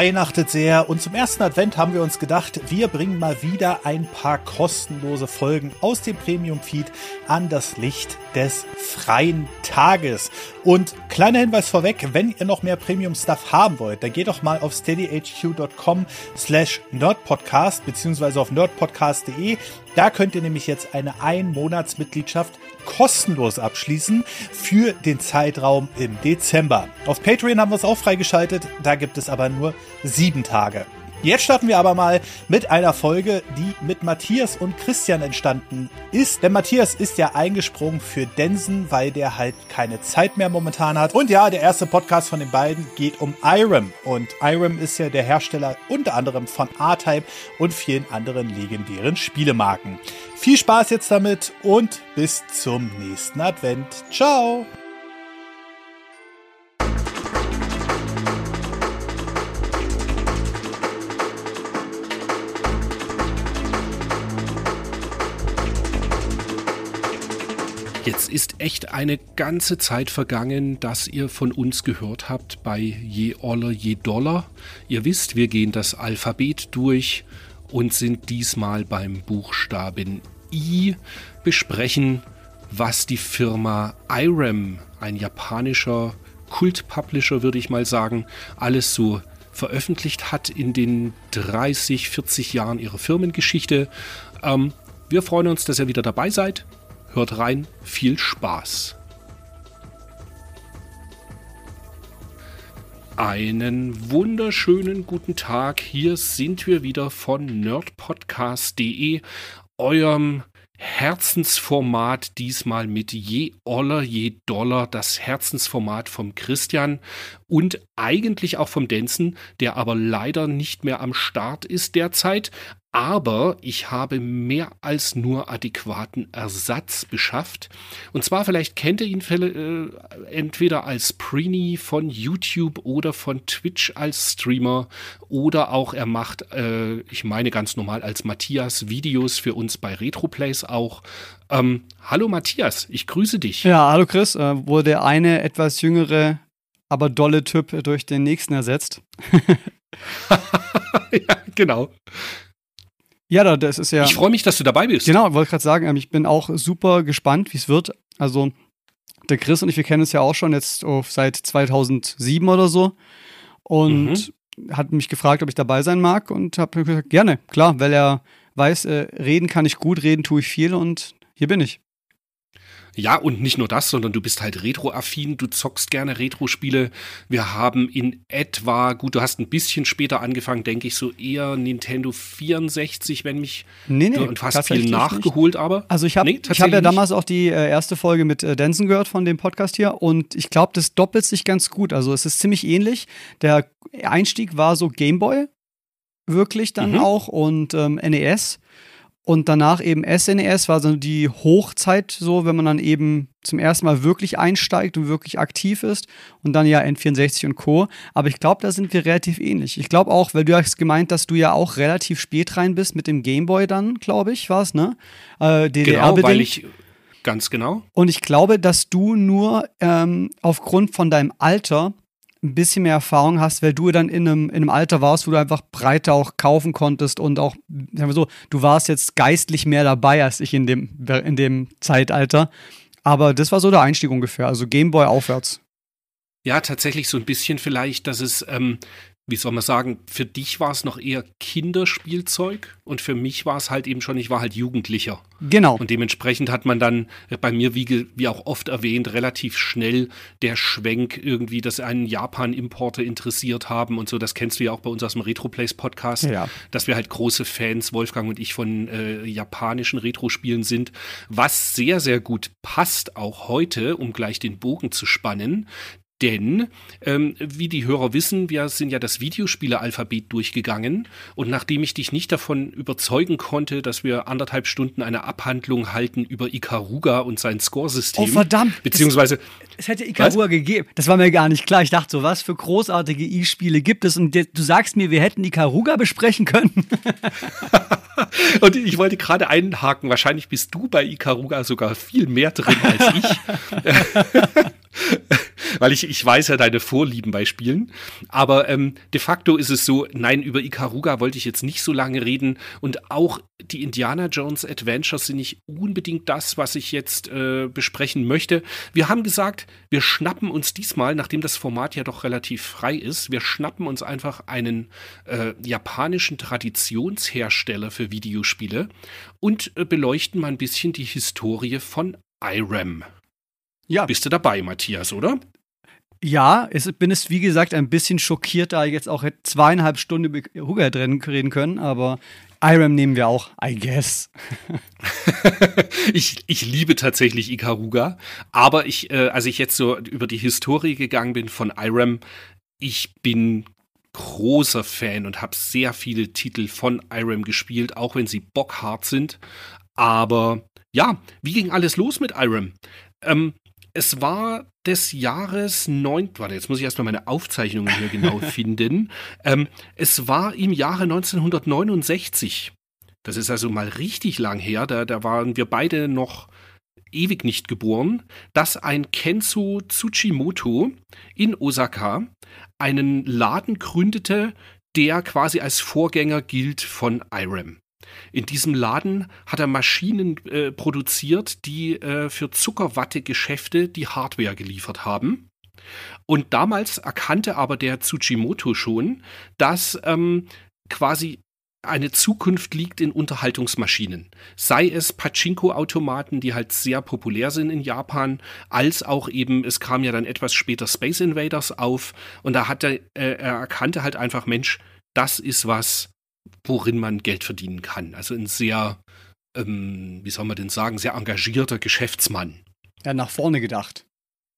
weihnachtet sehr und zum ersten Advent haben wir uns gedacht, wir bringen mal wieder ein paar kostenlose Folgen aus dem Premium-Feed an das Licht des freien Tages. Und kleiner Hinweis vorweg, wenn ihr noch mehr Premium-Stuff haben wollt, dann geht doch mal auf steadyhq.com slash nerdpodcast beziehungsweise auf nerdpodcast.de. Da könnt ihr nämlich jetzt eine Ein-Monats-Mitgliedschaft kostenlos abschließen für den Zeitraum im Dezember. Auf Patreon haben wir es auch freigeschaltet, da gibt es aber nur sieben Tage. Jetzt starten wir aber mal mit einer Folge, die mit Matthias und Christian entstanden ist. Denn Matthias ist ja eingesprungen für Densen, weil der halt keine Zeit mehr momentan hat. Und ja, der erste Podcast von den beiden geht um Irem. Und Irem ist ja der Hersteller unter anderem von R-Type und vielen anderen legendären Spielemarken. Viel Spaß jetzt damit und bis zum nächsten Advent. Ciao! Jetzt ist echt eine ganze Zeit vergangen, dass ihr von uns gehört habt bei Je Oller, Je Dollar. Ihr wisst, wir gehen das Alphabet durch und sind diesmal beim Buchstaben I, besprechen, was die Firma IREM, ein japanischer Kultpublisher, würde ich mal sagen, alles so veröffentlicht hat in den 30, 40 Jahren ihrer Firmengeschichte. Ähm, wir freuen uns, dass ihr wieder dabei seid. Hört rein, viel Spaß. Einen wunderschönen guten Tag. Hier sind wir wieder von nerdpodcast.de, eurem Herzensformat, diesmal mit je Oller, je Dollar, das Herzensformat vom Christian und eigentlich auch vom Denzen, der aber leider nicht mehr am Start ist derzeit. Aber ich habe mehr als nur adäquaten Ersatz beschafft. Und zwar, vielleicht kennt ihr ihn äh, entweder als Preenie von YouTube oder von Twitch als Streamer oder auch er macht, äh, ich meine ganz normal als Matthias, Videos für uns bei Retroplays auch. Ähm, hallo Matthias, ich grüße dich. Ja, hallo Chris. Äh, wurde der eine etwas jüngere, aber dolle Typ durch den nächsten ersetzt? ja, genau. Ja, das ist ja. Ich freue mich, dass du dabei bist. Genau, wollte gerade sagen, ähm, ich bin auch super gespannt, wie es wird. Also, der Chris und ich, wir kennen uns ja auch schon jetzt oh, seit 2007 oder so. Und mhm. hat mich gefragt, ob ich dabei sein mag und habe gesagt, gerne, klar, weil er weiß, äh, reden kann ich gut, reden tue ich viel und hier bin ich. Ja, und nicht nur das, sondern du bist halt retro-affin, du zockst gerne Retro-Spiele. Wir haben in etwa, gut, du hast ein bisschen später angefangen, denke ich, so eher Nintendo 64, wenn mich nee, nee, und fast viel nachgeholt, nicht. aber. Also ich habe nee, hab ja damals auch die äh, erste Folge mit äh, Denson gehört von dem Podcast hier und ich glaube, das doppelt sich ganz gut. Also es ist ziemlich ähnlich. Der Einstieg war so Gameboy, wirklich dann mhm. auch und ähm, NES. Und danach eben SNES e war so die Hochzeit, so wenn man dann eben zum ersten Mal wirklich einsteigt und wirklich aktiv ist. Und dann ja N64 und Co. Aber ich glaube, da sind wir relativ ähnlich. Ich glaube auch, weil du hast gemeint, dass du ja auch relativ spät rein bist mit dem Gameboy dann, glaube ich, war es, ne? Äh, DDR genau, weil ich Ganz genau. Und ich glaube, dass du nur ähm, aufgrund von deinem Alter ein bisschen mehr Erfahrung hast, weil du dann in einem, in einem Alter warst, wo du einfach breiter auch kaufen konntest und auch, sagen wir so, du warst jetzt geistlich mehr dabei als ich in dem, in dem Zeitalter. Aber das war so der Einstieg ungefähr, also Gameboy aufwärts. Ja, tatsächlich so ein bisschen vielleicht, dass es ähm, wie soll man sagen, für dich war es noch eher Kinderspielzeug und für mich war es halt eben schon, ich war halt Jugendlicher. Genau. Und dementsprechend hat man dann bei mir, wie, wie auch oft erwähnt, relativ schnell der Schwenk irgendwie, dass einen Japan-Importe interessiert haben und so. Das kennst du ja auch bei uns aus dem Retroplays-Podcast, ja. dass wir halt große Fans, Wolfgang und ich, von äh, japanischen Retro-Spielen sind. Was sehr, sehr gut passt, auch heute, um gleich den Bogen zu spannen, denn, ähm, wie die Hörer wissen, wir sind ja das Videospiele-Alphabet durchgegangen. Und nachdem ich dich nicht davon überzeugen konnte, dass wir anderthalb Stunden eine Abhandlung halten über Ikaruga und sein Scoresystem. Oh, verdammt! Beziehungsweise. Es, hätte Ikaruga was? gegeben. Das war mir gar nicht klar. Ich dachte so, was für großartige E-Spiele gibt es? Und du sagst mir, wir hätten Ikaruga besprechen können. und ich wollte gerade einhaken. Wahrscheinlich bist du bei Ikaruga sogar viel mehr drin als ich. weil ich, ich weiß ja deine Vorlieben bei Spielen. Aber ähm, de facto ist es so, nein, über Ikaruga wollte ich jetzt nicht so lange reden. Und auch die Indiana Jones Adventures sind nicht unbedingt das, was ich jetzt äh, besprechen möchte. Wir haben gesagt, wir schnappen uns diesmal, nachdem das Format ja doch relativ frei ist, wir schnappen uns einfach einen äh, japanischen Traditionshersteller für Videospiele und äh, beleuchten mal ein bisschen die Historie von IRAM. Ja. Bist du dabei, Matthias, oder? Ja, ich bin es wie gesagt ein bisschen schockiert, da ich jetzt auch zweieinhalb Stunden über Huga drin reden können, aber IRAM nehmen wir auch, I guess. ich, ich liebe tatsächlich Ikaruga, aber ich, äh, als ich jetzt so über die Historie gegangen bin von IRAM, ich bin großer Fan und habe sehr viele Titel von IRAM gespielt, auch wenn sie bockhart sind. Aber ja, wie ging alles los mit IRAM? Ähm, es war des Jahres 9. Warte, jetzt muss ich erstmal meine Aufzeichnungen hier genau finden. Ähm, es war im Jahre 1969. Das ist also mal richtig lang her. Da, da waren wir beide noch ewig nicht geboren, dass ein Kenzo Tsuchimoto in Osaka einen Laden gründete, der quasi als Vorgänger gilt von IRAM. In diesem Laden hat er Maschinen äh, produziert, die äh, für Zuckerwatte-Geschäfte die Hardware geliefert haben. Und damals erkannte aber der Tsuchimoto schon, dass ähm, quasi eine Zukunft liegt in Unterhaltungsmaschinen. Sei es Pachinko-Automaten, die halt sehr populär sind in Japan, als auch eben, es kam ja dann etwas später Space Invaders auf und da hat er, äh, er erkannte halt einfach, Mensch, das ist was, worin man Geld verdienen kann. Also ein sehr, ähm, wie soll man denn sagen, sehr engagierter Geschäftsmann. Ja, nach vorne gedacht.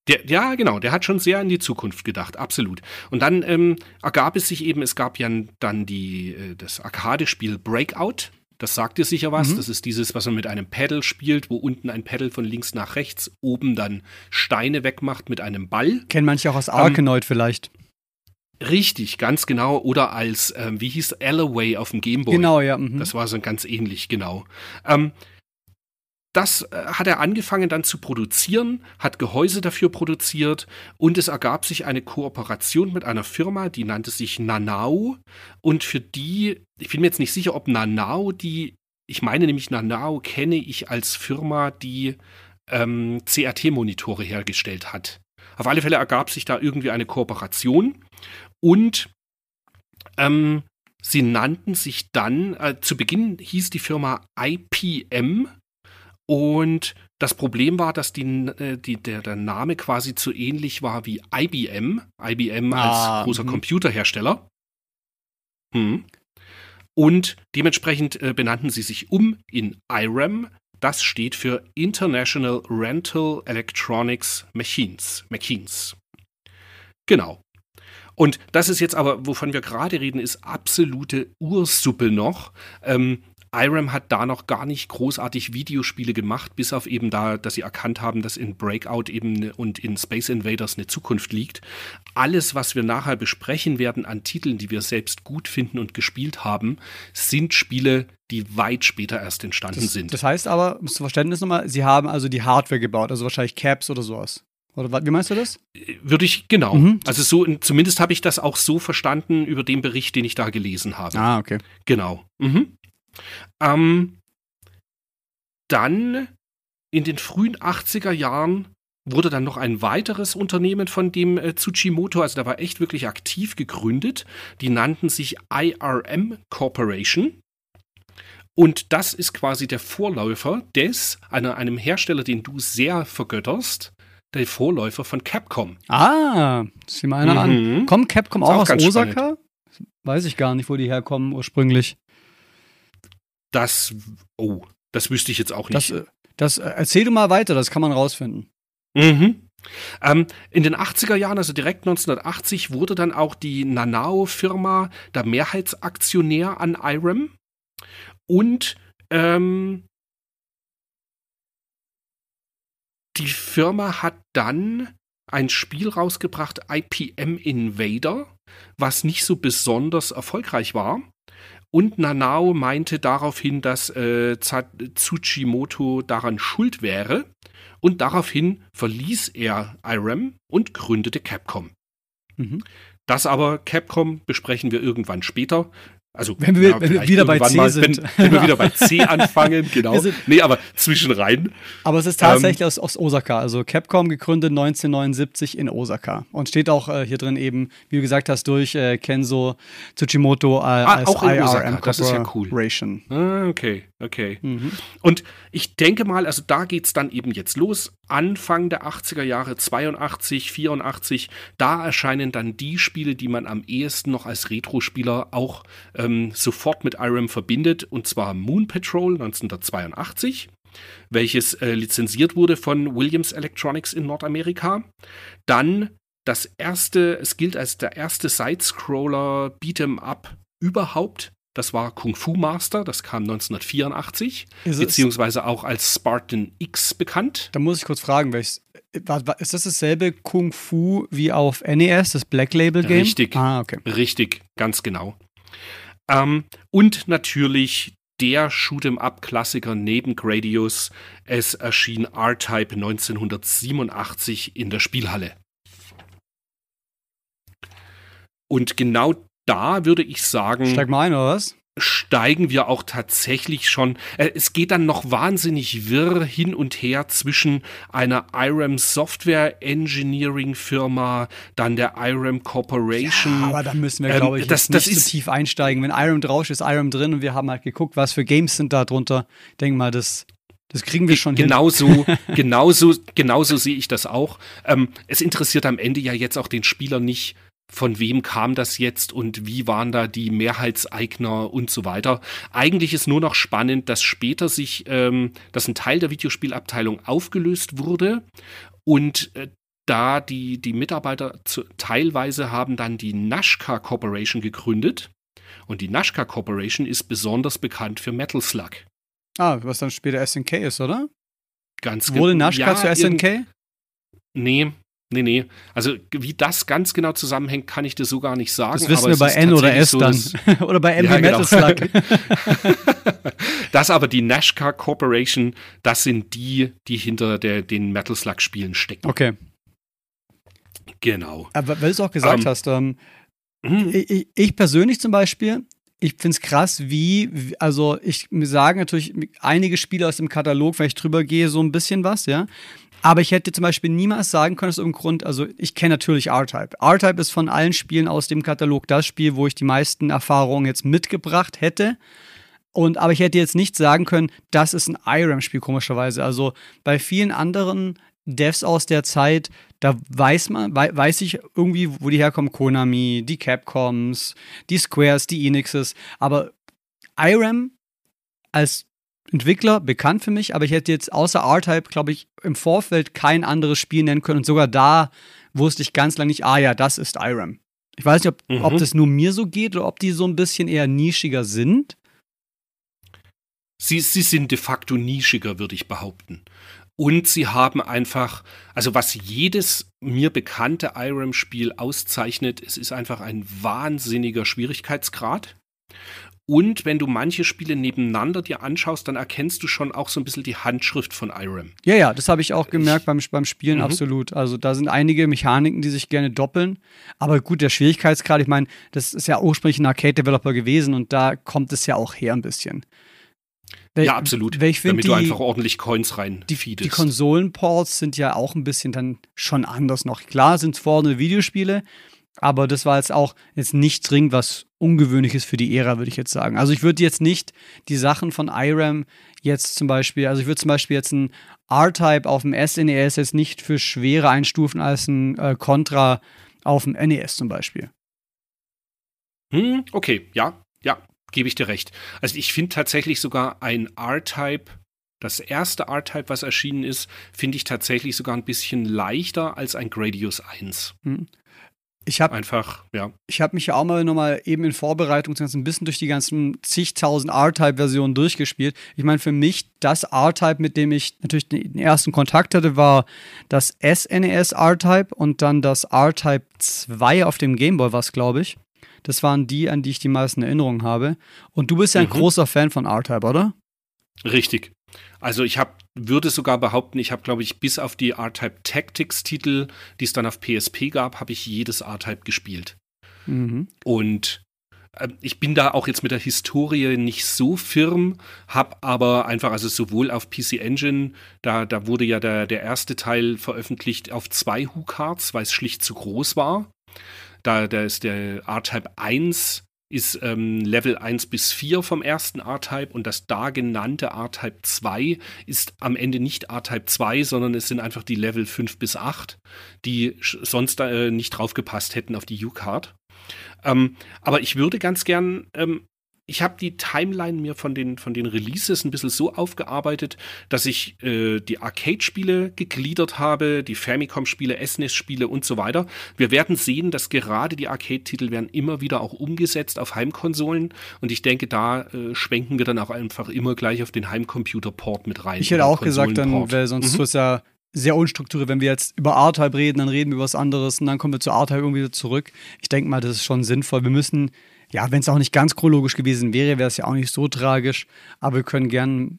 Der, ja, genau, der hat schon sehr in die Zukunft gedacht, absolut. Und dann ähm, ergab es sich eben, es gab ja dann die, äh, das Arcade-Spiel Breakout. Das sagt dir sicher was. Mhm. Das ist dieses, was man mit einem Pedal spielt, wo unten ein Pedal von links nach rechts, oben dann Steine wegmacht mit einem Ball. Kennen manche auch aus Arkanoid ähm, vielleicht. Richtig, ganz genau. Oder als, ähm, wie hieß Alloway auf dem Gameboy. Genau, ja. Mhm. Das war so ganz ähnlich, genau. Ähm, das äh, hat er angefangen dann zu produzieren, hat Gehäuse dafür produziert und es ergab sich eine Kooperation mit einer Firma, die nannte sich Nanao. Und für die, ich bin mir jetzt nicht sicher, ob Nanao die, ich meine nämlich Nanao kenne ich als Firma, die ähm, CRT-Monitore hergestellt hat. Auf alle Fälle ergab sich da irgendwie eine Kooperation und ähm, sie nannten sich dann, äh, zu Beginn hieß die Firma IPM und das Problem war, dass die, äh, die, der, der Name quasi zu ähnlich war wie IBM. IBM ah, als großer mh. Computerhersteller. Hm. Und dementsprechend äh, benannten sie sich um in IRAM. Das steht für International Rental Electronics Machines. Machines. Genau. Und das ist jetzt aber, wovon wir gerade reden, ist absolute Ursuppe noch. Ähm, IRAM hat da noch gar nicht großartig Videospiele gemacht, bis auf eben da, dass sie erkannt haben, dass in Breakout eben und in Space Invaders eine Zukunft liegt. Alles, was wir nachher besprechen werden an Titeln, die wir selbst gut finden und gespielt haben, sind Spiele, die weit später erst entstanden das, sind. Das heißt aber, zum Verständnis nochmal, sie haben also die Hardware gebaut, also wahrscheinlich Caps oder sowas. Oder wie meinst du das? Würde ich, genau. Mhm. Also so, zumindest habe ich das auch so verstanden über den Bericht, den ich da gelesen habe. Ah, okay. Genau. Mhm. Ähm, dann in den frühen 80er Jahren wurde dann noch ein weiteres Unternehmen von dem äh, Tsuchimoto, also da war echt wirklich aktiv gegründet. Die nannten sich IRM Corporation. Und das ist quasi der Vorläufer des, einer, einem Hersteller, den du sehr vergötterst, der Vorläufer von Capcom. Ah, sieh mal einer mhm. an. Kommt Capcom auch, auch aus Osaka? Spannend. Weiß ich gar nicht, wo die herkommen ursprünglich. Das, oh, das wüsste ich jetzt auch nicht. Das, das äh, erzähl du mal weiter, das kann man rausfinden. Mhm. Ähm, in den 80er Jahren, also direkt 1980, wurde dann auch die Nanao-Firma der Mehrheitsaktionär an IRAM. Und ähm, die Firma hat dann ein Spiel rausgebracht, IPM Invader, was nicht so besonders erfolgreich war. Und Nanao meinte daraufhin, dass äh, Tsuchimoto daran schuld wäre und daraufhin verließ er IRAM und gründete Capcom. Mhm. Das aber Capcom besprechen wir irgendwann später. Also, wenn wir, ja, wenn wir wieder bei C mal, sind. Wenn, wenn, wir wieder bei C anfangen, genau. Nee, aber zwischenrein. Aber es ist tatsächlich ähm, aus, aus, Osaka. Also Capcom gegründet 1979 in Osaka. Und steht auch äh, hier drin eben, wie du gesagt hast, durch äh, Kenzo Tsuchimoto äh, ah, als auch in IRM Osaka. Das ist ja cool. Ah, okay, okay. Mhm. Und ich denke mal, also da geht es dann eben jetzt los. Anfang der 80er Jahre, 82, 84, da erscheinen dann die Spiele, die man am ehesten noch als Retro-Spieler auch ähm, sofort mit IRAM verbindet, und zwar Moon Patrol 1982 welches äh, lizenziert wurde von Williams Electronics in Nordamerika. Dann das erste, es gilt als der erste Sidescroller Beat'em Up überhaupt das war Kung Fu Master, das kam 1984, ist beziehungsweise auch als Spartan X bekannt. Da muss ich kurz fragen, welches, ist das dasselbe Kung Fu wie auf NES, das Black Label Game? Richtig, ah, okay. richtig, ganz genau. Ähm, und natürlich der Shoot'em-up-Klassiker neben Gradius. Es erschien R-Type 1987 in der Spielhalle. Und genau da würde ich sagen. Steig mal ein, oder was? steigen wir auch tatsächlich schon. Äh, es geht dann noch wahnsinnig wirr hin und her zwischen einer IRAM Software Engineering Firma, dann der IRAM Corporation. Ja, aber da müssen wir, glaube ich, ähm, das, nicht das so tief einsteigen. Wenn IRAM drauf ist, ist IRAM drin und wir haben halt geguckt, was für Games sind da drunter. Denk mal, das das kriegen wir schon genauso, hin. genauso, genauso sehe ich das auch. Ähm, es interessiert am Ende ja jetzt auch den Spieler nicht, von wem kam das jetzt und wie waren da die Mehrheitseigner und so weiter. Eigentlich ist nur noch spannend, dass später sich, ähm, dass ein Teil der Videospielabteilung aufgelöst wurde und äh, da die, die Mitarbeiter zu, teilweise haben dann die Nashka Corporation gegründet. Und die Nashka Corporation ist besonders bekannt für Metal Slug. Ah, was dann später SNK ist, oder? Ganz genau. Wurde Nashka ja, zu SNK? Nee, Nee, nee. Also wie das ganz genau zusammenhängt, kann ich dir so gar nicht sagen. Das wissen wir bei N oder S so, dann. oder bei MB ja, Metal genau. Slug. das aber die Nashka Corporation, das sind die, die hinter der, den Metal Slug Spielen stecken. Okay. Genau. Aber weil du es auch gesagt ähm, hast, ähm, hm. ich, ich persönlich zum Beispiel, ich finde es krass, wie, also ich mir sagen natürlich einige Spiele aus dem Katalog, wenn ich drüber gehe, so ein bisschen was, ja. Aber ich hätte zum Beispiel niemals sagen können, aus irgendeinem Grund, also ich kenne natürlich R-Type. R-Type ist von allen Spielen aus dem Katalog das Spiel, wo ich die meisten Erfahrungen jetzt mitgebracht hätte. Und, aber ich hätte jetzt nicht sagen können, das ist ein IRAM-Spiel, komischerweise. Also bei vielen anderen Devs aus der Zeit, da weiß man, weiß ich irgendwie, wo die herkommen, Konami, die Capcoms, die Squares, die Enixes, aber IRAM als Entwickler, bekannt für mich, aber ich hätte jetzt außer R-Type, glaube ich, im Vorfeld kein anderes Spiel nennen können. Und sogar da wusste ich ganz lange nicht, ah ja, das ist IRAM. Ich weiß nicht, ob, mhm. ob das nur mir so geht oder ob die so ein bisschen eher nischiger sind. Sie, sie sind de facto nischiger, würde ich behaupten. Und sie haben einfach, also was jedes mir bekannte IRAM-Spiel auszeichnet, es ist einfach ein wahnsinniger Schwierigkeitsgrad. Und wenn du manche Spiele nebeneinander dir anschaust, dann erkennst du schon auch so ein bisschen die Handschrift von IRAM. Ja, ja, das habe ich auch gemerkt ich, beim, beim Spielen, mhm. absolut. Also da sind einige Mechaniken, die sich gerne doppeln. Aber gut, der Schwierigkeitsgrad, ich meine, das ist ja ursprünglich ein Arcade-Developer gewesen und da kommt es ja auch her ein bisschen. Weil, ja, absolut. Damit die, du einfach ordentlich Coins rein die, die Konsolenports sind ja auch ein bisschen dann schon anders noch. Klar sind es vorne Videospiele, aber das war jetzt auch jetzt nicht dringend was Ungewöhnliches für die Ära, würde ich jetzt sagen. Also ich würde jetzt nicht die Sachen von IRAM jetzt zum Beispiel, also ich würde zum Beispiel jetzt ein R-Type auf dem SNES e jetzt nicht für schwerer einstufen als ein äh, Contra auf dem NES zum Beispiel. Hm, okay, ja, ja, gebe ich dir recht. Also ich finde tatsächlich sogar ein R-Type das erste R-Type, was erschienen ist, finde ich tatsächlich sogar ein bisschen leichter als ein Gradius 1. Hm. Ich habe einfach, ja. Ich habe mich ja auch mal nochmal eben in Vorbereitung ein bisschen durch die ganzen zigtausend R-Type-Versionen durchgespielt. Ich meine, für mich das R-Type, mit dem ich natürlich den ersten Kontakt hatte, war das SNES R-Type und dann das R-Type 2 auf dem Gameboy, was glaube ich. Das waren die, an die ich die meisten Erinnerungen habe. Und du bist ja ein mhm. großer Fan von R-Type, oder? Richtig. Also ich habe, würde sogar behaupten, ich habe, glaube ich, bis auf die R-Type Tactics-Titel, die es dann auf PSP gab, habe ich jedes R-Type gespielt. Mhm. Und äh, ich bin da auch jetzt mit der Historie nicht so firm, habe aber einfach, also sowohl auf PC Engine, da, da wurde ja der, der erste Teil veröffentlicht auf zwei Hu-Cards, weil es schlicht zu groß war. Da, da ist der R-Type 1 ist ähm, Level 1 bis 4 vom ersten R-Type und das da genannte R-Type 2 ist am Ende nicht R-Type 2, sondern es sind einfach die Level 5 bis 8, die sonst äh, nicht draufgepasst hätten auf die U-Card. Ähm, aber ich würde ganz gern ähm, ich habe die Timeline mir von den, von den Releases ein bisschen so aufgearbeitet, dass ich äh, die Arcade-Spiele gegliedert habe, die Famicom-Spiele, SNES-Spiele und so weiter. Wir werden sehen, dass gerade die Arcade-Titel werden immer wieder auch umgesetzt auf Heimkonsolen und ich denke, da äh, schwenken wir dann auch einfach immer gleich auf den Heimcomputer-Port mit rein. Ich hätte auch gesagt, dann, weil sonst mhm. ist ja sehr unstrukturiert. Wenn wir jetzt über R-Type reden, dann reden wir über was anderes und dann kommen wir zu R-Type irgendwie wieder zurück. Ich denke mal, das ist schon sinnvoll. Wir müssen ja, wenn es auch nicht ganz chronologisch gewesen wäre, wäre es ja auch nicht so tragisch. Aber wir können gern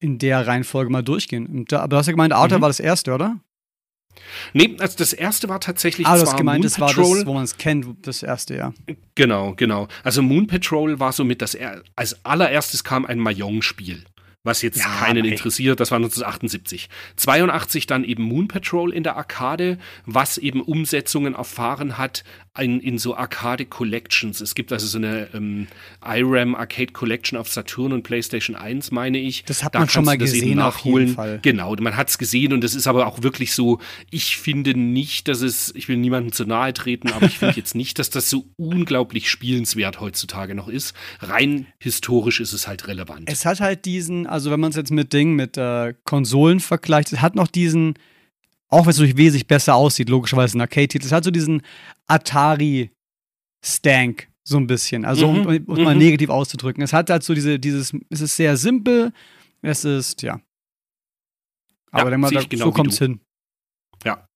in der Reihenfolge mal durchgehen. Da, aber du hast ja gemeint, Outer mhm. war das erste, oder? Nee, also das erste war tatsächlich. Ah, du hast gemeint, Moon das Patrol. war das, wo man es kennt, das erste, ja. Genau, genau. Also Moon Patrol war somit das, er als allererstes kam ein Mahjong-Spiel was jetzt ja, keinen interessiert, das war 1978. 82 dann eben Moon Patrol in der Arcade, was eben Umsetzungen erfahren hat in, in so Arcade Collections. Es gibt also so eine ähm, IRAM Arcade Collection auf Saturn und PlayStation 1, meine ich. Das hat da man schon mal gesehen, nachholen. Genau, man hat es gesehen und es ist aber auch wirklich so, ich finde nicht, dass es, ich will niemandem zu nahe treten, aber ich finde jetzt nicht, dass das so unglaublich spielenswert heutzutage noch ist. Rein historisch ist es halt relevant. Es hat halt diesen, also wenn man es jetzt mit Dingen, mit äh, Konsolen vergleicht, es hat noch diesen, auch wenn es natürlich wesentlich besser aussieht, logischerweise ein Arcade-Titel, es hat so diesen Atari-Stank so ein bisschen. Also, mhm. um, um mhm. mal negativ auszudrücken. Es hat halt so diese, dieses, es ist sehr simpel, es ist, ja. Aber ja, denk mal, da, genau so kommt es hin. Ja.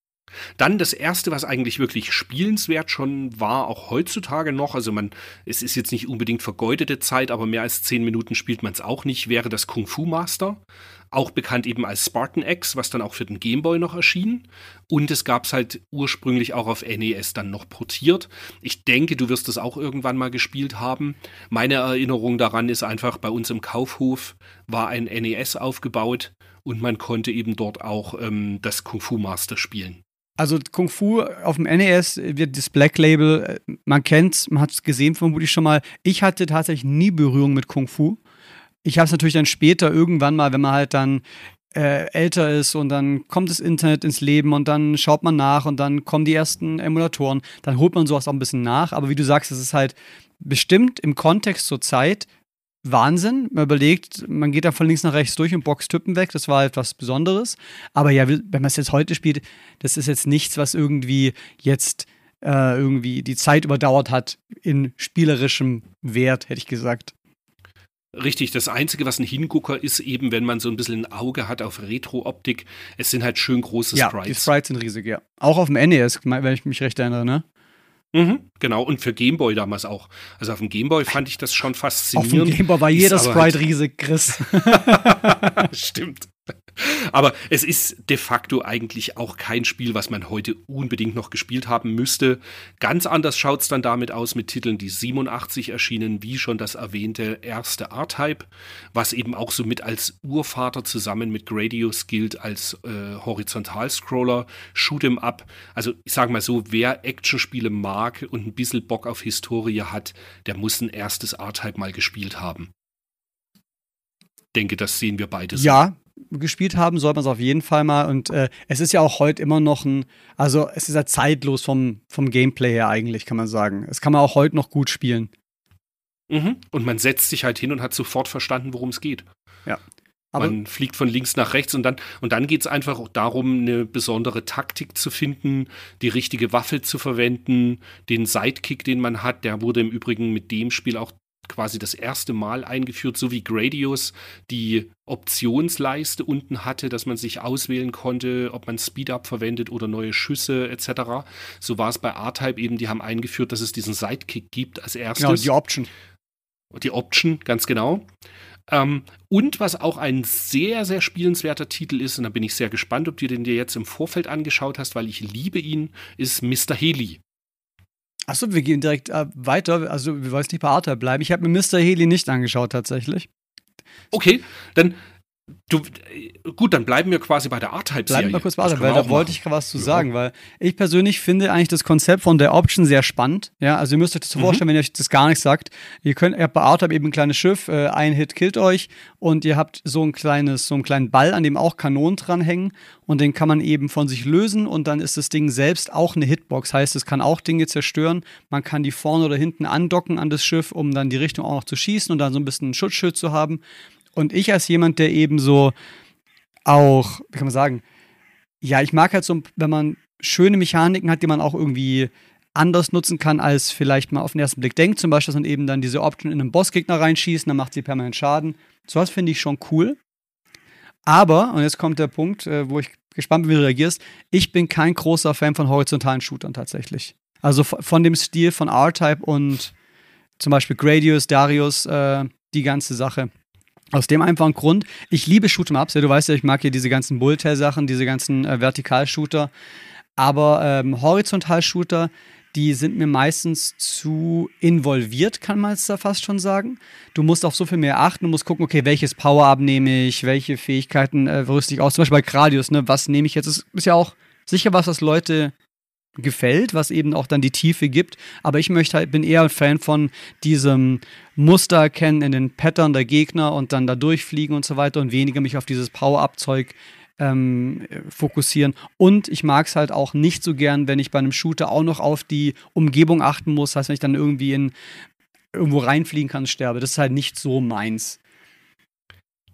Dann das erste, was eigentlich wirklich spielenswert schon war, auch heutzutage noch, also man, es ist jetzt nicht unbedingt vergeudete Zeit, aber mehr als zehn Minuten spielt man es auch nicht, wäre das Kung Fu Master. Auch bekannt eben als Spartan X, was dann auch für den Gameboy noch erschien. Und es gab es halt ursprünglich auch auf NES dann noch portiert. Ich denke, du wirst das auch irgendwann mal gespielt haben. Meine Erinnerung daran ist einfach, bei uns im Kaufhof war ein NES aufgebaut und man konnte eben dort auch ähm, das Kung Fu Master spielen. Also Kung Fu auf dem NES wird das Black Label, äh, man kennt's, man hat es gesehen vermutlich schon mal. Ich hatte tatsächlich nie Berührung mit Kung Fu. Ich habe es natürlich dann später irgendwann mal, wenn man halt dann äh, älter ist und dann kommt das Internet ins Leben und dann schaut man nach und dann kommen die ersten Emulatoren, dann holt man sowas auch ein bisschen nach. Aber wie du sagst, es ist halt bestimmt im Kontext zur Zeit Wahnsinn. Man überlegt, man geht da von links nach rechts durch und boxt Typen weg. Das war etwas Besonderes. Aber ja, wenn man es jetzt heute spielt, das ist jetzt nichts, was irgendwie jetzt äh, irgendwie die Zeit überdauert hat in spielerischem Wert, hätte ich gesagt. Richtig, das Einzige, was ein Hingucker ist, eben, wenn man so ein bisschen ein Auge hat auf Retro-Optik, es sind halt schön große Sprites. Ja, die Sprites sind riesig, ja. Auch auf dem NES, wenn ich mich recht erinnere, ne? Mhm, genau, und für Gameboy damals auch. Also auf dem Gameboy fand ich das schon faszinierend. Auf dem Gameboy war jeder Sprite halt riesig, Chris. Stimmt. Aber es ist de facto eigentlich auch kein Spiel, was man heute unbedingt noch gespielt haben müsste. Ganz anders schaut es dann damit aus mit Titeln, die 87 erschienen, wie schon das erwähnte erste R-Type, was eben auch so mit als Urvater zusammen mit Gradius gilt als äh, Horizontalscroller, Shoot'em Up. Also ich sage mal so, wer Actionspiele mag und ein bisschen Bock auf Historie hat, der muss ein erstes R-Type mal gespielt haben denke, das sehen wir beide so. Ja, gespielt haben, soll man es auf jeden Fall mal. Und äh, es ist ja auch heute immer noch ein, also es ist ja zeitlos vom, vom Gameplay her eigentlich, kann man sagen. Es kann man auch heute noch gut spielen. Mhm. Und man setzt sich halt hin und hat sofort verstanden, worum es geht. Ja. Aber man fliegt von links nach rechts und dann, und dann geht es einfach auch darum, eine besondere Taktik zu finden, die richtige Waffe zu verwenden, den Sidekick, den man hat, der wurde im Übrigen mit dem Spiel auch quasi das erste Mal eingeführt, so wie Gradius die Optionsleiste unten hatte, dass man sich auswählen konnte, ob man Speed-Up verwendet oder neue Schüsse etc. So war es bei R-Type eben, die haben eingeführt, dass es diesen Sidekick gibt als erstes. Genau, die Option. Die Option, ganz genau. Ähm, und was auch ein sehr, sehr spielenswerter Titel ist, und da bin ich sehr gespannt, ob du den dir jetzt im Vorfeld angeschaut hast, weil ich liebe ihn, ist Mr. Haley. Achso, wir gehen direkt äh, weiter. Also, wir wollen nicht bei Arthur bleiben. Ich habe mir Mr. Haley nicht angeschaut, tatsächlich. Okay, dann Du, gut, dann bleiben wir quasi bei der R-Type-Serie. Bleiben wir kurz bei R-Type, weil da wollte ich was zu sagen, ja. weil ich persönlich finde eigentlich das Konzept von der Option sehr spannend. Ja, also ihr müsst euch das mhm. vorstellen, wenn ihr euch das gar nicht sagt. Ihr könnt, ihr habt bei R-Type eben ein kleines Schiff, äh, ein Hit killt euch und ihr habt so ein kleines, so einen kleinen Ball, an dem auch Kanonen dranhängen und den kann man eben von sich lösen und dann ist das Ding selbst auch eine Hitbox. Heißt, es kann auch Dinge zerstören. Man kann die vorne oder hinten andocken an das Schiff, um dann die Richtung auch noch zu schießen und dann so ein bisschen ein Schutzschild zu haben. Und ich als jemand, der eben so auch, wie kann man sagen, ja, ich mag halt so, wenn man schöne Mechaniken hat, die man auch irgendwie anders nutzen kann, als vielleicht mal auf den ersten Blick denkt. Zum Beispiel, dass man eben dann diese Option in einen Bossgegner reinschießt, dann macht sie permanent Schaden. So was finde ich schon cool. Aber, und jetzt kommt der Punkt, äh, wo ich gespannt bin, wie du reagierst, ich bin kein großer Fan von horizontalen Shootern tatsächlich. Also von dem Stil von R-Type und zum Beispiel Gradius, Darius, äh, die ganze Sache. Aus dem einfachen Grund, ich liebe Shoot'em-Ups. Ja, du weißt ja, ich mag hier diese ganzen Bulltail-Sachen, diese ganzen äh, Vertikal-Shooter. Aber ähm, Horizontal-Shooter, die sind mir meistens zu involviert, kann man es da fast schon sagen. Du musst auf so viel mehr achten, du musst gucken, okay, welches Power-Up nehme ich, welche Fähigkeiten äh, rüste ich aus. Zum Beispiel bei Gradius, ne, was nehme ich jetzt? Das ist ja auch sicher was, was Leute gefällt, was eben auch dann die Tiefe gibt. Aber ich möchte halt, bin eher ein Fan von diesem Muster erkennen in den Pattern der Gegner und dann da durchfliegen und so weiter und weniger mich auf dieses Power-Up-Zeug ähm, fokussieren. Und ich mag es halt auch nicht so gern, wenn ich bei einem Shooter auch noch auf die Umgebung achten muss. Das heißt, wenn ich dann irgendwie in irgendwo reinfliegen kann und sterbe. Das ist halt nicht so meins.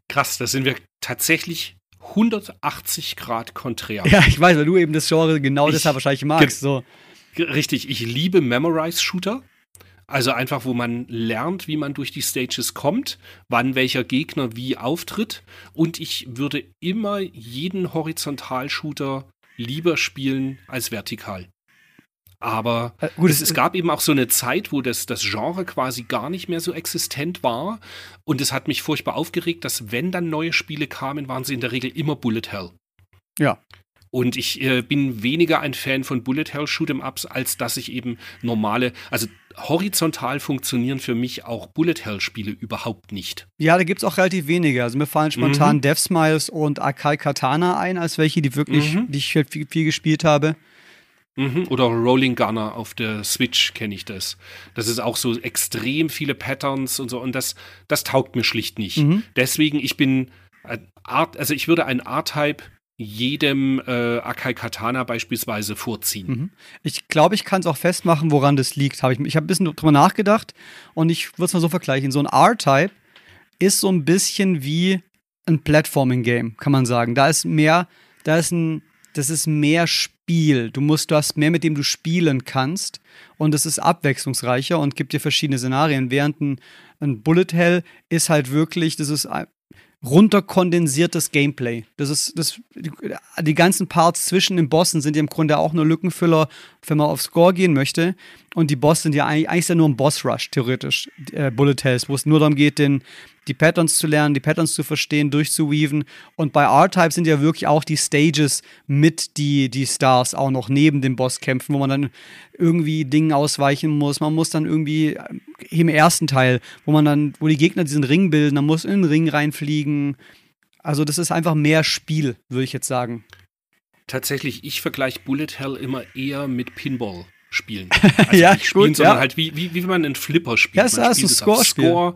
Krass, da sind wir tatsächlich 180 Grad konträr. Ja, ich weiß, weil du eben das Genre genau ich, deshalb wahrscheinlich magst. So. Richtig, ich liebe Memorize-Shooter. Also einfach, wo man lernt, wie man durch die Stages kommt, wann welcher Gegner wie auftritt. Und ich würde immer jeden Horizontal-Shooter lieber spielen als vertikal. Aber äh, gut, es, es, gab eben auch so eine Zeit, wo das, das Genre quasi gar nicht mehr so existent war. Und es hat mich furchtbar aufgeregt, dass wenn dann neue Spiele kamen, waren sie in der Regel immer Bullet Hell. Ja. Und ich äh, bin weniger ein Fan von Bullet Hell Shoot'em Ups, als dass ich eben normale, also horizontal funktionieren für mich auch Bullet Hell Spiele überhaupt nicht. Ja, da gibt es auch relativ wenige. Also mir fallen spontan mhm. Death Smiles und Akai Katana ein, als welche, die wirklich, mhm. die ich viel, viel gespielt habe. Mhm, oder Rolling Gunner auf der Switch kenne ich das. Das ist auch so extrem viele Patterns und so und das, das taugt mir schlicht nicht. Mhm. Deswegen, ich bin Art, also ich würde ein R-Type jedem äh, Akai Katana beispielsweise vorziehen. Mhm. Ich glaube, ich kann es auch festmachen, woran das liegt. Hab ich ich habe ein bisschen drüber nachgedacht und ich würde es mal so vergleichen. So ein R-Type ist so ein bisschen wie ein Platforming-Game, kann man sagen. Da ist mehr, da ist ein, das ist mehr Spiel. Du musst, du hast mehr, mit dem du spielen kannst. Und es ist abwechslungsreicher und gibt dir verschiedene Szenarien. Während ein, ein Bullet Hell ist halt wirklich, das ist runterkondensiertes Gameplay. Das ist, das, die, ganzen Parts zwischen den Bossen sind ja im Grunde auch nur Lückenfüller, wenn man auf Score gehen möchte. Und die Boss sind ja eigentlich, eigentlich ist ja nur ein Boss-Rush, theoretisch, äh, Bullet Hells, wo es nur darum geht, den, die Patterns zu lernen, die Patterns zu verstehen, durchzuweaven. Und bei R-Type sind ja wirklich auch die Stages mit die, die Stars auch noch neben dem Boss kämpfen, wo man dann irgendwie Dingen ausweichen muss. Man muss dann irgendwie äh, im ersten Teil, wo man dann, wo die Gegner diesen Ring bilden, dann muss in den Ring reinfliegen. Also das ist einfach mehr Spiel, würde ich jetzt sagen. Tatsächlich, ich vergleiche Bullet Hell immer eher mit Pinball spielen. Also ja, nicht spielen, gut, sondern ja. halt wie, wie, wie man einen Flipper spielt. Ja, man ist ein Score-Spiel. Score.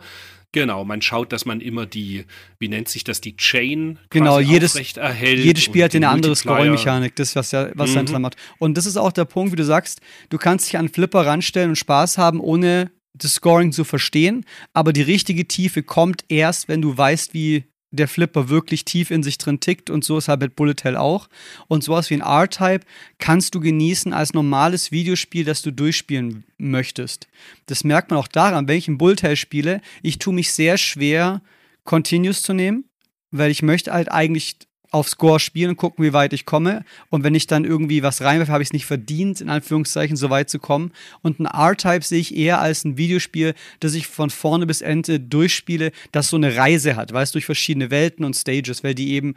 Genau, man schaut, dass man immer die, wie nennt sich das, die Chain genau, jedes, erhält. Jedes Spiel hat eine andere Scoring-Mechanik, das, was ja, was mhm. dann macht. Und das ist auch der Punkt, wie du sagst, du kannst dich an Flipper ranstellen und Spaß haben, ohne das Scoring zu verstehen, aber die richtige Tiefe kommt erst, wenn du weißt, wie der Flipper wirklich tief in sich drin tickt und so ist halt mit Bullet Hell auch. Und sowas wie ein R-Type kannst du genießen als normales Videospiel, das du durchspielen möchtest. Das merkt man auch daran, wenn ich ein Bullet Hell spiele, ich tue mich sehr schwer, Continues zu nehmen, weil ich möchte halt eigentlich auf Score spielen und gucken, wie weit ich komme. Und wenn ich dann irgendwie was reinwerfe, habe ich es nicht verdient, in Anführungszeichen, so weit zu kommen. Und ein R-Type sehe ich eher als ein Videospiel, das ich von vorne bis Ende durchspiele, das so eine Reise hat, weißt du, durch verschiedene Welten und Stages, weil die eben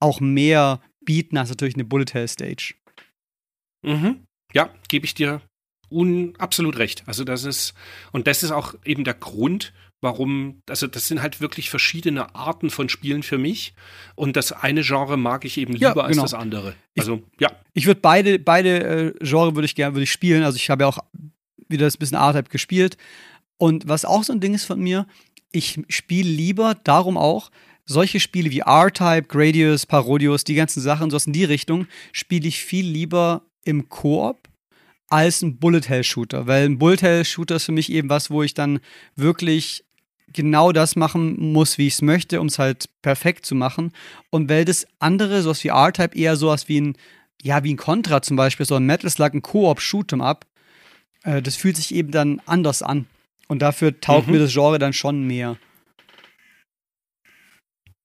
auch mehr bieten als natürlich eine Bullet Hell Stage. Mhm. Ja, gebe ich dir un absolut recht. Also das ist, und das ist auch eben der Grund, warum, also das sind halt wirklich verschiedene Arten von Spielen für mich. Und das eine Genre mag ich eben lieber ja, genau. als das andere. Also, ich, ja. Ich würde beide, beide äh, Genre würde ich gerne, würde ich spielen. Also ich habe ja auch wieder das bisschen R-Type gespielt. Und was auch so ein Ding ist von mir, ich spiele lieber, darum auch, solche Spiele wie R-Type, Gradius, Parodius, die ganzen Sachen, sowas in die Richtung, spiele ich viel lieber im Koop als ein Bullet Hell Shooter, weil ein Bullet Hell Shooter ist für mich eben was, wo ich dann wirklich genau das machen muss, wie ich es möchte, um es halt perfekt zu machen. Und weil das andere, sowas wie R-Type, eher sowas wie ein, ja, wie ein Contra zum Beispiel, so ein Metal Slug, ein Koop Shoot'em Up, äh, das fühlt sich eben dann anders an. Und dafür taugt mhm. mir das Genre dann schon mehr.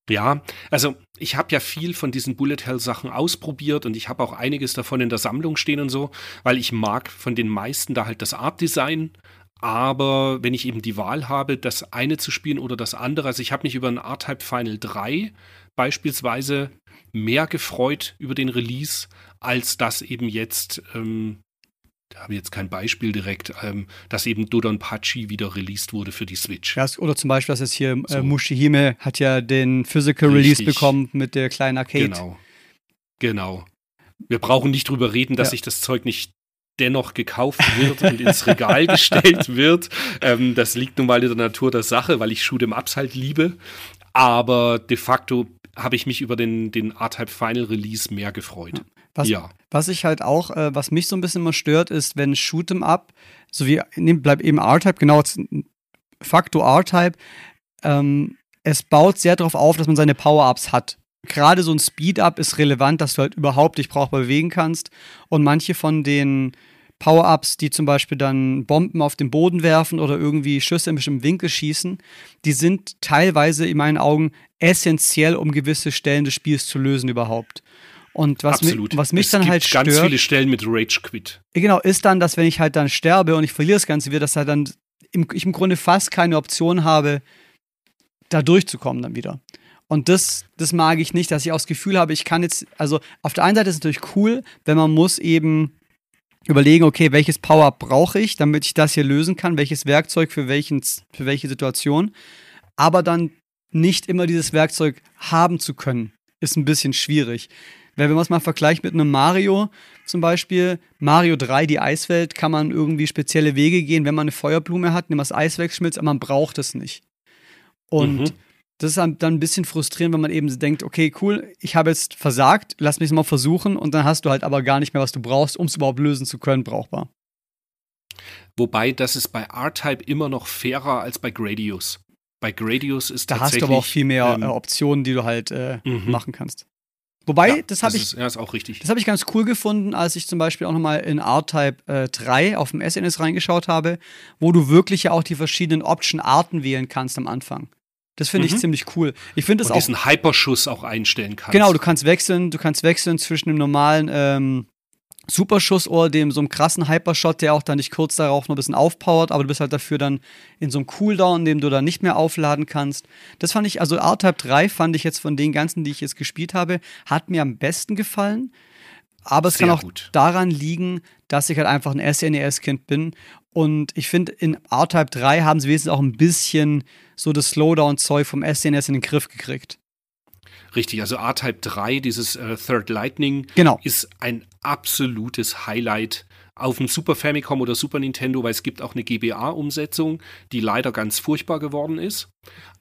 Ja, also ich habe ja viel von diesen Bullet Hell Sachen ausprobiert und ich habe auch einiges davon in der Sammlung stehen und so, weil ich mag von den meisten da halt das Art Design. Aber wenn ich eben die Wahl habe, das eine zu spielen oder das andere, also ich habe mich über ein R-Type Final 3 beispielsweise mehr gefreut über den Release, als das eben jetzt ähm, da habe ich jetzt kein Beispiel direkt, ähm, dass eben Dodon Pachi wieder released wurde für die Switch. Ja, oder zum Beispiel, dass jetzt hier äh, so. Mushihime hat ja den Physical Richtig. Release bekommen mit der kleinen Arcade. Genau. Genau. Wir brauchen nicht drüber reden, dass ja. sich das Zeug nicht dennoch gekauft wird und ins Regal gestellt wird. Ähm, das liegt nun mal in der Natur der Sache, weil ich Shoot'em Ups halt liebe. Aber de facto habe ich mich über den, den R-Type Final Release mehr gefreut. Was, ja. was ich halt auch, äh, was mich so ein bisschen immer stört, ist, wenn Shoot'em Up, so wie, ne, bleibt eben R-Type, genau, Faktor R-Type, ähm, es baut sehr darauf auf, dass man seine Power-Ups hat. Gerade so ein Speed-Up ist relevant, dass du halt überhaupt dich brauchbar bewegen kannst. Und manche von den Power-Ups, die zum Beispiel dann Bomben auf den Boden werfen oder irgendwie Schüsse in bestimmten Winkel schießen, die sind teilweise in meinen Augen essentiell, um gewisse Stellen des Spiels zu lösen überhaupt. Und was. Mi was mich es dann gibt halt stört. ganz viele Stellen mit Rage Quit. Genau, ist dann, dass wenn ich halt dann sterbe und ich verliere das Ganze wieder, dass halt dann im, ich im Grunde fast keine Option habe, da durchzukommen dann wieder. Und das, das mag ich nicht, dass ich auch das Gefühl habe, ich kann jetzt, also auf der einen Seite ist es natürlich cool, wenn man muss eben überlegen, okay, welches Power brauche ich, damit ich das hier lösen kann, welches Werkzeug für, welchen, für welche Situation. Aber dann nicht immer dieses Werkzeug haben zu können, ist ein bisschen schwierig. Wenn man es mal vergleicht mit einem Mario zum Beispiel, Mario 3, die Eiswelt, kann man irgendwie spezielle Wege gehen, wenn man eine Feuerblume hat, nimmt man das Eis wegschmilzt, aber man braucht es nicht. Und mhm. Das ist dann ein bisschen frustrierend, wenn man eben denkt, okay, cool, ich habe jetzt versagt, lass mich es mal versuchen und dann hast du halt aber gar nicht mehr, was du brauchst, um es überhaupt lösen zu können, brauchbar. Wobei, das ist bei R-Type immer noch fairer als bei Gradius. Bei Gradius ist da hast du aber auch viel mehr ähm, Optionen, die du halt äh, mhm. machen kannst. Wobei, ja, das habe ich. ja, ist auch richtig. Das habe ich ganz cool gefunden, als ich zum Beispiel auch nochmal in R-Type äh, 3 auf dem SNS reingeschaut habe, wo du wirklich ja auch die verschiedenen Option-Arten wählen kannst am Anfang. Das finde mhm. ich ziemlich cool. Ich finde es auch. diesen Hyperschuss auch einstellen kannst. Genau, du kannst wechseln, du kannst wechseln zwischen dem normalen ähm, Superschuss oder dem so einem krassen Hypershot, der auch dann nicht kurz darauf noch ein bisschen aufpowert, aber du bist halt dafür dann in so einem Cooldown, in dem du dann nicht mehr aufladen kannst. Das fand ich, also R-Type 3 fand ich jetzt von den ganzen, die ich jetzt gespielt habe, hat mir am besten gefallen. Aber es Sehr kann auch gut. daran liegen, dass ich halt einfach ein SNES-Kind bin. Und ich finde, in R-Type 3 haben sie wenigstens auch ein bisschen so das Slowdown-Zeug vom SNES in den Griff gekriegt. Richtig, also R-Type 3, dieses äh, Third Lightning, genau. ist ein absolutes Highlight auf dem Super Famicom oder Super Nintendo, weil es gibt auch eine GBA-Umsetzung, die leider ganz furchtbar geworden ist.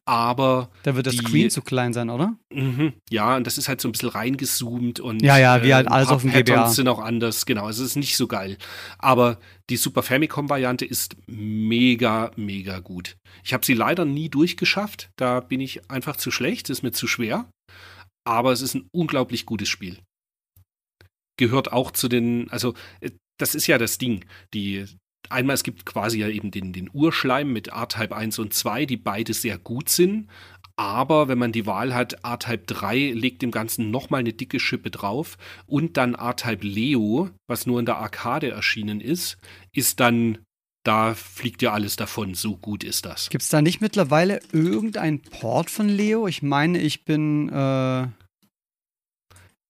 Aber. Da wird das die, Screen zu klein sein, oder? Mh, ja, und das ist halt so ein bisschen reingezoomt und. Ja, ja, wie halt äh, alles auf dem GBA. sind auch anders, genau. Also es ist nicht so geil. Aber die Super Famicom-Variante ist mega, mega gut. Ich habe sie leider nie durchgeschafft. Da bin ich einfach zu schlecht, ist mir zu schwer aber es ist ein unglaublich gutes Spiel. Gehört auch zu den, also äh, das ist ja das Ding. Die, einmal, es gibt quasi ja eben den, den Urschleim mit R-Type 1 und 2, die beide sehr gut sind, Aber wenn man die Wahl hat, R-Type 3 legt dem Ganzen nochmal eine dicke Schippe drauf und dann R-Type Leo, was nur in der Arcade erschienen ist, ist dann da fliegt ja alles davon. So gut ist das. Gibt es da nicht mittlerweile irgendein Port von Leo? Ich meine, ich bin. Äh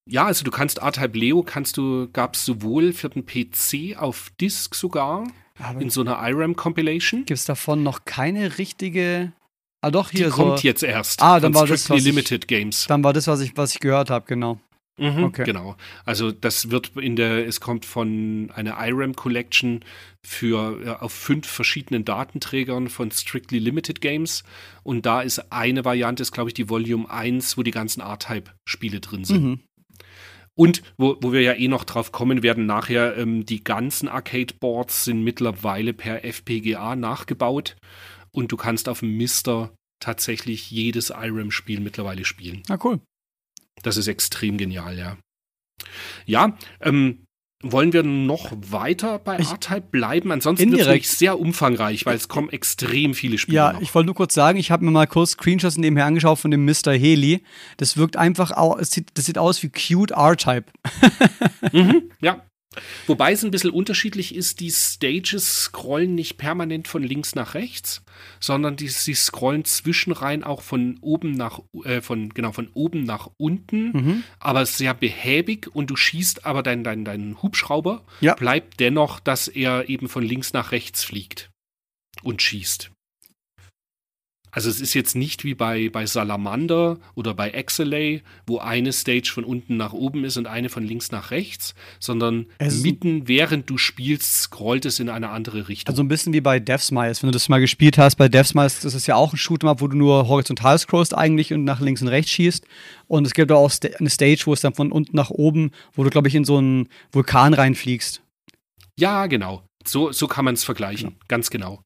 ja, also du kannst R-Type Leo, kannst du, gab es sowohl für den PC auf Disk sogar, Aber in so einer IRAM Compilation. Gibt es davon noch keine richtige. Ah, doch, hier Die so. kommt jetzt erst. Ah, dann war das, was Limited ich, Games. Dann war das, was ich, was ich gehört habe, genau. Mhm, okay. Genau. Also das wird in der, es kommt von einer IRAM Collection für auf fünf verschiedenen Datenträgern von Strictly Limited Games. Und da ist eine Variante, ist glaube ich die Volume 1, wo die ganzen R-Type-Spiele drin sind. Mhm. Und wo, wo wir ja eh noch drauf kommen werden, nachher ähm, die ganzen Arcade-Boards sind mittlerweile per FPGA nachgebaut und du kannst auf dem Mister tatsächlich jedes IRAM-Spiel mittlerweile spielen. Ah, cool. Das ist extrem genial, ja. Ja, ähm, wollen wir noch weiter bei R-Type bleiben? Ansonsten wird es sehr umfangreich, weil es kommen extrem viele Spiele. Ja, noch. ich wollte nur kurz sagen, ich habe mir mal kurz Screenshots nebenher angeschaut von dem Mr. Heli. Das wirkt einfach, das sieht, das sieht aus wie cute R-Type. mhm, ja, Wobei es ein bisschen unterschiedlich ist, die Stages scrollen nicht permanent von links nach rechts, sondern die, sie scrollen zwischenrein auch von oben nach äh, von genau von oben nach unten, mhm. aber sehr behäbig und du schießt aber dein dein dein Hubschrauber ja. bleibt dennoch, dass er eben von links nach rechts fliegt und schießt. Also es ist jetzt nicht wie bei, bei Salamander oder bei Exelay, wo eine Stage von unten nach oben ist und eine von links nach rechts, sondern es mitten während du spielst, scrollt es in eine andere Richtung. Also ein bisschen wie bei Deathsmiles, wenn du das mal gespielt hast. Bei Deathsmiles, das ist ja auch ein Shoot'em-up, wo du nur horizontal scrollst eigentlich und nach links und rechts schießt. Und es gibt auch eine Stage, wo es dann von unten nach oben, wo du, glaube ich, in so einen Vulkan reinfliegst. Ja, genau. So, so kann man es vergleichen. Ja. Ganz genau.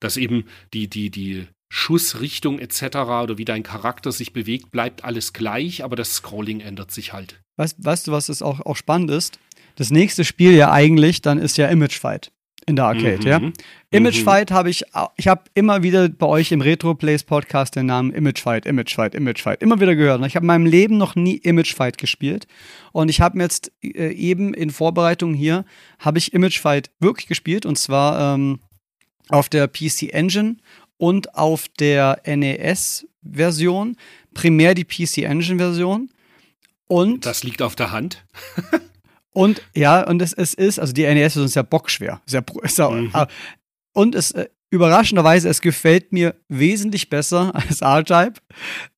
Dass eben die, die, die Schussrichtung etc. oder wie dein Charakter sich bewegt, bleibt alles gleich, aber das Scrolling ändert sich halt. Weißt, weißt du, was es auch, auch spannend ist? Das nächste Spiel ja eigentlich, dann ist ja Image Fight in der Arcade, mhm. ja. Image mhm. Fight habe ich, ich habe immer wieder bei euch im Retro Plays Podcast den Namen Image Fight, Image Fight, Image Fight immer wieder gehört. Und ich habe in meinem Leben noch nie Image Fight gespielt. Und ich habe mir jetzt äh, eben in Vorbereitung hier, habe ich Image Fight wirklich gespielt und zwar ähm, auf der PC Engine und auf der NES-Version, primär die PC Engine-Version. Und das liegt auf der Hand. und ja, und es, es ist, also die NES-Version ist ja bockschwer. Ist ja, mhm. Und es äh, überraschenderweise, es gefällt mir wesentlich besser als R-Type,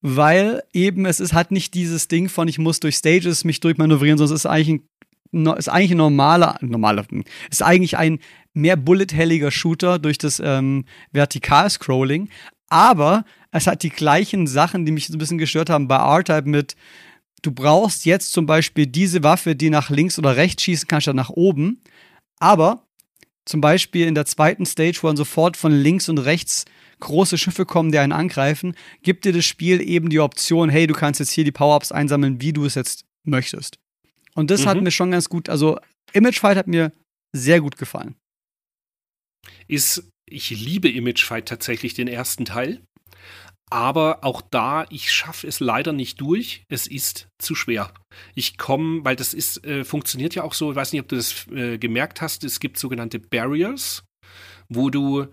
weil eben es ist, hat nicht dieses Ding von, ich muss durch Stages mich durchmanövrieren, sondern es ist eigentlich ein, ist eigentlich ein normaler, normaler, ist eigentlich ein mehr bullet-helliger Shooter durch das ähm, Vertikal-Scrolling. Aber es hat die gleichen Sachen, die mich so ein bisschen gestört haben bei R-Type mit, du brauchst jetzt zum Beispiel diese Waffe, die nach links oder rechts schießen kann, statt nach oben. Aber zum Beispiel in der zweiten Stage, wo dann sofort von links und rechts große Schiffe kommen, die einen angreifen, gibt dir das Spiel eben die Option, hey, du kannst jetzt hier die Power-Ups einsammeln, wie du es jetzt möchtest. Und das mhm. hat mir schon ganz gut, also Image Fight hat mir sehr gut gefallen ist, ich liebe Image Fight tatsächlich den ersten Teil. Aber auch da, ich schaffe es leider nicht durch. Es ist zu schwer. Ich komme, weil das ist, äh, funktioniert ja auch so, ich weiß nicht, ob du das äh, gemerkt hast, es gibt sogenannte Barriers, wo du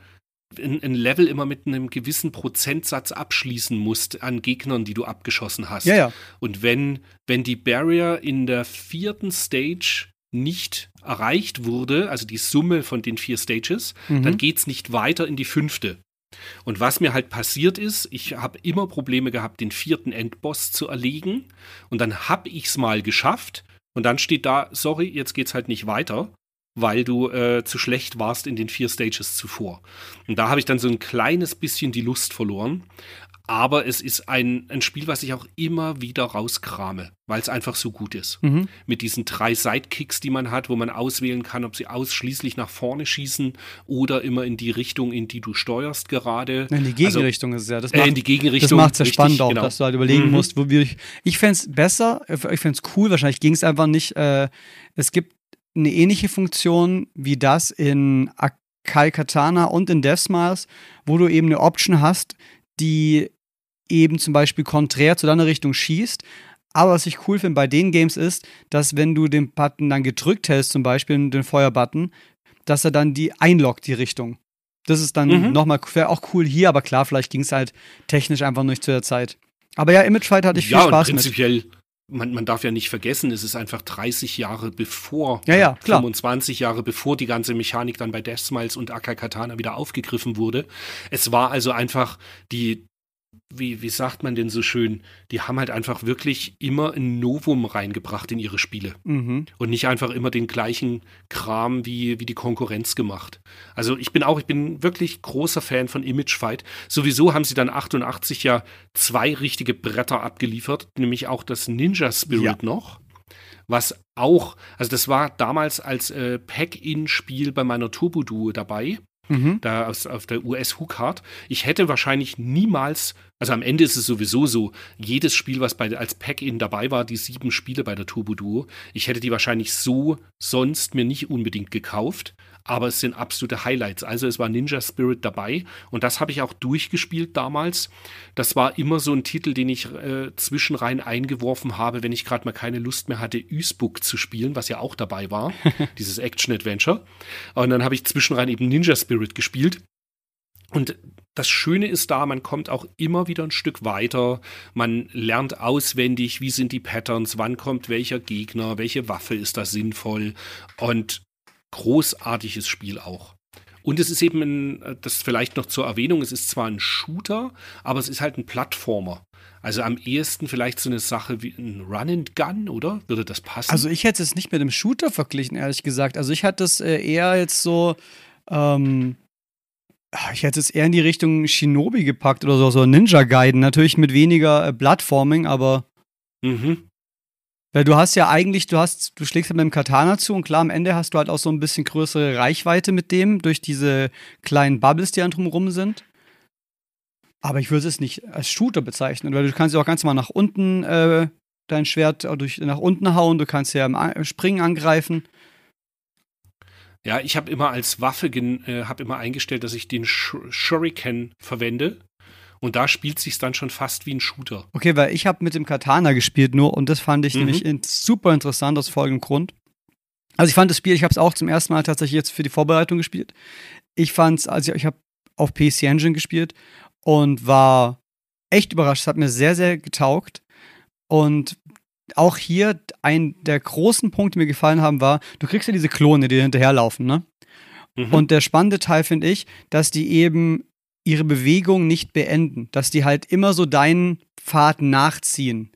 ein, Level immer mit einem gewissen Prozentsatz abschließen musst an Gegnern, die du abgeschossen hast. Ja, ja. Und wenn, wenn die Barrier in der vierten Stage nicht erreicht wurde, also die Summe von den vier Stages, mhm. dann geht es nicht weiter in die fünfte. Und was mir halt passiert ist, ich habe immer Probleme gehabt, den vierten Endboss zu erlegen. Und dann habe ich es mal geschafft. Und dann steht da, sorry, jetzt geht's halt nicht weiter, weil du äh, zu schlecht warst in den vier Stages zuvor. Und da habe ich dann so ein kleines bisschen die Lust verloren aber es ist ein, ein Spiel, was ich auch immer wieder rauskrame, weil es einfach so gut ist. Mhm. Mit diesen drei Sidekicks, die man hat, wo man auswählen kann, ob sie ausschließlich nach vorne schießen oder immer in die Richtung, in die du steuerst gerade. In die Gegenrichtung also, ist es ja. Das macht, äh, in die Gegenrichtung. Das macht es ja spannend auch, genau. dass du halt überlegen mhm. musst, wo wir. Ich, ich fände es besser, ich fände es cool, wahrscheinlich ging es einfach nicht. Äh, es gibt eine ähnliche Funktion wie das in Akai Katana und in Death Smiles, wo du eben eine Option hast, die eben zum Beispiel konträr zu deiner Richtung schießt. Aber was ich cool finde bei den Games ist, dass wenn du den Button dann gedrückt hältst, zum Beispiel den Feuerbutton, dass er dann die einloggt, die Richtung. Das ist dann mhm. nochmal, wäre auch cool hier, aber klar, vielleicht ging es halt technisch einfach nicht zu der Zeit. Aber ja, Image Fight hatte ich ja, viel Spaß und prinzipiell, mit. Man, man darf ja nicht vergessen, es ist einfach 30 Jahre bevor, ja, ja, klar. 25 Jahre bevor die ganze Mechanik dann bei Death Smiles und Akai Katana wieder aufgegriffen wurde. Es war also einfach die, wie, wie sagt man denn so schön, die haben halt einfach wirklich immer ein Novum reingebracht in ihre Spiele. Mhm. Und nicht einfach immer den gleichen Kram wie, wie die Konkurrenz gemacht. Also ich bin auch, ich bin wirklich großer Fan von Image Fight. Sowieso haben sie dann 88 ja zwei richtige Bretter abgeliefert, nämlich auch das Ninja Spirit ja. noch was auch, also das war damals als äh, Pack-In-Spiel bei meiner Turbo-Duo dabei. Mhm. Da aus, auf der US Hookard. Ich hätte wahrscheinlich niemals, also am Ende ist es sowieso so, jedes Spiel, was bei, als Pack-In dabei war, die sieben Spiele bei der Turbo Duo, ich hätte die wahrscheinlich so sonst mir nicht unbedingt gekauft aber es sind absolute Highlights. Also es war Ninja Spirit dabei und das habe ich auch durchgespielt damals. Das war immer so ein Titel, den ich äh, zwischenrein eingeworfen habe, wenn ich gerade mal keine Lust mehr hatte, Usbook zu spielen, was ja auch dabei war, dieses Action-Adventure. Und dann habe ich zwischenrein eben Ninja Spirit gespielt. Und das Schöne ist da, man kommt auch immer wieder ein Stück weiter. Man lernt auswendig, wie sind die Patterns, wann kommt welcher Gegner, welche Waffe ist da sinnvoll. Und großartiges Spiel auch. Und es ist eben, ein, das vielleicht noch zur Erwähnung, es ist zwar ein Shooter, aber es ist halt ein Plattformer. Also am ehesten vielleicht so eine Sache wie ein Run and Gun, oder? Würde das passen? Also ich hätte es nicht mit einem Shooter verglichen, ehrlich gesagt. Also ich hatte es äh, eher jetzt so, ähm, ich hätte es eher in die Richtung Shinobi gepackt oder so, so Ninja Gaiden. Natürlich mit weniger äh, Bloodforming, aber. Mhm. Weil du hast ja eigentlich, du hast, du schlägst halt mit dem Katana zu und klar, am Ende hast du halt auch so ein bisschen größere Reichweite mit dem, durch diese kleinen Bubbles, die dann drumherum sind. Aber ich würde es nicht als Shooter bezeichnen, weil du kannst ja auch ganz mal nach unten äh, dein Schwert durch, nach unten hauen, du kannst ja im Springen angreifen. Ja, ich habe immer als Waffe äh, habe immer eingestellt, dass ich den Sh Shuriken verwende. Und da spielt sich dann schon fast wie ein Shooter. Okay, weil ich habe mit dem Katana gespielt nur und das fand ich mhm. nämlich super interessant aus folgendem Grund. Also ich fand das Spiel, ich habe es auch zum ersten Mal tatsächlich jetzt für die Vorbereitung gespielt. Ich fand es, also ich habe auf PC Engine gespielt und war echt überrascht. Es hat mir sehr, sehr getaugt. Und auch hier ein der großen Punkte, die mir gefallen haben, war, du kriegst ja diese Klone, die hinterherlaufen, ne? Mhm. Und der spannende Teil finde ich, dass die eben ihre Bewegung nicht beenden, dass die halt immer so deinen Pfad nachziehen.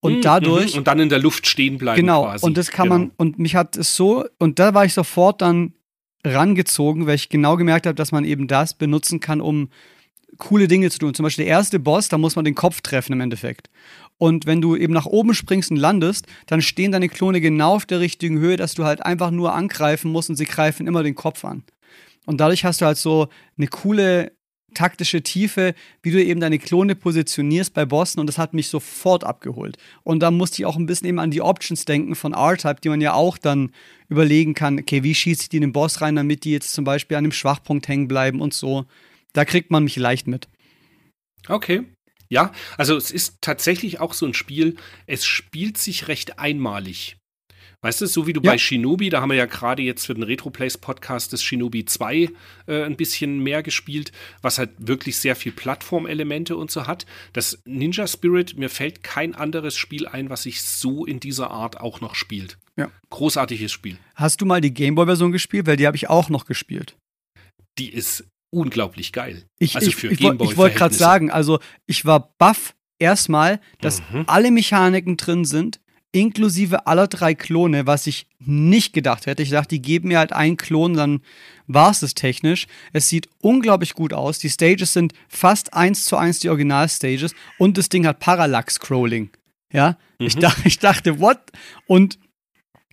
Und mhm, dadurch. Und dann in der Luft stehen bleiben. Genau. Quasi. Und das kann genau. man, und mich hat es so, und da war ich sofort dann rangezogen, weil ich genau gemerkt habe, dass man eben das benutzen kann, um coole Dinge zu tun. Zum Beispiel der erste Boss, da muss man den Kopf treffen im Endeffekt. Und wenn du eben nach oben springst und landest, dann stehen deine Klone genau auf der richtigen Höhe, dass du halt einfach nur angreifen musst und sie greifen immer den Kopf an. Und dadurch hast du halt so eine coole taktische Tiefe, wie du eben deine Klone positionierst bei Bossen und das hat mich sofort abgeholt. Und da musste ich auch ein bisschen eben an die Options denken von R-Type, die man ja auch dann überlegen kann, okay, wie schieße ich die in den Boss rein, damit die jetzt zum Beispiel an dem Schwachpunkt hängen bleiben und so. Da kriegt man mich leicht mit. Okay. Ja, also es ist tatsächlich auch so ein Spiel, es spielt sich recht einmalig. Weißt du, so wie du ja. bei Shinobi, da haben wir ja gerade jetzt für den Retroplays Podcast das Shinobi 2 äh, ein bisschen mehr gespielt, was halt wirklich sehr viel Plattformelemente und so hat. Das Ninja Spirit, mir fällt kein anderes Spiel ein, was sich so in dieser Art auch noch spielt. Ja. Großartiges Spiel. Hast du mal die Gameboy-Version gespielt? Weil die habe ich auch noch gespielt. Die ist unglaublich geil. Ich, also für ich, Gameboy. Ich wollte gerade sagen, also ich war baff erstmal, dass mhm. alle Mechaniken drin sind inklusive aller drei Klone, was ich nicht gedacht hätte. Ich dachte, die geben mir halt einen Klon, dann war es das technisch. Es sieht unglaublich gut aus. Die Stages sind fast eins zu eins die Original-Stages und das Ding hat Parallax-Scrolling. Ja, mhm. ich, dachte, ich dachte, what? Und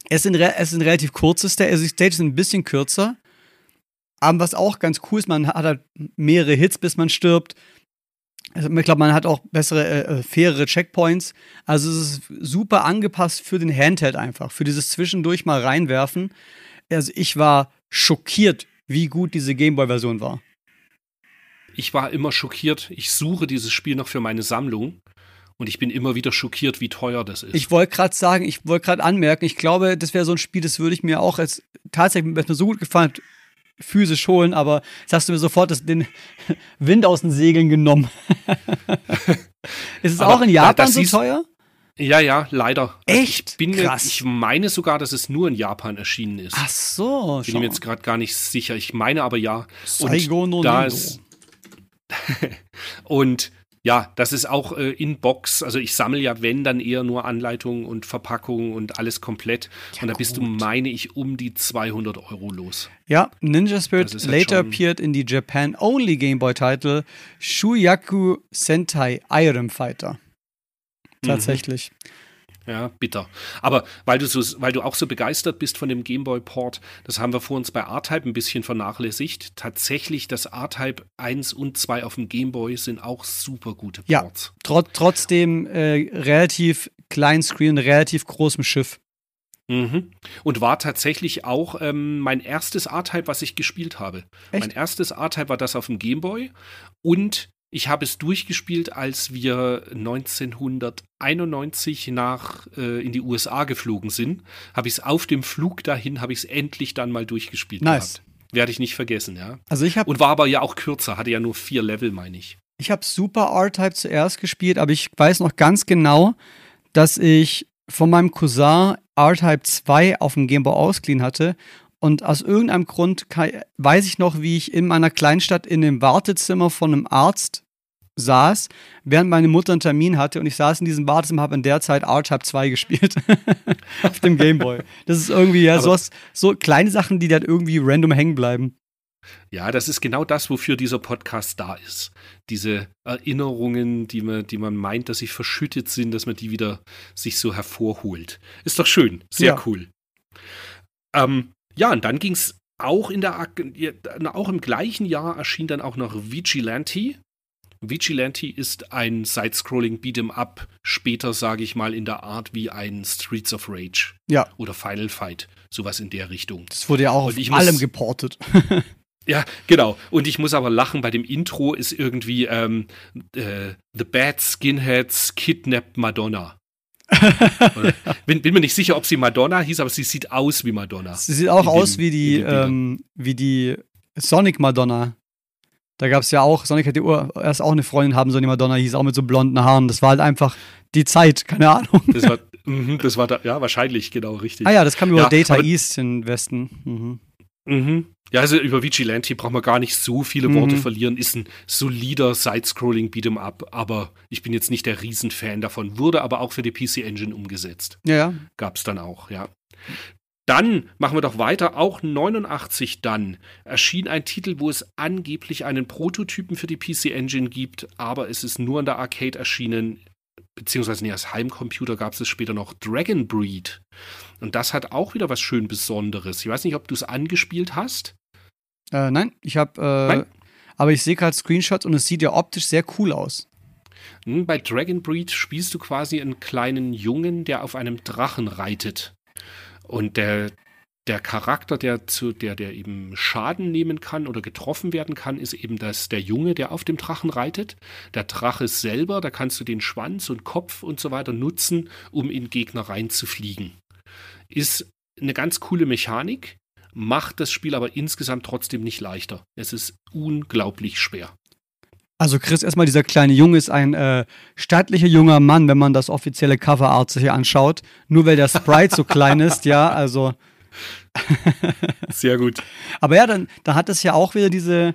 es sind, es sind relativ kurze Stages, also die Stages sind ein bisschen kürzer. Aber was auch ganz cool ist, man hat halt mehrere Hits, bis man stirbt. Also ich glaube, man hat auch bessere, äh, äh, fairere Checkpoints. Also es ist super angepasst für den Handheld einfach, für dieses zwischendurch mal reinwerfen. Also ich war schockiert, wie gut diese Gameboy-Version war. ich war immer schockiert. Ich suche dieses Spiel noch für meine Sammlung. Und ich bin immer wieder schockiert, wie teuer das ist. Ich wollte gerade sagen, ich wollte gerade anmerken, ich glaube, das wäre so ein Spiel, das würde ich mir auch als tatsächlich, wenn es mir so gut gefallen hat, physisch holen, aber jetzt hast du mir sofort das, den Wind aus den Segeln genommen. ist es Aber auch in Japan so teuer? ja, ja, leider. Also Echt? Ich, bin mir, Krass. ich meine sogar, dass es nur in Japan erschienen ist. Ach so, bin mir jetzt gerade gar nicht sicher. Ich meine aber ja. Saigo no ist, und ja, das ist auch äh, in Box. Also ich sammle ja, wenn, dann eher nur Anleitungen und Verpackungen und alles komplett. und da bist du, meine ich, um die 200 Euro los. Ja, Ninja Spirit halt later appeared in the Japan-only Game Boy Title Shuyaku Sentai Iron Fighter. Mhm. Ja, bitter. Aber weil du, so, weil du auch so begeistert bist von dem Gameboy-Port, das haben wir vor uns bei R-Type ein bisschen vernachlässigt. Tatsächlich, das R-Type 1 und 2 auf dem Gameboy sind auch super gute Ja. Ports. Trot trotzdem äh, relativ kleinen Screen, relativ großem Schiff. Mhm. Und war tatsächlich auch ähm, mein erstes R-Type, was ich gespielt habe. Echt? Mein erstes R-Type war das auf dem Gameboy und ich habe es durchgespielt, als wir 1991 nach äh, in die USA geflogen sind. Habe ich es auf dem Flug dahin, habe ich es endlich dann mal durchgespielt Nice. gehabt. Werde ich nicht vergessen, ja. Also ich habe Und war aber ja auch kürzer, hatte ja nur vier Level, meine ich. Ich habe Super R-Type zuerst gespielt, aber ich weiß noch ganz genau, dass ich von meinem Cousin R-Type 2 auf dem Game Boy ausgeliehen hatte. Und aus irgendeinem Grund weiß ich noch, wie ich in meiner Kleinstadt in dem Wartezimmer von einem Arzt saß, während meine Mutter einen Termin hatte und ich saß in diesem Wartezimmer, habe in der Zeit R-Type 2 gespielt. auf dem Game Boy. Das ist irgendwie ja sowas, so kleine Sachen, die dann irgendwie random hängen bleiben. Ja, das ist genau das, wofür dieser Podcast da ist. Diese Erinnerungen, die man, die man meint, dass sie verschüttet sind, dass man die wieder sich so hervorholt. Ist doch schön. Sehr Ja. cool. Ähm, ja, und dann ging es auch in der auch im gleichen Jahr erschien dann auch noch Vigilante. Vigilante ist ein Side-Scrolling Beat'em Up, später sage ich mal in der Art wie ein Streets of Rage Ja, oder Final Fight, sowas in der Richtung. das wurde ja auch Und auf ich muss- allem geportet. Ja, genau. Und ich muss aber lachen, bei dem Intro ist irgendwie ähm, äh, The Bad Skinheads Kidnapped Madonna. Bin, bin mir nicht sicher, ob sie Madonna hieß, aber sie sieht aus wie Madonna. Sie sieht auch In aus den- wie die, den ähm, wie die Sonic Madonna. Da gab es ja auch, Sonic hätte ur- erst auch eine Freundin haben sollen, die Madonna hieß, auch mit so blonden Haaren. Das war halt einfach die Zeit, keine Ahnung. Das war, mhm, das war da, ja, wahrscheinlich, genau, richtig. Ah ja, das kam über Ja, Data East in Westen. Mhm. Mhm. Ja, also über Vigilante brauchen wir gar nicht so viele Mhm. Worte verlieren. Ist ein solider Side-Scrolling Beat'em Up, aber ich bin jetzt nicht der Riesenfan davon. Wurde aber auch für die PC Engine umgesetzt. Ja, ja. gab es dann auch, ja. Dann machen wir doch weiter. Auch 89 dann erschien ein Titel, wo es angeblich einen Prototypen für die PC Engine gibt, aber es ist nur in der Arcade erschienen, beziehungsweise nee, als Heimcomputer gab es es später noch Dragon Breed. Und das hat auch wieder was schön Besonderes. Ich weiß nicht, ob du es angespielt hast. Äh, nein, ich habe, äh, aber ich sehe gerade Screenshots und es sieht ja optisch sehr cool aus. Hm, Bei Dragon Breed spielst du quasi einen kleinen Jungen, der auf einem Drachen reitet. Und der, der Charakter, der, zu, der, der eben Schaden nehmen kann oder getroffen werden kann, ist eben das, der Junge, der auf dem Drachen reitet. Der Drache selber, da kannst du den Schwanz und Kopf und so weiter nutzen, um in Gegner reinzufliegen. Ist eine ganz coole Mechanik, macht das Spiel aber insgesamt trotzdem nicht leichter. Es ist unglaublich schwer. Also Chris, erstmal dieser kleine Junge ist ein äh, stattlicher junger Mann, wenn man das offizielle Coverart sich hier anschaut. Nur weil der Sprite so klein ist, ja, also. Sehr gut. Aber ja, dann, dann hat es ja auch wieder diese.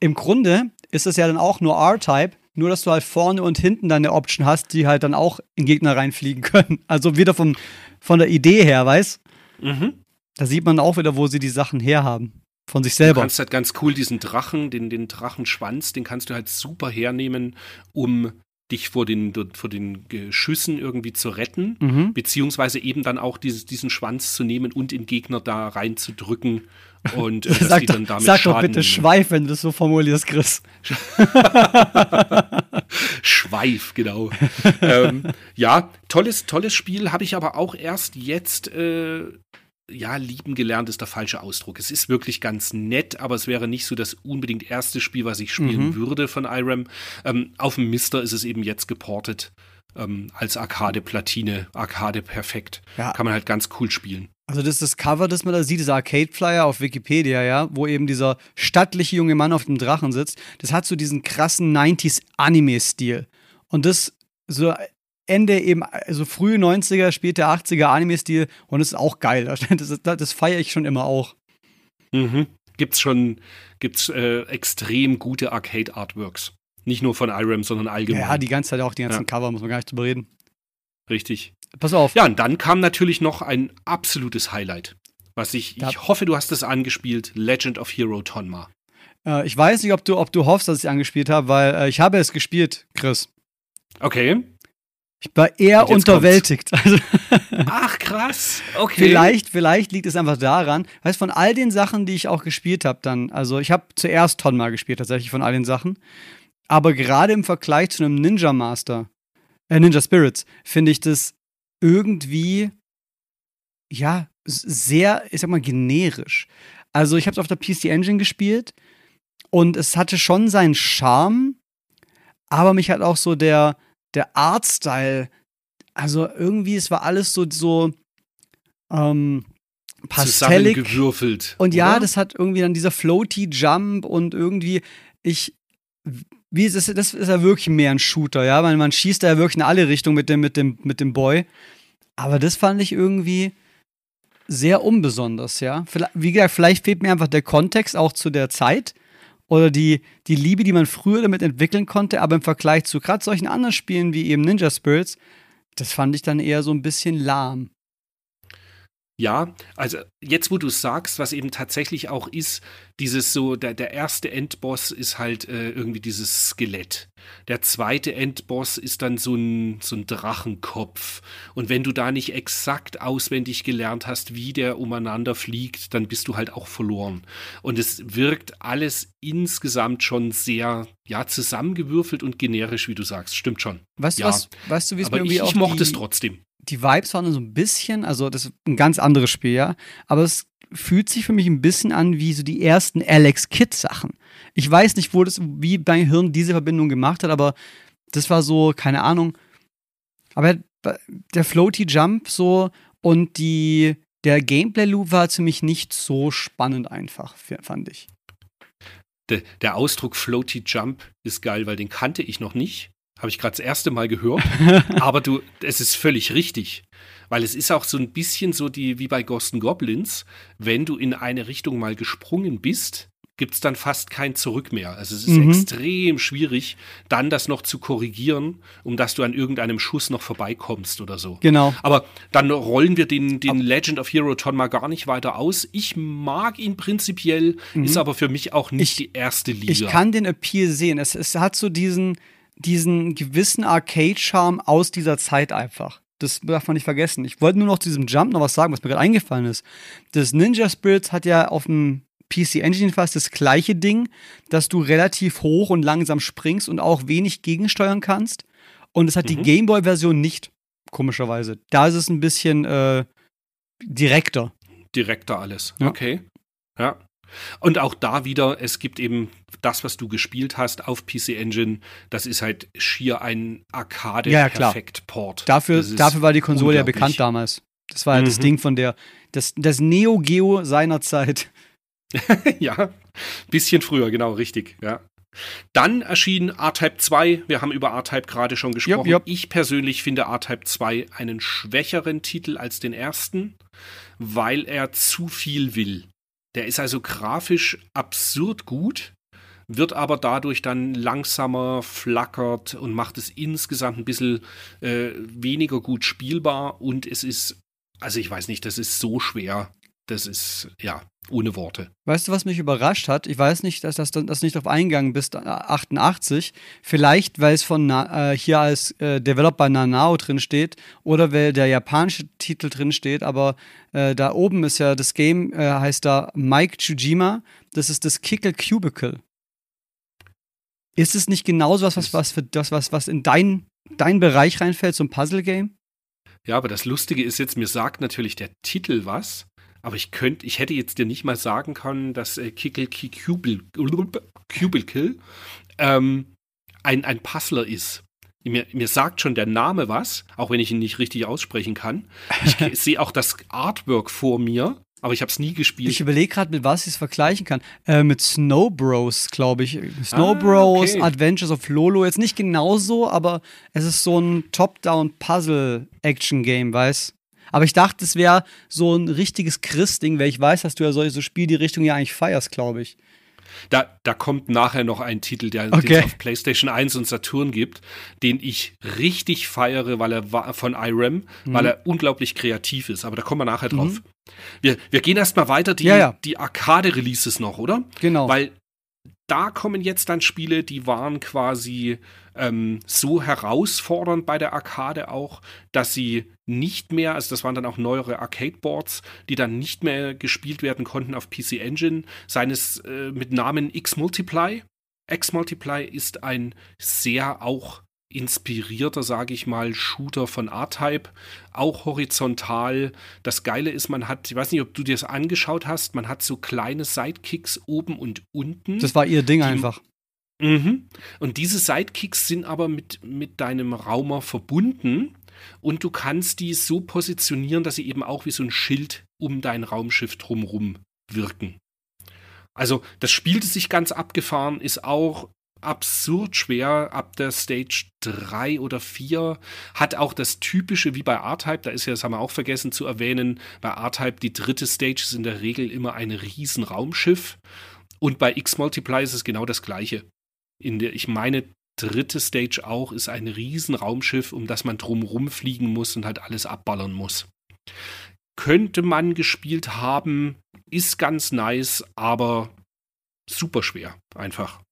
Im Grunde ist es ja dann auch nur R-Type, nur dass du halt vorne und hinten dann eine Option hast, die halt dann auch in Gegner reinfliegen können. Also wieder vom, von der Idee her, weißt Mhm. Da sieht man auch wieder, wo sie die Sachen herhaben. Von sich Du selber. kannst halt ganz cool diesen Drachen, den, den Drachenschwanz, den kannst du halt super hernehmen, um dich vor den, vor den Geschüssen irgendwie zu retten, Mhm. beziehungsweise eben dann auch dieses, diesen Schwanz zu nehmen und den Gegner da reinzudrücken und äh, dass Sag doch, dann damit sag doch bitte. Schweif, wenn du das so formulierst, Chris. Schweif, genau. ähm, ja, tolles, tolles Spiel, habe ich aber auch erst jetzt äh, ja, lieben gelernt ist der falsche Ausdruck. Es ist wirklich ganz nett, aber es wäre nicht so das unbedingt erste Spiel, was ich spielen mhm. würde von IRAM. Ähm, auf dem Mister ist es eben jetzt geportet ähm, als Arcade-Platine, Arcade perfekt. Ja. Kann man halt ganz cool spielen. Also das ist das Cover, das man da sieht, dieser Arcade-Flyer auf Wikipedia, ja, wo eben dieser stattliche junge Mann auf dem Drachen sitzt. Das hat so diesen krassen 90s-Anime-Stil. Und das so Ende eben, also frühe 90er, späte 80er Anime-Stil und das ist auch geil. Das, das, das feiere ich schon immer auch. Mhm. Gibt's schon, gibt's äh, extrem gute Arcade-Artworks. Nicht nur von IRAM, sondern allgemein. Ja, die ganze Zeit auch die ganzen ja. Cover, muss man gar nicht drüber reden. Richtig. Pass auf. Ja, und dann kam natürlich noch ein absolutes Highlight. Was ich, ja. ich hoffe, du hast es angespielt: Legend of Hero Tonma. Äh, ich weiß nicht, ob du, ob du hoffst, dass ich es angespielt habe, weil äh, ich habe es gespielt, Chris. Okay. Ich war eher unterwältigt. Also Ach, krass. Okay. Vielleicht, vielleicht liegt es einfach daran, weißt von all den Sachen, die ich auch gespielt habe, dann, also ich habe zuerst Tonma gespielt, tatsächlich von all den Sachen. Aber gerade im Vergleich zu einem Ninja Master, äh, Ninja Spirits, finde ich das irgendwie, ja, sehr, ich sag mal, generisch. Also ich habe es auf der PC Engine gespielt und es hatte schon seinen Charme, aber mich hat auch so der, der Artstyle, also irgendwie, es war alles so, so ähm, pastellig. gewürfelt. Und ja, oder? das hat irgendwie dann dieser floaty Jump und irgendwie, ich, wie ist das, das ist ja wirklich mehr ein Shooter, ja, weil man schießt da ja wirklich in alle Richtungen mit dem, mit dem, mit dem Boy. Aber das fand ich irgendwie sehr unbesonders, ja. Wie gesagt, vielleicht fehlt mir einfach der Kontext auch zu der Zeit oder die, die Liebe, die man früher damit entwickeln konnte, aber im Vergleich zu gerade solchen anderen Spielen wie eben Ninja Spirits, das fand ich dann eher so ein bisschen lahm. Ja, also jetzt, wo du sagst, was eben tatsächlich auch ist, dieses so, der, der erste Endboss ist halt äh, irgendwie dieses Skelett. Der zweite Endboss ist dann so ein, so ein Drachenkopf. Und wenn du da nicht exakt auswendig gelernt hast, wie der umeinander fliegt, dann bist du halt auch verloren. Und es wirkt alles insgesamt schon sehr, ja, zusammengewürfelt und generisch, wie du sagst. Stimmt schon. Weißt ja. was, weißt du, wie es mir irgendwie ich, ich mochte es trotzdem die Vibes waren so ein bisschen, also das ist ein ganz anderes Spiel, ja, aber es fühlt sich für mich ein bisschen an wie so die ersten Alex Kidd Sachen. Ich weiß nicht, wo das, wie dein Hirn diese Verbindung gemacht hat, aber das war so, keine Ahnung. Aber der Floaty Jump so und die, der Gameplay Loop war ziemlich nicht so spannend einfach, fand ich. Der Ausdruck Floaty Jump ist geil, weil den kannte ich noch nicht. Habe ich gerade das erste Mal gehört. Aber du, es ist völlig richtig. Weil es ist auch so ein bisschen so die, wie bei Ghost Goblins, wenn du in eine Richtung mal gesprungen bist, gibt es dann fast kein Zurück mehr. Also es ist mhm. extrem schwierig, dann das noch zu korrigieren, um dass du an irgendeinem Schuss noch vorbeikommst oder so. Genau. Aber dann rollen wir den, den Legend of Hero Ton mal gar nicht weiter aus. Ich mag ihn prinzipiell, mhm. ist aber für mich auch nicht ich, die erste Liga. Ich kann den Appeal sehen. Es, es hat so diesen, diesen gewissen Arcade-Charme aus dieser Zeit einfach. Das darf man nicht vergessen. Ich wollte nur noch zu diesem Jump noch was sagen, was mir gerade eingefallen ist. Das Ninja Spirits hat ja auf dem PC Engine fast das gleiche Ding, dass du relativ hoch und langsam springst und auch wenig gegensteuern kannst. Und es hat mhm. die Gameboy-Version nicht, komischerweise. Da ist es ein bisschen äh, direkter. Direkter alles. Ja. Okay. Ja. Und auch da wieder, es gibt eben das, was du gespielt hast auf PC Engine, das ist halt schier ein Arcade-Perfekt-Port. Ja, dafür, dafür war die Konsole ja bekannt damals. Das war ja mhm. das Ding von der, das, das Neo Geo seiner Zeit. ja, bisschen früher, genau, richtig, ja. Dann erschien R-Type 2. Wir haben über R-Type gerade schon gesprochen. Yep, yep. Ich persönlich finde R-Type 2 einen schwächeren Titel als den ersten, weil er zu viel will. Der ist also grafisch absurd gut, wird aber dadurch dann langsamer, flackert und macht es insgesamt ein bisschen äh, weniger gut spielbar und es ist, also ich weiß nicht, das ist so schwer. Das ist, ja, ohne Worte. Weißt du, was mich überrascht hat? Ich weiß nicht, dass das, das nicht auf eingegangen bist, 88. Vielleicht, weil es von äh, hier als äh, Developer Nanao drin steht oder weil der japanische Titel drin steht, aber äh, da oben ist ja das Game, äh, heißt da Mike Chujima. Das ist das Kickle Cubicle. Ist es nicht genauso was, was, was, für das, was, was in dein, dein Bereich reinfällt, so ein Puzzle-Game? Ja, aber das Lustige ist jetzt, mir sagt natürlich der Titel was, aber ich könnte, ich hätte jetzt dir nicht mal sagen können, dass äh, Cubil, Cubicle ähm, ein, ein Puzzler ist. Mir, mir sagt schon der Name was, auch wenn ich ihn nicht richtig aussprechen kann. Ich sehe auch das Artwork vor mir, aber ich habe es nie gespielt. Ich überlege gerade, mit was ich es vergleichen kann. Äh, mit Snow Bros, glaube ich. Snow ah, Bros, okay. Adventures of Lolo. Jetzt nicht genauso, aber es ist so ein Top-Down-Puzzle-Action-Game, weißt aber ich dachte, es wäre so ein richtiges Chris-Ding, weil ich weiß, dass du ja solche so Spiele die Richtung ja eigentlich feierst, glaube ich. Da, da kommt nachher noch ein Titel, der okay. es auf PlayStation 1 und Saturn gibt, den ich richtig feiere, weil er von IRAM, mhm. weil er unglaublich kreativ ist. Aber da kommen wir nachher drauf. Mhm. Wir, wir gehen erstmal weiter, die, ja, ja. die Arcade-Releases noch, oder? Genau. Weil da kommen jetzt dann Spiele, die waren quasi ähm, so herausfordernd bei der Arcade auch, dass sie nicht mehr, also das waren dann auch neuere Arcade-Boards, die dann nicht mehr gespielt werden konnten auf PC Engine, seines äh, mit Namen X-Multiply. X-Multiply ist ein sehr auch inspirierter, sage ich mal, Shooter von R-Type, auch horizontal. Das Geile ist, man hat, ich weiß nicht, ob du dir das angeschaut hast, man hat so kleine Sidekicks oben und unten. Das war ihr Ding einfach. Mhm. Und diese Sidekicks sind aber mit, mit deinem Raumer verbunden und du kannst die so positionieren, dass sie eben auch wie so ein Schild um dein Raumschiff drumherum wirken. Also das spielte sich ganz abgefahren, ist auch absurd schwer ab der Stage 3 oder 4. Hat auch das typische wie bei R-Type, da ist ja, das haben wir auch vergessen zu erwähnen, bei R-Type die dritte Stage ist in der Regel immer ein riesen Raumschiff. Und bei X-Multiply ist es genau das gleiche. In der, ich meine, dritte Stage auch ist ein riesen Raumschiff, um das man drumherum fliegen muss und halt alles abballern muss. Könnte man gespielt haben, ist ganz nice, aber super schwer einfach.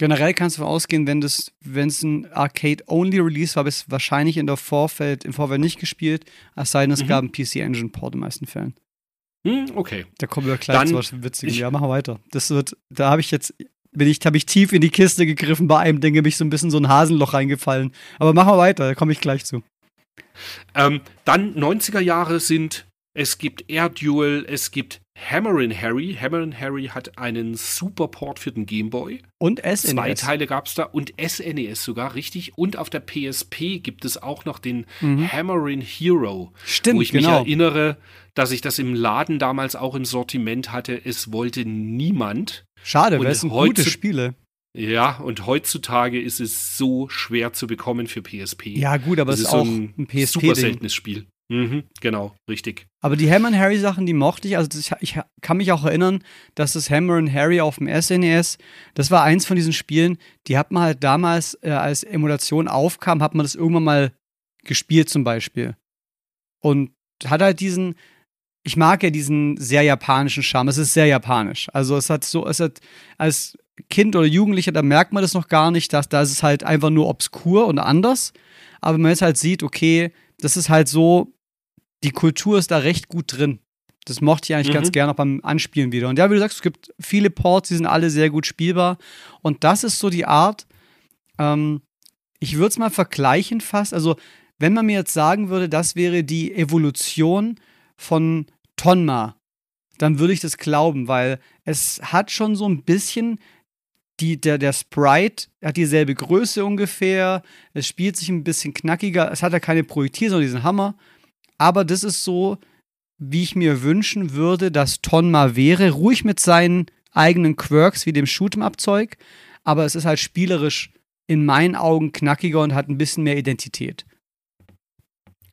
Generell kannst du davon ausgehen, wenn es ein Arcade-Only-Release war, bist wahrscheinlich in der Vorfeld, im Vorfeld nicht gespielt, es sei denn, es mhm. gab einen PC-Engine-Port in den meisten Fällen. Hm, okay. Da kommen wir gleich zu was Witzigem. Ja, machen wir weiter. Das wird, da habe ich jetzt, bin ich, habe ich tief in die Kiste gegriffen bei einem Ding, bin ich so ein bisschen so ein Hasenloch reingefallen. Aber machen wir weiter, da komme ich gleich zu. Ähm, dann 90er Jahre sind, es gibt Air Duel, es gibt Hammerin' Harry. Hammerin' Harry hat einen Superport für den Game Boy. Und SNES. Zwei Teile gab es da und SNES sogar, richtig. Und auf der PSP gibt es auch noch den mhm. Hammerin' Hero. Stimmt, Wo ich genau. mich erinnere, dass ich das im Laden damals auch im Sortiment hatte. Es wollte niemand. Schade, weil es sind gute Spiele. Ja, und heutzutage ist es so schwer zu bekommen für PSP. Ja, gut, aber es ist auch ein, ein PSP. Super seltenes Spiel. Mhm, genau, richtig. Aber die Hammer Harry Sachen, die mochte ich. Also ich, ich, kann mich auch erinnern, dass das Hammer Harry auf dem SNES, das war eins von diesen Spielen, die hat man halt damals, äh, als Emulation aufkam, hat man das irgendwann mal gespielt zum Beispiel. Und hat halt diesen, ich mag ja diesen sehr japanischen Charme. Es ist sehr japanisch. Also es hat so, es hat als Kind oder Jugendlicher, da merkt man das noch gar nicht, dass da ist es halt einfach nur obskur und anders. Aber wenn man jetzt halt sieht, okay, das ist halt so, die Kultur ist da recht gut drin. Das mochte ich eigentlich mhm. ganz gerne auch beim Anspielen wieder. Und ja, wie du sagst, es gibt viele Ports, die sind alle sehr gut spielbar. Und das ist so die Art, ähm, ich würde es mal vergleichen fast. Also, wenn man mir jetzt sagen würde, das wäre die Evolution von Tonma, dann würde ich das glauben, weil es hat schon so ein bisschen die, der, der Sprite hat dieselbe Größe ungefähr. Es spielt sich ein bisschen knackiger. Es hat ja keine Projektil, sondern diesen Hammer. Aber das ist so, wie ich mir wünschen würde, dass Tonma wäre. Ruhig mit seinen eigenen Quirks wie dem Shoot'em-Up-Zeug. Aber es ist halt spielerisch in meinen Augen knackiger und hat ein bisschen mehr Identität.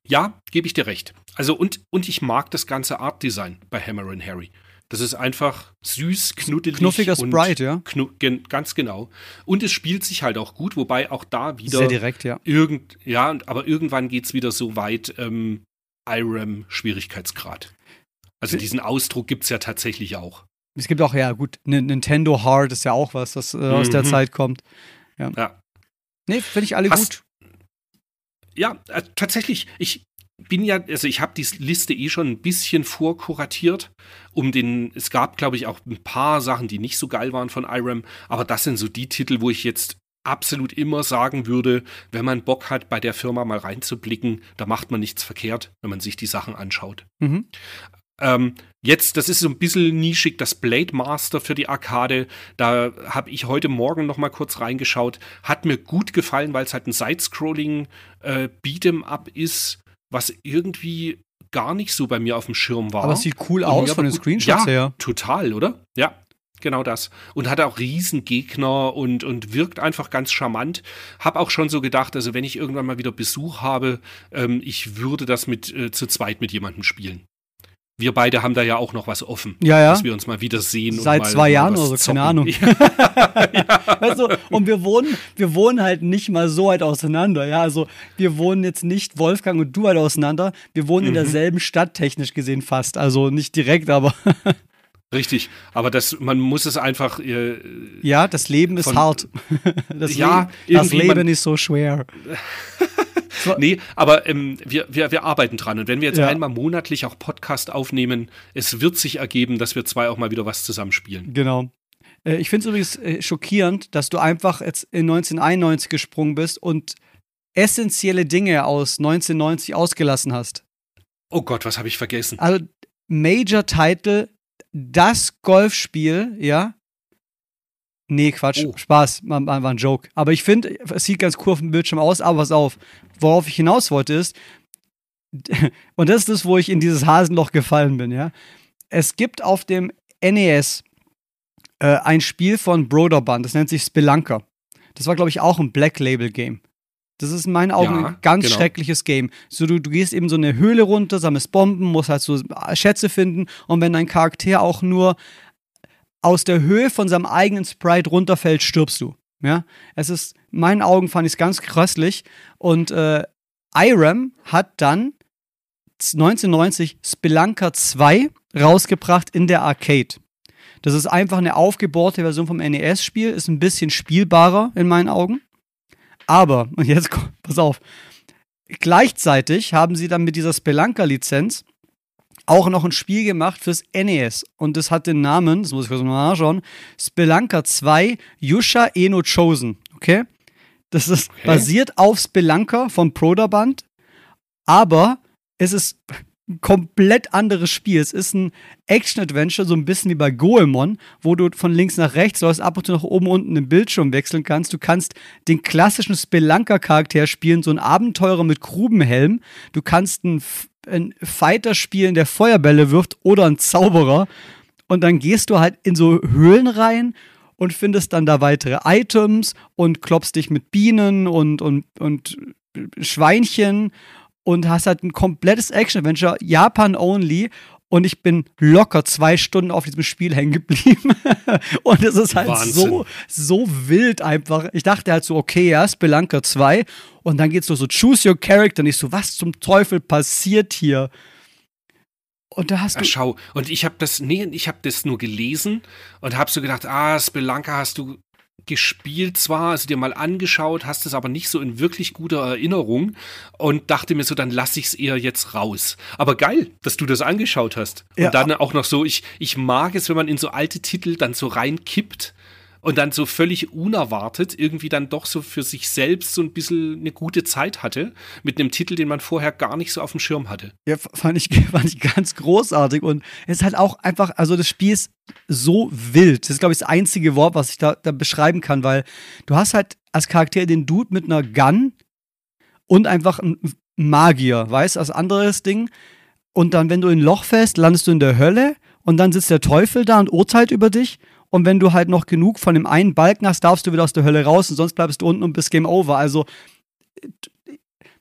Ja, gebe ich dir recht. Also und, und ich mag das ganze Art-Design bei Hammer and Harry. Das ist einfach süß, knuddelig. Knuffiger Sprite, ja. Knu gen ganz genau. Und es spielt sich halt auch gut, wobei auch da wieder. Sehr direkt, ja. Irgend, ja, aber irgendwann geht es wieder so weit, ähm, IRAM-Schwierigkeitsgrad. Also diesen Ausdruck gibt es ja tatsächlich auch. Es gibt auch, ja, gut, Nintendo Hard ist ja auch was, das äh, aus der mhm. Zeit kommt. Ja. ja. Nee, finde ich alle Hast, gut. Ja, äh, tatsächlich, ich, bin ja, also ich habe die Liste eh schon ein bisschen vorkuratiert, um den, es gab, glaube ich, auch ein paar Sachen, die nicht so geil waren von IRAM, aber das sind so die Titel, wo ich jetzt absolut immer sagen würde, wenn man Bock hat, bei der Firma mal reinzublicken, da macht man nichts verkehrt, wenn man sich die Sachen anschaut. Mhm. Ähm, jetzt, das ist so ein bisschen nischig, das Blade Master für die Arcade. Da habe ich heute Morgen noch mal kurz reingeschaut. Hat mir gut gefallen, weil es halt ein Side-Scrolling äh, Beat'em Up ist, was irgendwie gar nicht so bei mir auf dem Schirm war. Aber es sieht cool aus von den Screenshots ja, her. Total, oder? Ja, genau das. Und hat auch riesen Gegner und, und wirkt einfach ganz charmant. Hab auch schon so gedacht, also wenn ich irgendwann mal wieder Besuch habe, ähm, ich würde das mit äh, zu zweit mit jemandem spielen. Wir beide haben da ja auch noch was offen, ja, ja. dass wir uns mal wieder sehen. Seit mal, zwei Jahren oder so, keine Ahnung. ja. weißt du, und wir wohnen, wir wohnen halt nicht mal so weit auseinander. Ja, also wir wohnen jetzt nicht Wolfgang und du weit auseinander. Wir wohnen mhm. in derselben Stadt technisch gesehen fast. Also nicht direkt, aber Richtig, aber das, man muss es einfach. Äh, ja, das Leben ist hart. Das, ja, Le das Leben man, ist so schwer. nee, aber ähm, wir, wir, wir arbeiten dran. Und wenn wir jetzt ja. einmal monatlich auch Podcast aufnehmen, es wird sich ergeben, dass wir zwei auch mal wieder was zusammenspielen. Genau. Äh, ich finde es übrigens äh, schockierend, dass du einfach jetzt in 1991 gesprungen bist und essentielle Dinge aus 1990 ausgelassen hast. Oh Gott, was habe ich vergessen? Also Major Title das Golfspiel, ja. Nee, Quatsch, oh. Spaß, war, war ein Joke. Aber ich finde, es sieht ganz cool auf dem Bildschirm aus, aber pass auf, worauf ich hinaus wollte ist, und das ist das, wo ich in dieses Hasenloch gefallen bin, ja. Es gibt auf dem NES äh, ein Spiel von Broderband, das nennt sich Spelunker. Das war, glaube ich, auch ein Black Label Game. Das ist in meinen Augen ja, ein ganz genau. schreckliches Game. So, du, du gehst eben so eine Höhle runter, sammelst Bomben, musst halt so Schätze finden und wenn dein Charakter auch nur aus der Höhe von seinem eigenen Sprite runterfällt, stirbst du. Ja, es ist, in meinen Augen fand ich es ganz krasslich und äh, IRAM hat dann 1990 Spelunker 2 rausgebracht in der Arcade. Das ist einfach eine aufgebohrte Version vom NES-Spiel, ist ein bisschen spielbarer in meinen Augen. Aber, und jetzt, pass auf, gleichzeitig haben sie dann mit dieser Spelunker-Lizenz auch noch ein Spiel gemacht fürs NES. Und das hat den Namen, das muss ich kurz mal nachschauen, Spelunker 2 Yusha Eno Chosen. Okay? Das ist okay. basiert auf Spelunker von Prodaband, aber es ist komplett anderes Spiel. Es ist ein Action-Adventure, so ein bisschen wie bei Goemon, wo du von links nach rechts läufst, ab und zu nach oben unten den Bildschirm wechseln kannst. Du kannst den klassischen Spelunker-Charakter spielen, so ein Abenteurer mit Grubenhelm. Du kannst einen, einen Fighter spielen, der Feuerbälle wirft oder einen Zauberer. Und dann gehst du halt in so Höhlen rein und findest dann da weitere Items und klopfst dich mit Bienen und, und, und Schweinchen und hast halt ein komplettes Action-Adventure, Japan only. Und ich bin locker zwei Stunden auf diesem Spiel hängen geblieben. und es ist halt so, so wild einfach. Ich dachte halt so, okay, ja, Spelunker 2. Und dann geht's so, so choose your character. Und ich so, was zum Teufel passiert hier? Und da hast du. Ach, schau, und ich habe das, nee, ich habe das nur gelesen und habe so gedacht, ah, Spelunker hast du gespielt zwar, also dir mal angeschaut, hast es aber nicht so in wirklich guter Erinnerung und dachte mir so, dann lasse ich es eher jetzt raus. Aber geil, dass du das angeschaut hast. Und ja. dann auch noch so, ich, ich mag es, wenn man in so alte Titel dann so reinkippt und dann so völlig unerwartet irgendwie dann doch so für sich selbst so ein bisschen eine gute Zeit hatte mit einem Titel, den man vorher gar nicht so auf dem Schirm hatte. Ja, fand ich, fand ich ganz großartig und es ist halt auch einfach, also das Spiel ist so wild. Das ist, glaube ich, das einzige Wort, was ich da, da beschreiben kann, weil du hast halt als Charakter den Dude mit einer Gun und einfach ein Magier, weißt du, als anderes Ding. Und dann, wenn du in ein Loch fällst, landest du in der Hölle und dann sitzt der Teufel da und urteilt über dich. Und wenn du halt noch genug von dem einen Balken hast, darfst du wieder aus der Hölle raus und sonst bleibst du unten und bist Game Over. Also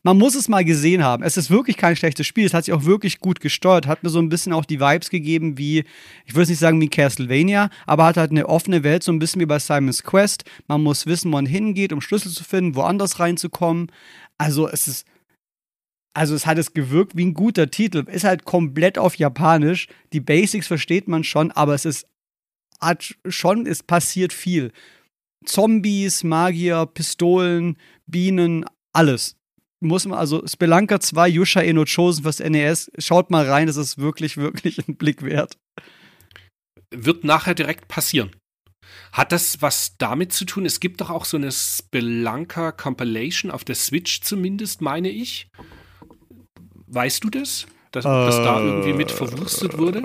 man muss es mal gesehen haben. Es ist wirklich kein schlechtes Spiel. Es hat sich auch wirklich gut gesteuert. Hat mir so ein bisschen auch die Vibes gegeben wie, ich würde nicht sagen wie Castlevania, aber hat halt eine offene Welt, so ein bisschen wie bei Simon's Quest. Man muss wissen, wo man hingeht, um Schlüssel zu finden, woanders reinzukommen. Also es ist, also es hat es gewirkt wie ein guter Titel. Ist halt komplett auf Japanisch. Die Basics versteht man schon, aber es ist hat schon, es passiert viel. Zombies, Magier, Pistolen, Bienen, alles. Muss man, also Spelunker 2, Yusha Eno Chosen fürs NES, schaut mal rein, das ist wirklich, wirklich ein Blick wert. Wird nachher direkt passieren. Hat das was damit zu tun? Es gibt doch auch so eine Spelunker Compilation auf der Switch zumindest, meine ich. Weißt du das? Dass, äh, dass da irgendwie mit verwurstet wurde?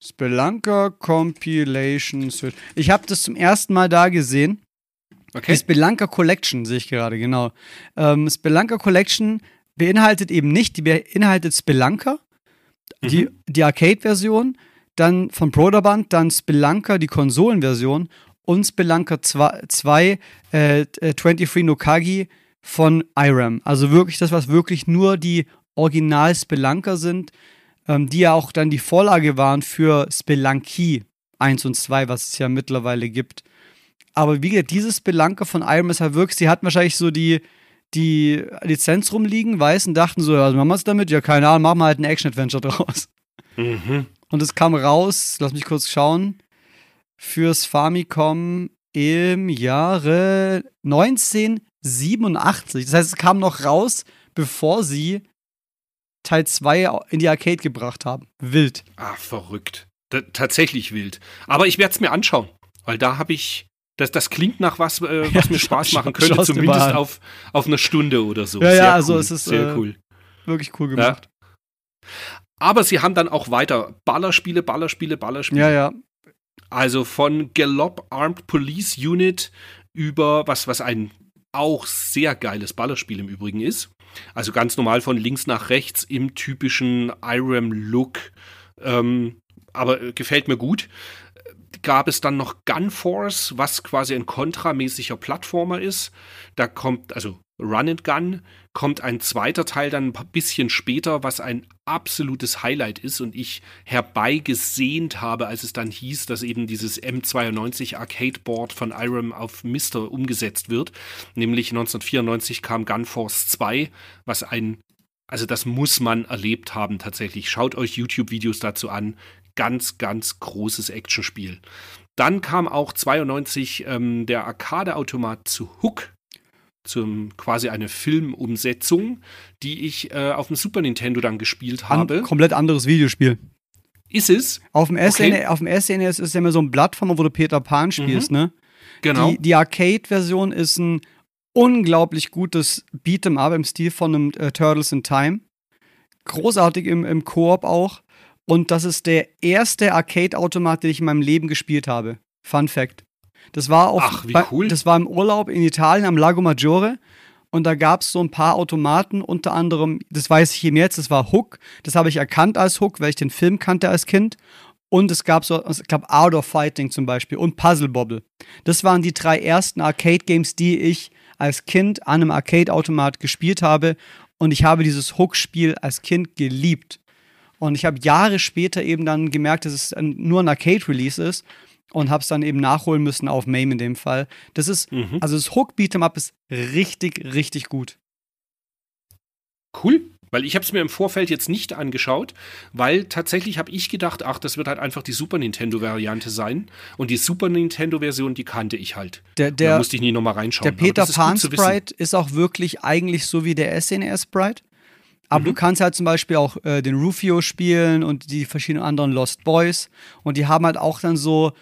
Spelunker Compilation Switch. Ich habe das zum ersten Mal da gesehen. Okay. Die Spelunker Collection sehe ich gerade, genau. Ähm, Spelunker Collection beinhaltet eben nicht, die beinhaltet Spelunker, mhm. die, die Arcade-Version, dann von Broderband, dann Spelunker, die Konsolenversion und Spelunker 2, äh, 23 no Kagi von IRAM. Also wirklich das, was wirklich nur die Original Spelunker sind, ähm, die ja auch dann die Vorlage waren für Spelunky 1 und 2, was es ja mittlerweile gibt. Aber wie gesagt, dieses Spelunker von ist halt wirklich, sie hatten wahrscheinlich so die, die Lizenz rumliegen, weiß und dachten so, was machen wir damit? Ja, keine Ahnung, machen wir halt ein Action-Adventure draus. Mhm. Und es kam raus, lass mich kurz schauen, fürs Famicom im Jahre 1987. Das heißt, es kam noch raus, bevor sie Teil 2 in die Arcade gebracht haben. Wild. Ah, verrückt. D tatsächlich wild. Aber ich werde es mir anschauen, weil da habe ich. Das, das klingt nach was, äh, was ja, mir Spaß machen könnte, zumindest auf, auf eine Stunde oder so. Ja, sehr ja, also cool. es ist sehr äh, cool. Wirklich cool gemacht. Ja. Aber sie haben dann auch weiter Ballerspiele, Ballerspiele, Ballerspiele. Ja, ja. Also von Gallop Armed Police Unit über was, was ein auch sehr geiles Ballerspiel im Übrigen ist. Also ganz normal von links nach rechts im typischen IRAM-Look. Ähm, aber gefällt mir gut. Gab es dann noch Gunforce, was quasi ein kontramäßiger Plattformer ist. Da kommt, also Run and Gun, kommt ein zweiter Teil dann ein bisschen später, was ein absolutes Highlight ist und ich herbeigesehnt habe, als es dann hieß, dass eben dieses M92 Arcade Board von Irem auf Mister umgesetzt wird. Nämlich 1994 kam Gunforce 2, was ein, also das muss man erlebt haben tatsächlich. Schaut euch YouTube-Videos dazu an. Ganz, ganz großes Actionspiel. Dann kam auch 92 ähm, der Arcade-Automat zu Hook zum quasi eine Filmumsetzung, die ich äh, auf dem Super Nintendo dann gespielt habe. An, komplett anderes Videospiel. Ist es? Auf dem, SN okay. auf dem SNES ist ja immer so ein Plattformer, wo du Peter Pan spielst, mhm. ne? Genau. Die, die Arcade-Version ist ein unglaublich gutes Beat'em Up im Stil von einem äh, Turtles in Time. Großartig im, im Koop auch. Und das ist der erste Arcade-Automat, den ich in meinem Leben gespielt habe. Fun Fact. Das war auf, Ach, wie cool. das war im Urlaub in Italien am Lago Maggiore. Und da gab es so ein paar Automaten, unter anderem, das weiß ich eben jetzt, das war Hook. Das habe ich erkannt als Hook, weil ich den Film kannte als Kind. Und es gab so, ich glaube, Art of Fighting zum Beispiel und Puzzle Bobble. Das waren die drei ersten Arcade-Games, die ich als Kind an einem Arcade-Automat gespielt habe. Und ich habe dieses Hook-Spiel als Kind geliebt. Und ich habe Jahre später eben dann gemerkt, dass es nur ein Arcade-Release ist und habe es dann eben nachholen müssen auf MAME in dem Fall. Das ist, mhm. also das Hook Beat'em Up ist richtig, richtig gut. Cool, weil ich habe es mir im Vorfeld jetzt nicht angeschaut, weil tatsächlich habe ich gedacht, ach, das wird halt einfach die Super Nintendo-Variante sein. Und die Super Nintendo-Version, die kannte ich halt. Der, der, da musste ich nie nochmal reinschauen. Der Peter Pan-Sprite ist auch wirklich eigentlich so wie der SNES-Sprite. Aber mhm. du kannst halt zum Beispiel auch äh, den Rufio spielen und die verschiedenen anderen Lost Boys. Und die haben halt auch dann so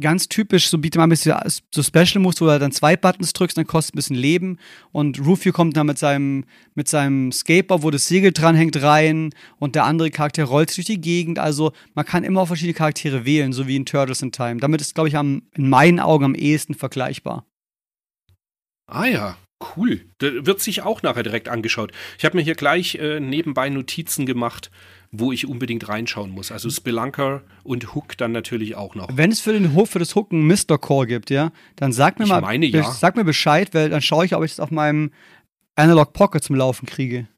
ganz typisch, so bietet man ein bisschen so Special Moves, wo du dann zwei Buttons drückst, dann kostet ein bisschen Leben. Und Rufio kommt dann mit seinem, mit seinem Skateboard, wo das Segel dranhängt, rein und der andere Charakter rollt durch die Gegend. Also man kann immer verschiedene Charaktere wählen, so wie in Turtles in Time. Damit ist, glaube ich, am, in meinen Augen am ehesten vergleichbar. Ah ja, cool. Der wird sich auch nachher direkt angeschaut. Ich habe mir hier gleich äh, nebenbei Notizen gemacht wo ich unbedingt reinschauen muss. Also Spelunker und Hook dann natürlich auch noch. Wenn es für, den Hook, für das Hook einen Mr. Call gibt, ja, dann sag mir ich mal, meine, ja. sag mir Bescheid, weil dann schaue ich, ob ich es auf meinem Analog Pocket zum Laufen kriege.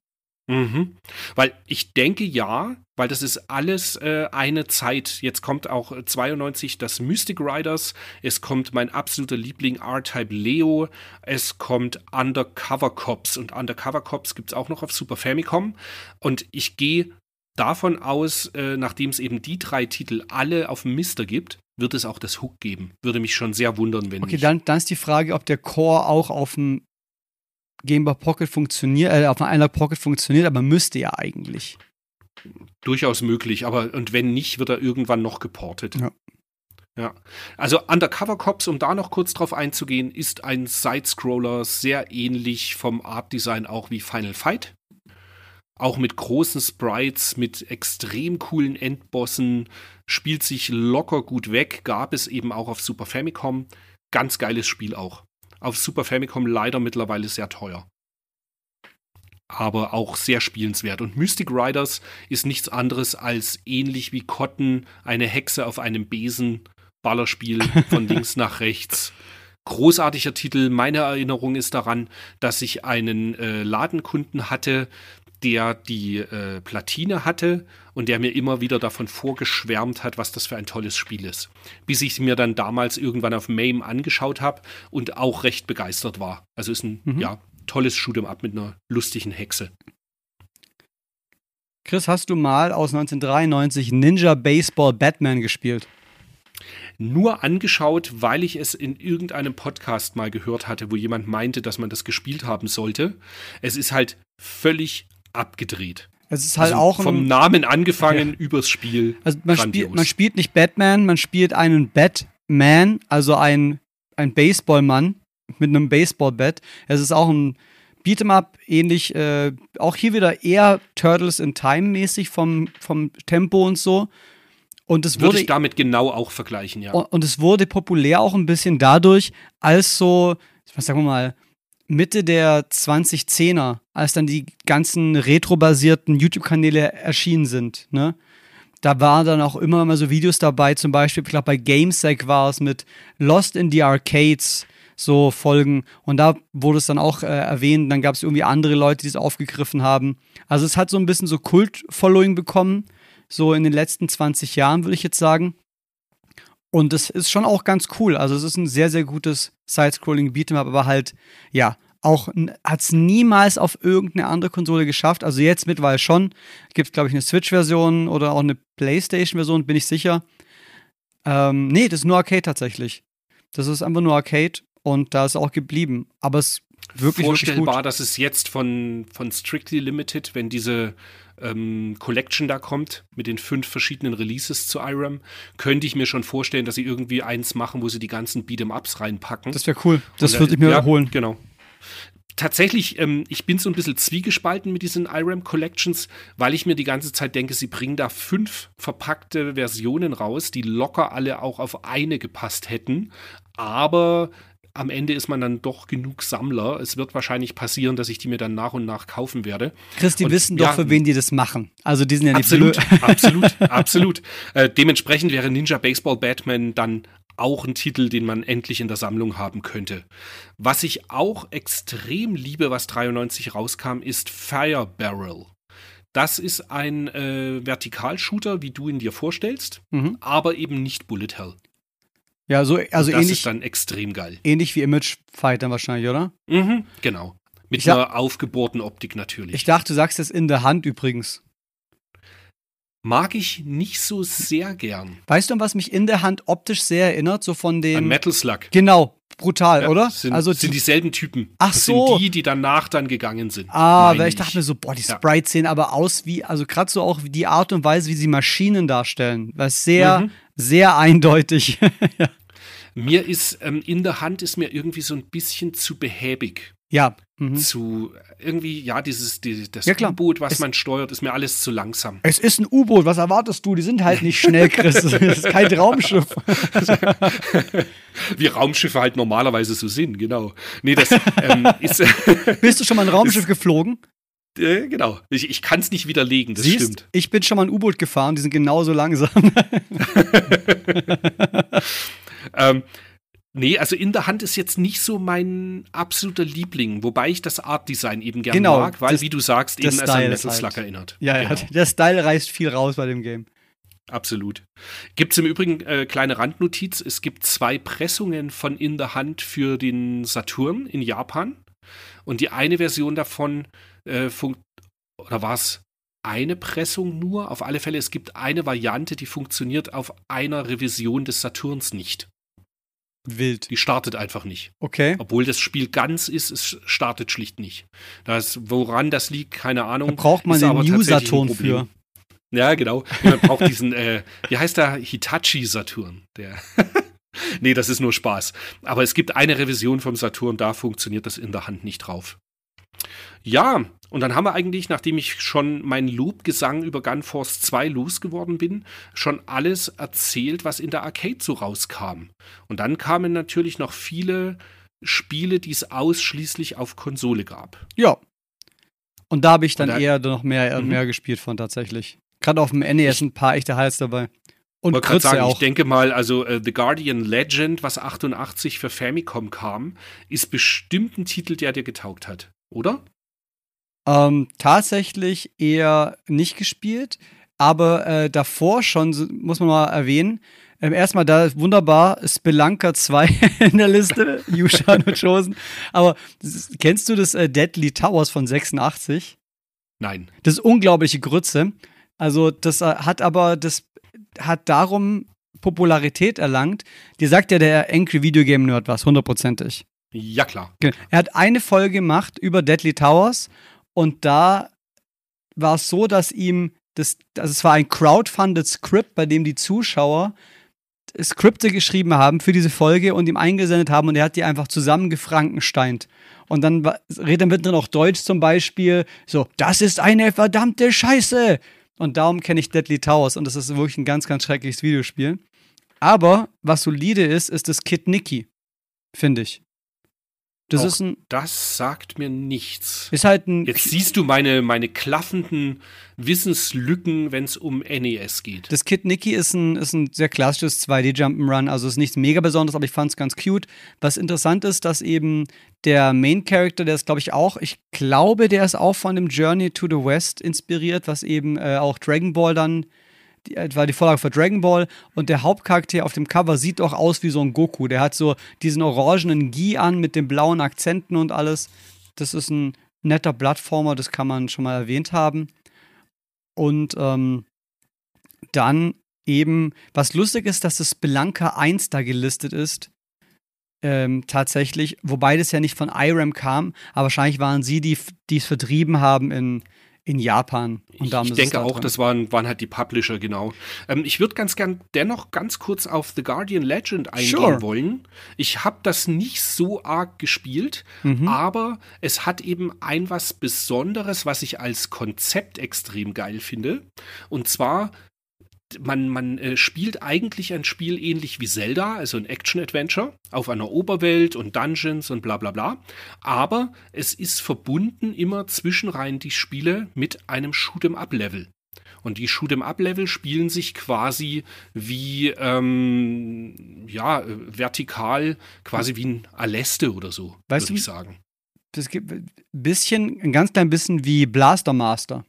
Mhm. Weil ich denke ja, weil das ist alles äh, eine Zeit. Jetzt kommt auch 92 das Mystic Riders, es kommt mein absoluter Liebling R-Type Leo, es kommt Undercover Cops und Undercover Cops gibt es auch noch auf Super Famicom. Und ich gehe davon aus, äh, nachdem es eben die drei Titel alle auf dem Mister gibt, wird es auch das Hook geben. Würde mich schon sehr wundern, wenn okay, nicht. dann, dann ist die Frage, ob der Core auch auf dem Game Boy Pocket funktioniert, äh, auf dem Analog Pocket funktioniert, aber müsste ja eigentlich. Durchaus möglich, aber und wenn nicht, wird er irgendwann noch geportet. Ja. Ja. Also Undercover Cops, um da noch kurz drauf einzugehen, ist ein Sidescroller sehr ähnlich vom Artdesign auch wie Final Fight. Auch mit großen Sprites, mit extrem coolen Endbossen, spielt sich locker gut weg, gab es eben auch auf Super Famicom. Ganz geiles Spiel auch. Auf Super Famicom leider mittlerweile sehr teuer. Aber auch sehr spielenswert. Und Mystic Riders ist nichts anderes als ähnlich wie Cotton, eine Hexe auf einem Besen, Ballerspiel von links nach rechts. Großartiger Titel. Meine Erinnerung ist daran, dass ich einen äh, Ladenkunden hatte, der die äh, Platine hatte und der mir immer wieder davon vorgeschwärmt hat, was das für ein tolles Spiel ist. Bis ich es mir dann damals irgendwann auf MAME angeschaut habe und auch recht begeistert war. Also ist ein mhm. ja, tolles Shoot'em Up mit einer lustigen Hexe. Chris, hast du mal aus 1993 Ninja Baseball Batman gespielt? Nur angeschaut, weil ich es in irgendeinem Podcast mal gehört hatte, wo jemand meinte, dass man das gespielt haben sollte. Es ist halt völlig abgedreht. Es ist halt also auch vom Namen angefangen ja. übers Spiel. Also man, spielt, man spielt nicht Batman, man spielt einen Batman, also ein, ein Baseballmann mit einem Baseballbat. Es ist auch ein Beat'em-up, ähnlich, äh, auch hier wieder eher Turtles in Time mäßig vom, vom Tempo und so. Und es Würde ich damit genau auch vergleichen, ja. Und, und es wurde populär auch ein bisschen dadurch, als so, was sagen wir mal, Mitte der 2010er, als dann die ganzen retrobasierten YouTube-Kanäle erschienen sind, ne? Da waren dann auch immer mal so Videos dabei, zum Beispiel, ich glaube bei GameSec war es mit Lost in the Arcades, so Folgen. Und da wurde es dann auch äh, erwähnt. Dann gab es irgendwie andere Leute, die es aufgegriffen haben. Also es hat so ein bisschen so Kult-Following bekommen, so in den letzten 20 Jahren, würde ich jetzt sagen. Und es ist schon auch ganz cool. Also es ist ein sehr, sehr gutes Side-Scrolling Beat'em-up, aber halt, ja, auch hat es niemals auf irgendeine andere Konsole geschafft. Also jetzt mittlerweile schon. Gibt es, glaube ich, eine Switch-Version oder auch eine PlayStation-Version, bin ich sicher. Ähm, nee, das ist nur Arcade tatsächlich. Das ist einfach nur Arcade und da ist auch geblieben. Aber es wirklich vorstellbar, wirklich dass es jetzt von, von Strictly Limited, wenn diese ähm, Collection da kommt mit den fünf verschiedenen Releases zu IRAM, könnte ich mir schon vorstellen, dass sie irgendwie eins machen, wo sie die ganzen Beat'em-Ups reinpacken. Das wäre cool. Das würde ich mir ja, holen. Genau. Tatsächlich, ähm, ich bin so ein bisschen zwiegespalten mit diesen IRAM Collections, weil ich mir die ganze Zeit denke, sie bringen da fünf verpackte Versionen raus, die locker alle auch auf eine gepasst hätten. Aber am Ende ist man dann doch genug Sammler. Es wird wahrscheinlich passieren, dass ich die mir dann nach und nach kaufen werde. Chris, die und, wissen doch, ja, für wen die das machen. Also die sind ja nicht absolut, absolut, absolut. Äh, dementsprechend wäre Ninja Baseball Batman dann auch ein Titel, den man endlich in der Sammlung haben könnte. Was ich auch extrem liebe, was 93 rauskam, ist Fire Barrel. Das ist ein äh, Vertikalshooter, wie du ihn dir vorstellst, mhm. aber eben nicht Bullet Hell. Ja, so, also das ähnlich. Das ist dann extrem geil. Ähnlich wie Image Fighter wahrscheinlich, oder? Mhm, genau. Mit ich einer aufgebohrten Optik natürlich. Ich dachte, du sagst das in der Hand übrigens. Mag ich nicht so sehr gern. Weißt du, was mich in der Hand optisch sehr erinnert? So von den. An Metal Slug. Genau, brutal, ja, oder? Sind, also sind dieselben Typen. Ach das so. Sind die, die danach dann gegangen sind. Ah, weil ich dachte mir so, boah, die Sprites ja. sehen aber aus wie, also gerade so auch die Art und Weise, wie sie Maschinen darstellen. Was sehr, mhm. sehr eindeutig. ja. Mir ist ähm, in der Hand ist mir irgendwie so ein bisschen zu behäbig. Ja. Mhm. Zu irgendwie, ja, dieses, die, das ja, U-Boot, was es, man steuert, ist mir alles zu langsam. Es ist ein U-Boot, was erwartest du? Die sind halt nicht schnell, Chris. das ist kein Raumschiff. Wie Raumschiffe halt normalerweise so sind, genau. Nee, das ähm, ist. Bist du schon mal ein Raumschiff geflogen? Äh, genau. Ich, ich kann es nicht widerlegen, das Siehst, stimmt. Ich bin schon mal ein U-Boot gefahren, die sind genauso langsam. Ähm, nee, also in der Hand ist jetzt nicht so mein absoluter Liebling, wobei ich das Art-Design eben gerne genau, mag, weil, das, wie du sagst, eben als an Metal Slug halt. erinnert. Ja, genau. ja, der Style reißt viel raus bei dem Game. Absolut. Gibt es im Übrigen äh, kleine Randnotiz: Es gibt zwei Pressungen von In der Hand für den Saturn in Japan. Und die eine Version davon äh, funkt, oder war es eine Pressung nur? Auf alle Fälle, es gibt eine Variante, die funktioniert auf einer Revision des Saturns nicht. Wild. Die startet einfach nicht. Okay. Obwohl das Spiel ganz ist, es startet schlicht nicht. Das, woran das liegt, keine Ahnung. Da braucht man den New Saturn für. Ja, genau. Man braucht diesen, äh, wie heißt der? Hitachi Saturn. Der. nee, das ist nur Spaß. Aber es gibt eine Revision vom Saturn, da funktioniert das in der Hand nicht drauf. Ja, und dann haben wir eigentlich, nachdem ich schon meinen Loop-Gesang über Gunforce 2 losgeworden bin, schon alles erzählt, was in der Arcade so rauskam. Und dann kamen natürlich noch viele Spiele, die es ausschließlich auf Konsole gab. Ja. Und da habe ich dann da, eher noch mehr, mhm. mehr gespielt von tatsächlich. Gerade auf dem NES ein paar echte Highlights dabei. Und ich gerade sagen, auch. ich denke mal, also uh, The Guardian Legend, was 88 für Famicom kam, ist bestimmt ein Titel, der dir getaugt hat, oder? Ähm, tatsächlich eher nicht gespielt, aber äh, davor schon, muss man mal erwähnen, ähm, erstmal da wunderbar Spelunker 2 in der Liste, Yusha no Chosen. Aber ist, kennst du das äh, Deadly Towers von 86? Nein. Das ist unglaubliche Grütze. Also, das äh, hat aber, das hat darum Popularität erlangt. Dir sagt ja der Angry Video Game Nerd was, hundertprozentig. Ja, klar. Er hat eine Folge gemacht über Deadly Towers und da war es so, dass ihm das, also es war ein crowdfunded Script, bei dem die Zuschauer Skripte geschrieben haben für diese Folge und ihm eingesendet haben und er hat die einfach zusammengefrankensteint. Und dann redet er mittendrin auch Deutsch zum Beispiel, so, das ist eine verdammte Scheiße. Und darum kenne ich Deadly Towers und das ist wirklich ein ganz, ganz schreckliches Videospiel. Aber was solide ist, ist das Kid Nicky, finde ich. Das Auch ist ein. Das sagt mir nichts. Ist halt ein. Jetzt siehst du meine, meine klaffenden Wissenslücken, wenn es um NES geht. Das Kid Nicky ist ein, ist ein sehr klassisches 2D-Jump'n'Run, also ist nichts mega Besonderes, aber ich fand es ganz cute. Was interessant ist, dass eben der Main Character, der ist, glaube ich, auch, ich glaube, der ist auch von dem Journey to the West inspiriert, was eben äh, auch Dragon Ball dann die, äh, war die Vorlage für Dragon Ball und der Hauptcharakter auf dem Cover sieht auch aus wie so ein Goku. Der hat so diesen orangenen Gi an mit den blauen Akzenten und alles. Das ist ein netter Plattformer, das kann man schon mal erwähnt haben. Und ähm, dann eben, was lustig ist, dass das Belanca 1 da gelistet ist. Ähm, tatsächlich, wobei das ja nicht von IRAM kam, aber wahrscheinlich waren sie, die es vertrieben haben in, in Japan. Und ich denke da auch, dran. das waren, waren halt die Publisher, genau. Ähm, ich würde ganz gern dennoch ganz kurz auf The Guardian Legend eingehen sure. wollen. Ich habe das nicht so arg gespielt, mhm. aber es hat eben ein was Besonderes, was ich als Konzept extrem geil finde. Und zwar man, man äh, spielt eigentlich ein Spiel ähnlich wie Zelda, also ein Action-Adventure, auf einer Oberwelt und Dungeons und bla bla bla. Aber es ist verbunden immer zwischenrein die Spiele mit einem Shoot'em-up-Level. Und die Shoot'em-up-Level spielen sich quasi wie, ähm, ja, vertikal, quasi wie ein Aleste oder so, würde ich sagen. Das gibt ein bisschen, ein ganz klein bisschen wie Blaster Master.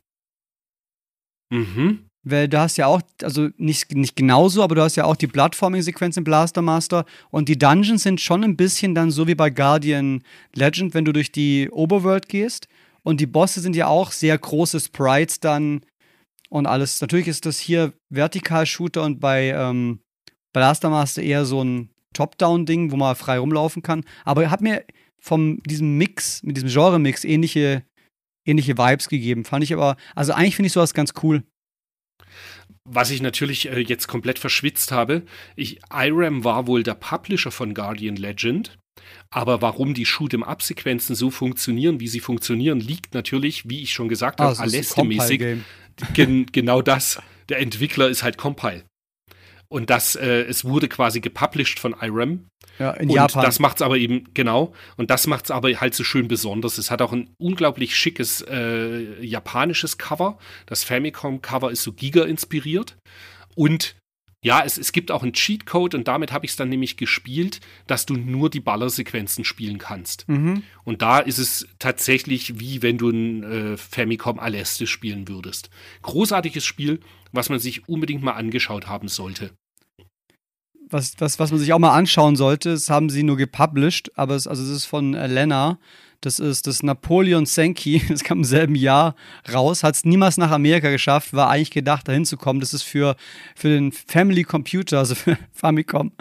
Mhm. Weil du hast ja auch, also nicht, nicht genauso, aber du hast ja auch die Plattforming-Sequenz im Blaster Master und die Dungeons sind schon ein bisschen dann so wie bei Guardian Legend, wenn du durch die Overworld gehst. Und die Bosse sind ja auch sehr große Sprites dann und alles. Natürlich ist das hier Vertikal-Shooter und bei ähm, Blaster Master eher so ein Top-Down-Ding, wo man frei rumlaufen kann. Aber hat mir von diesem Mix, mit diesem Genre-Mix ähnliche, ähnliche Vibes gegeben. Fand ich aber, also eigentlich finde ich sowas ganz cool was ich natürlich äh, jetzt komplett verschwitzt habe, ich, IRAM war wohl der Publisher von Guardian Legend. Aber warum die Shoot'em-up-Sequenzen so funktionieren, wie sie funktionieren, liegt natürlich, wie ich schon gesagt habe, ah, Aleste-mäßig. Gen genau das. Der Entwickler ist halt Compile. Und das, äh, es wurde quasi gepublished von IRAM. Ja, in und Japan. das macht es aber eben, genau, und das macht es aber halt so schön besonders. Es hat auch ein unglaublich schickes äh, japanisches Cover. Das Famicom-Cover ist so Giga inspiriert. Und ja, es, es gibt auch einen Cheatcode und damit habe ich es dann nämlich gespielt, dass du nur die Ballersequenzen spielen kannst. Mhm. Und da ist es tatsächlich wie wenn du ein äh, Famicom Aleste spielen würdest. Großartiges Spiel, was man sich unbedingt mal angeschaut haben sollte was, was, was man sich auch mal anschauen sollte, das haben sie nur gepublished, aber es, also es ist von Lena. Das ist das Napoleon Senki, das kam im selben Jahr raus, hat es niemals nach Amerika geschafft, war eigentlich gedacht, da hinzukommen. Das ist für, für den Family Computer, also für Famicom.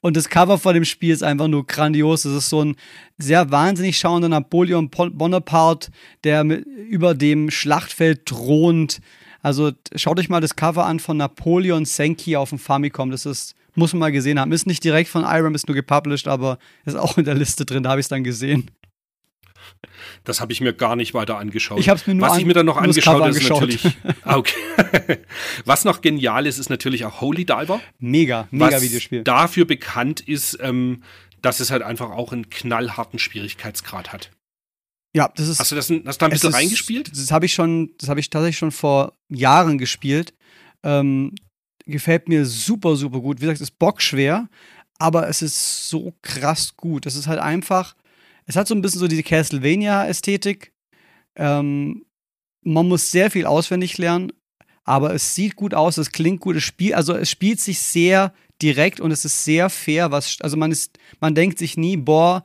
Und das Cover von dem Spiel ist einfach nur grandios. Das ist so ein sehr wahnsinnig schauender Napoleon Bonaparte, der mit, über dem Schlachtfeld thront Also schaut euch mal das Cover an von Napoleon Senki auf dem Famicom. Das ist, muss man mal gesehen haben. Ist nicht direkt von Irem, ist nur gepublished, aber ist auch in der Liste drin. Da habe ich es dann gesehen. Das habe ich mir gar nicht weiter angeschaut. Ich habe es mir nur Was an, ich mir dann noch angeschaut habe, ist natürlich. Ah, okay. Was noch genial ist, ist natürlich auch Holy Diver. Mega, mega was Videospiel. dafür bekannt ist, ähm, dass es halt einfach auch einen knallharten Schwierigkeitsgrad hat. Ja, das ist. Hast du das hast du da ein bisschen ist- reingespielt? Das habe ich schon, das habe ich tatsächlich schon vor Jahren gespielt. Ähm, gefällt mir super, super gut. Wie gesagt, es ist bockschwer, aber es ist so krass gut. Es ist halt einfach, es hat so ein bisschen so diese Castlevania-Ästhetik. Ähm, man muss sehr viel auswendig lernen, aber es sieht gut aus, es klingt gut, es spielt, also es spielt sich sehr direkt und es ist sehr fair, was, also man ist, man denkt sich nie, boah,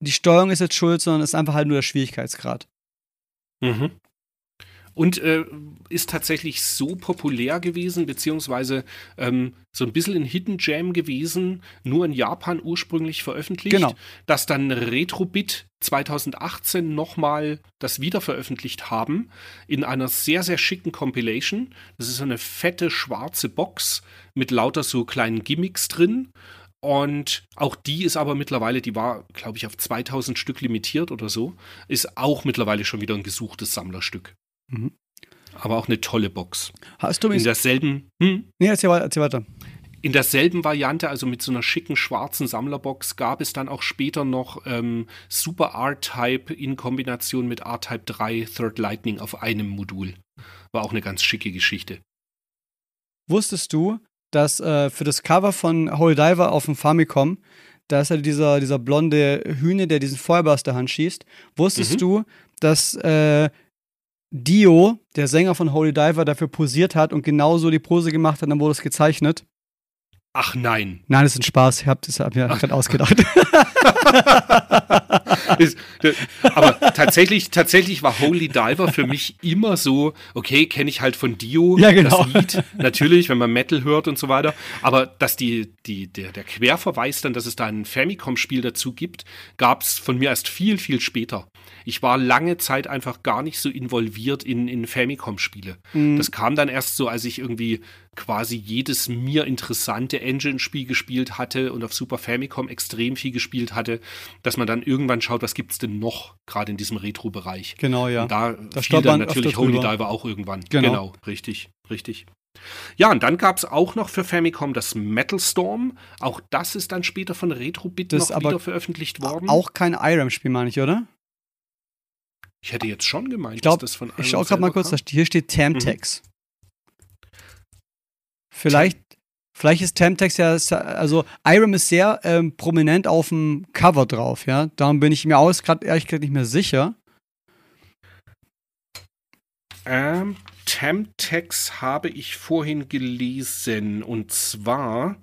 die Steuerung ist jetzt schuld, sondern es ist einfach halt nur der Schwierigkeitsgrad. Mhm. Und äh, ist tatsächlich so populär gewesen, beziehungsweise ähm, so ein bisschen ein Hidden Jam gewesen, nur in Japan ursprünglich veröffentlicht, Genau. dass dann Retrobit 2018 nochmal das wiederveröffentlicht haben in einer sehr, sehr schicken Compilation. Das ist so eine fette schwarze Box mit lauter so kleinen Gimmicks drin. Und auch die ist aber mittlerweile, die war, glaube ich, auf 2000 Stück limitiert oder so, ist auch mittlerweile schon wieder ein gesuchtes Sammlerstück. Mhm. Aber auch eine tolle Box. Hast du In mich. derselben, hm, Nee, erzähl, weiter- erzähl weiter. in derselben Variante, also mit so einer schicken schwarzen Sammlerbox, gab es dann auch später noch ähm, Super R-Type in Kombination mit R-Type 3 Third Lightning auf einem Modul. War auch eine ganz schicke Geschichte. Wusstest du, dass äh, für das Cover von Holy Diver auf dem Famicom, da ist ja dieser, dieser blonde Hühne, der diesen der Hand schießt. Wusstest Mhm. du, dass äh, Dio, der Sänger von Holy Diver, dafür posiert hat und genauso die Pose gemacht hat, dann wurde es gezeichnet? Ach nein. Nein, das ist ein Spaß. Ich habe das hab mir gerade ausgedacht. Ist- d- Aber tatsächlich, tatsächlich war Holy Diver für mich immer so, okay, kenne ich halt von Dio Ja, genau. das Lied, natürlich, wenn man Metal hört und so weiter. Aber dass die, die, der, der Querverweis dann, dass es da ein Famicom-Spiel dazu gibt, gab es von mir erst viel, viel später. Ich war lange Zeit einfach gar nicht so involviert in, in Famicom-Spiele. Mhm. Das kam dann erst so, als ich irgendwie quasi jedes mir interessante Engine-Spiel gespielt hatte und auf Super Famicom extrem viel gespielt hatte, dass man dann irgendwann schaut, was gibt's denn noch, gerade in diesem Retro-Bereich. genau, ja. Und da, Da fiel dann natürlich Holy drüber. Diver auch irgendwann. Genau. richtig, richtig. Ja, und dann gab's auch noch für Famicom das Metal Storm. Auch das ist dann später von Retrobit Das noch wieder veröffentlicht worden. Auch kein Irem-Spiel, meine ich, oder? Ich hätte jetzt schon gemeint, Ich glaub, dass das von Ich schaue gerade mal kurz, kam. hier steht Tamtex. Vielleicht, vielleicht ist Tamtex ja, also Irem ist sehr ähm, prominent auf dem Cover drauf, ja. Darum bin ich mir aus gerade ehrlich gesagt nicht mehr sicher. Ähm, Temtex habe ich vorhin gelesen. Und zwar,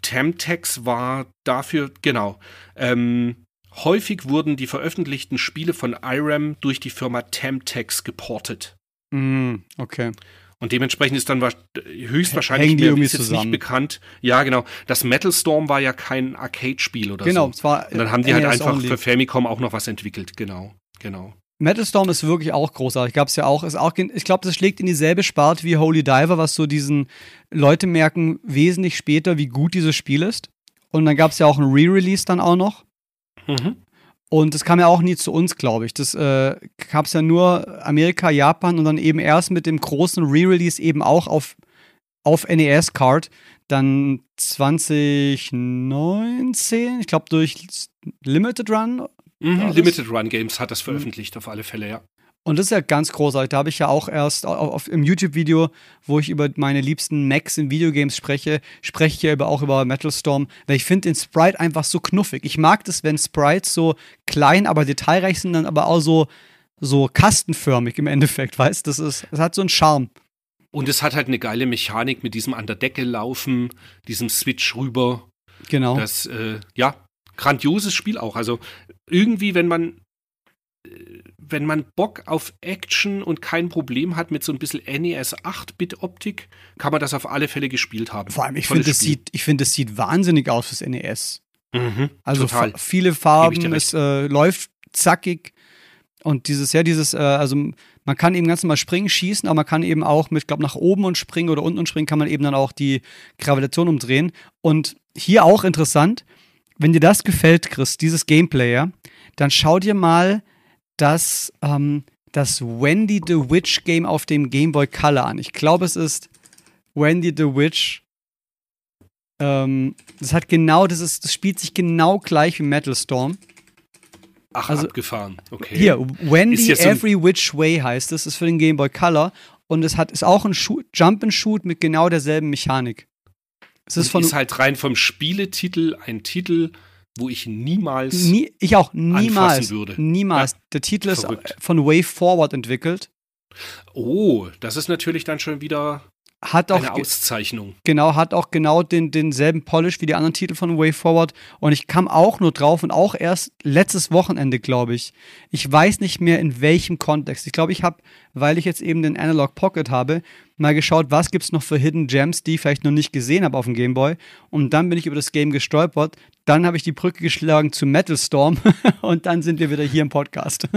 Temtex war dafür, genau, ähm, häufig wurden die veröffentlichten Spiele von IRAM durch die Firma Temtex geportet. Mm, okay. Und dementsprechend ist dann wa- höchstwahrscheinlich mir ist jetzt zusammen. nicht bekannt. Ja, genau. Das Metal Storm war ja kein Arcade-Spiel oder Genau, so. es war Und dann haben die halt NES einfach only. für Famicom auch noch was entwickelt. Genau, genau. Metal Storm ist wirklich auch großartig. Gab es ja auch. Ist auch ich glaube, das schlägt in dieselbe Sparte wie Holy Diver, was so diesen Leute merken wesentlich später, wie gut dieses Spiel ist. Und dann gab es ja auch ein Re-Release dann auch noch. Mhm. Und das kam ja auch nie zu uns, glaube ich. Das äh, gab es ja nur Amerika, Japan und dann eben erst mit dem großen Re-Release eben auch auf, auf NES-Card. Dann 2019, ich glaube durch Limited Run. Mhm. Limited Run Games hat das veröffentlicht, auf alle Fälle, ja. Und das ist ja ganz großartig. Da habe ich ja auch erst auf, auf, im YouTube-Video, wo ich über meine liebsten Macs in Videogames spreche, spreche ich ja über, auch über Metal Storm, weil ich finde den Sprite einfach so knuffig. Ich mag das, wenn Sprites so klein, aber detailreich sind, dann aber auch so, so kastenförmig im Endeffekt, weißt Das ist, das hat so einen Charme. Und es hat halt eine geile Mechanik mit diesem an der Decke laufen, diesem Switch rüber. Genau. Das, äh, ja, grandioses Spiel auch. Also irgendwie, wenn man, wenn man Bock auf Action und kein Problem hat mit so ein bisschen NES 8-Bit-Optik, kann man das auf alle Fälle gespielt haben. Vor allem, ich finde, Spiel. sieht, ich das sieht wahnsinnig aus fürs NES. Mhm, Also total. viele Farben, es äh, läuft zackig und dieses, ja, dieses, äh, also Man kann eben ganz normal springen, schießen, aber man kann eben auch mit, glaube nach oben und springen oder unten und springen, kann man eben dann auch die Gravitation umdrehen. Und hier auch interessant, wenn dir das gefällt, Chris, dieses Gameplay, ja, dann schau dir mal das, ähm, das Wendy the Witch Game auf dem Game Boy Color an. Ich glaube, es ist Wendy the Witch. Ähm, das hat genau, das ist, das spielt sich genau gleich wie Metal Storm. Ach, also, abgefahren. Okay. Hier, Wendy Every so Which Way heißt es, ist für den Game Boy Color und es hat ist auch ein Shoot, Jump and Shoot mit genau derselben Mechanik. Es ist, von, ist halt rein vom Spieletitel ein Titel, wo ich niemals Nie, ich auch niemals würde. Niemals. Ja, Der Titel verrückt. ist von Way Forward entwickelt. Oh, das ist natürlich dann schon wieder hat auch eine Auszeichnung. Genau, hat auch genau den, denselben Polish wie die anderen Titel von Way Forward. Und ich kam auch nur drauf und auch erst letztes Wochenende, glaube ich. Ich weiß nicht mehr in welchem Kontext. Ich glaube, ich habe, weil ich jetzt eben den Analog Pocket habe, mal geschaut, was gibt es noch für Hidden Gems, die ich vielleicht noch nicht gesehen habe auf dem Game Boy. Und dann bin ich über das Game gestolpert. Dann habe ich die Brücke geschlagen zu Metal Storm und dann sind wir wieder hier im Podcast.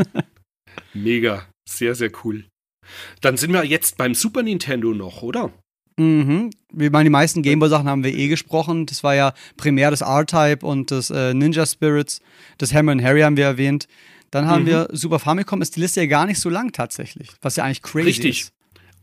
Mega, sehr, sehr cool. Dann sind wir jetzt beim Super Nintendo noch, oder? Mhm. Wie meine, die meisten Gameboy-Sachen haben wir eh gesprochen. Das war ja primär das R-Type und das äh, Ninja Spirits. Das Hammer and Harry haben wir erwähnt. Dann haben mhm. wir Super Famicom. Ist die Liste ja gar nicht so lang tatsächlich. Was ja eigentlich crazy Richtig. ist.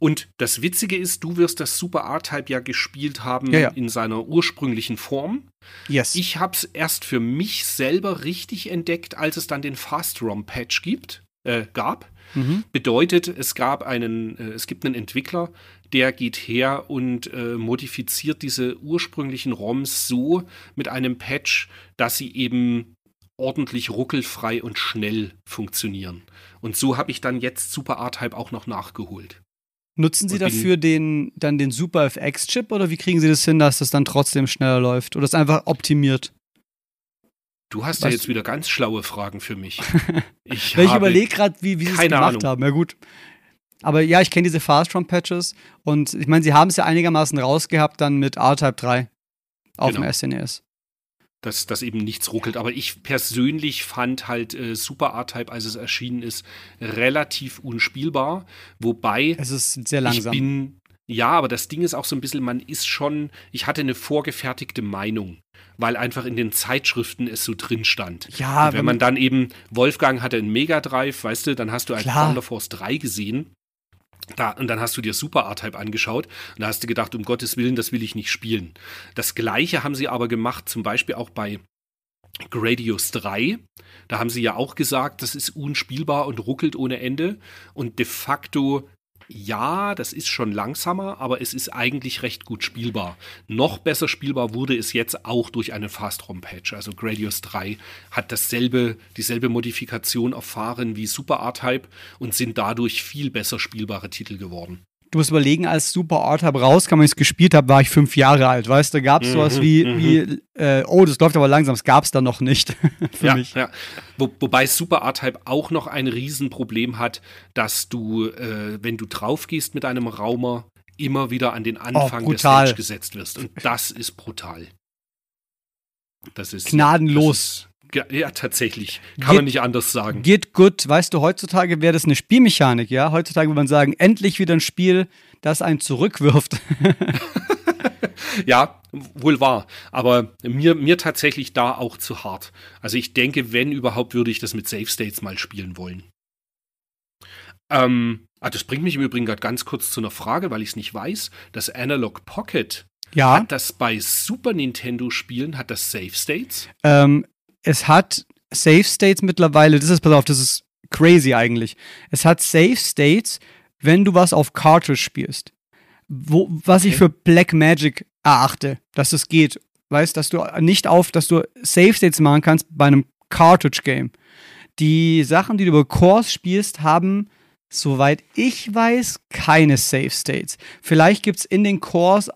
Und das Witzige ist, du wirst das Super R-Type ja gespielt haben ja, ja. in seiner ursprünglichen Form. Yes. Ich habe es erst für mich selber richtig entdeckt, als es dann den Fast-ROM-Patch gibt, äh, gab. Mhm. Bedeutet, es gab einen, äh, es gibt einen Entwickler, der geht her und äh, modifiziert diese ursprünglichen ROMs so mit einem Patch, dass sie eben ordentlich ruckelfrei und schnell funktionieren. Und so habe ich dann jetzt Super R-Type auch noch nachgeholt. Nutzen Sie dafür den, dann den Super FX-Chip oder wie kriegen Sie das hin, dass das dann trotzdem schneller läuft? Oder ist einfach optimiert? Du hast ja jetzt wieder ganz schlaue Fragen für mich. Ich, ich überlege gerade, wie, wie sie es gemacht Ahnung. haben. Ja, gut. Aber ja, ich kenne diese Fast-ROM-Patches und ich meine, sie haben es ja einigermaßen rausgehabt dann mit R-Type 3 auf genau. dem SNES. E dass, dass eben nichts ruckelt. Aber ich persönlich fand halt äh, Super R-Type, als es erschienen ist, relativ unspielbar. Wobei. Es ist sehr langsam. Ich bin, ja, aber das Ding ist auch so ein bisschen, man ist schon, ich hatte eine vorgefertigte Meinung, weil einfach in den Zeitschriften es so drin stand. Ja, Und wenn man dann eben, Wolfgang hatte einen Mega Drive, weißt du, dann hast du ein Thunder Force 3 gesehen. Da, und dann hast du dir Super R-Type angeschaut und da hast du gedacht, um Gottes Willen, das will ich nicht spielen. Das gleiche haben sie aber gemacht, zum Beispiel auch bei Gradius 3. Da haben sie ja auch gesagt, das ist unspielbar und ruckelt ohne Ende. Und de facto ja, das ist schon langsamer, aber es ist eigentlich recht gut spielbar. Noch besser spielbar wurde es jetzt auch durch einen Fast-ROM-Patch. Also Gradius 3 hat dasselbe, dieselbe Modifikation erfahren wie Super R-Type und sind dadurch viel besser spielbare Titel geworden du musst überlegen, als Super R-Type rauskam und ich es gespielt habe, war ich fünf Jahre alt. Weißt du, da gab es sowas mhm, wie, mhm. wie äh, oh, das läuft aber langsam, das gab es da noch nicht für ja, mich. Ja. Wo, wobei Super R-Type auch noch ein Riesenproblem hat, dass du, äh, wenn du draufgehst mit einem Raumer, immer wieder an den Anfang oh, der Stage gesetzt wirst. Und das ist brutal. Das ist gnadenlos. Ist, ja, tatsächlich. Kann get, man nicht anders sagen. Geht gut. Weißt du, heutzutage wäre das eine Spielmechanik, ja? Heutzutage würde man sagen, endlich wieder ein Spiel, das einen zurückwirft. ja, wohl wahr. Aber mir, mir tatsächlich da auch zu hart. Also ich denke, wenn überhaupt, würde ich das mit Safe States mal spielen wollen. Ähm, ah, das bringt mich im Übrigen gerade ganz kurz zu einer Frage, weil ich es nicht weiß. Das Analog Pocket ja. Hat das bei Super Nintendo Spielen, hat das Safe States? Ähm, es hat Safe States mittlerweile, das ist, pass auf, das ist crazy eigentlich. Es hat Safe States, wenn du was auf Cartridge spielst. Wo, was okay. ich für Black Magic erachte, dass es geht. Weißt, dass du nicht auf, dass du Safe States machen kannst bei einem Cartridge Game. Die Sachen, die du über Cores spielst, haben, soweit ich weiß, keine Safe States. Vielleicht gibt es in den Cores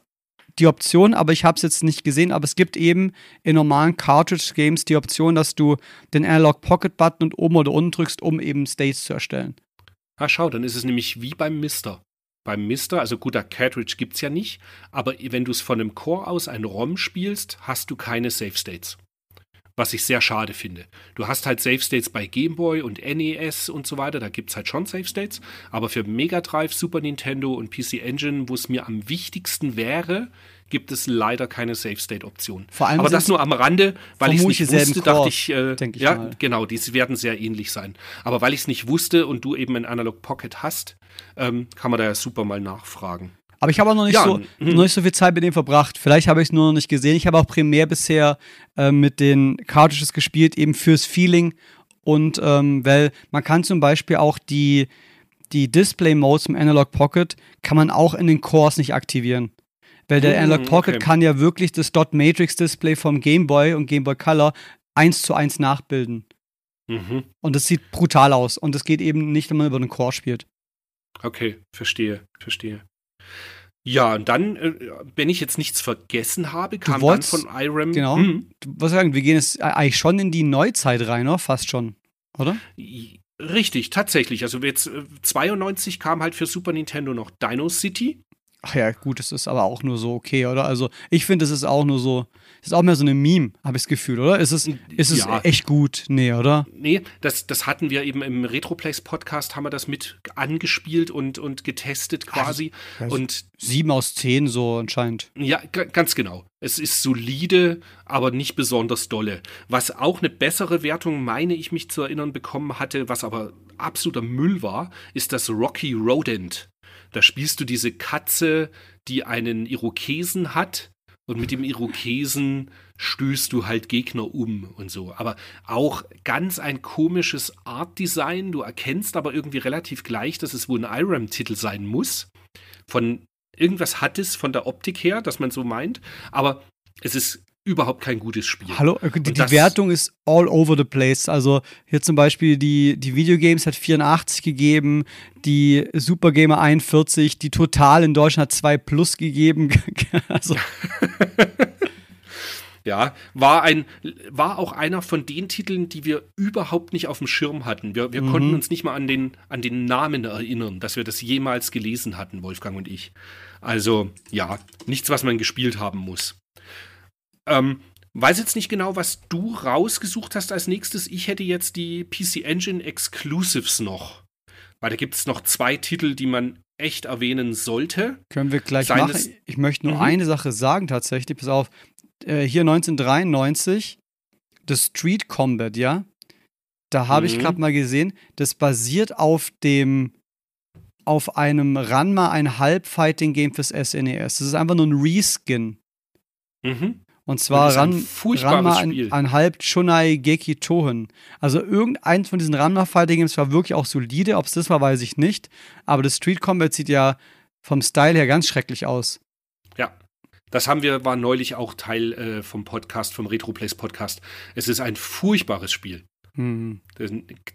die Option, aber ich habe es jetzt nicht gesehen, aber es gibt eben in normalen Cartridge-Games die Option, dass du den Analog Pocket-Button und oben oder unten drückst, um eben States zu erstellen. Ah, schau, dann ist es nämlich wie beim Mister. Beim Mister, also guter Cartridge gibt es ja nicht, aber wenn du es von einem Core aus ein ROM spielst, hast du keine Save States. Was ich sehr schade finde. Du hast halt Save States bei Game Boy und NES und so weiter, da gibt es halt schon Save States, aber für Mega Drive, Super Nintendo und PC Engine, wo es mir am wichtigsten wäre, gibt es leider keine Save State Option. Vor allem aber das nur am Rande, weil ich es nicht wusste, dachte Cores, ich, äh, ich ja, mal. genau, die werden sehr ähnlich sein. Aber weil ich es nicht wusste und du eben ein Analog Pocket hast, ähm, kann man da ja super mal nachfragen. Aber ich habe auch noch nicht, Ja, so, mhm. noch nicht so viel Zeit mit dem verbracht. Vielleicht habe ich es nur noch nicht gesehen. Ich habe auch primär bisher äh, mit den Cartridges gespielt, eben fürs Feeling. Und ähm, weil man kann zum Beispiel auch die, die Display-Modes im Analog Pocket kann man auch in den Cores nicht aktivieren. Weil der Mhm, Analog Pocket okay. kann ja wirklich das Dot Matrix Display vom Game Boy und Game Boy Color eins zu eins nachbilden. Mhm. Und das sieht brutal aus. Und das geht eben nicht, wenn man über den Core spielt. Okay, verstehe, verstehe. Ja, und dann, äh, wenn ich jetzt nichts vergessen habe, kam dann wolltest- von IRAM. Genau. Hm, Du, was sagen, wir gehen jetzt eigentlich schon in die Neuzeit rein, oder? Fast schon, oder? richtig, tatsächlich. Also jetzt äh, 92 kam halt für Super Nintendo noch Dino City. Ach ja, gut, es ist aber auch nur so okay, oder? Also ich finde, es ist auch nur so, ist auch mehr so eine Meme, habe ich das Gefühl, oder? Ist es, ist es Ja. echt gut? Nee, oder? Nee, das, das hatten wir eben im Retroplays Podcast, haben wir das mit angespielt und, und getestet quasi. Also- und Sieben aus zehn so anscheinend. Ja, ganz genau. Es ist solide, aber nicht besonders dolle. Was auch eine bessere Wertung, meine ich mich zu erinnern, bekommen hatte, was aber absoluter Müll war, ist das Rocky Rodent. Da spielst du diese Katze, die einen Irokesen hat und mit dem Irokesen stößt du halt Gegner um und so. Aber auch ganz ein komisches Art-Design. Du erkennst aber irgendwie relativ gleich, dass es wohl ein IRAM-Titel sein muss. Von irgendwas hat es von der Optik her, dass man so meint, aber es ist überhaupt kein gutes Spiel. Hallo, äh, die, die Wertung ist all over the place. Also hier zum Beispiel die, die Videogames hat 84 gegeben, die Supergamer 41, die Total in Deutschland hat 2 plus gegeben. also, Ja, war ein, war auch einer von den Titeln, die wir überhaupt nicht auf dem Schirm hatten. Wir, wir konnten uns nicht mal an den, an den Namen erinnern, dass wir das jemals gelesen hatten, Wolfgang und ich. Also, ja, nichts, was man gespielt haben muss. Ähm, weiß jetzt nicht genau, was du rausgesucht hast als nächstes. Ich hätte jetzt die PC Engine Exclusives noch. Weil da gibt es noch zwei Titel, die man echt erwähnen sollte. Können wir gleich Seines- machen. Ich möchte nur Mhm. eine Sache sagen tatsächlich. Pass auf. Äh, hier 1993, das Street Combat, ja. Da habe ich Mhm. gerade mal gesehen, das basiert auf dem auf einem Ranma ein Halb-Fighting-Game fürs SNES. Das ist einfach nur ein Reskin. Mhm. Und zwar Ran, Ranma Spiel. ein Halb Shunai Geki Tohen. Also irgendeins von diesen Ranma Fighting Games war wirklich auch solide. Ob es das war, weiß ich nicht. Aber das Street Combat sieht ja vom Style her ganz schrecklich aus. Ja. Das haben wir, war neulich auch Teil äh, vom Podcast, vom Retroplays Podcast. Es ist ein furchtbares Spiel. Hm.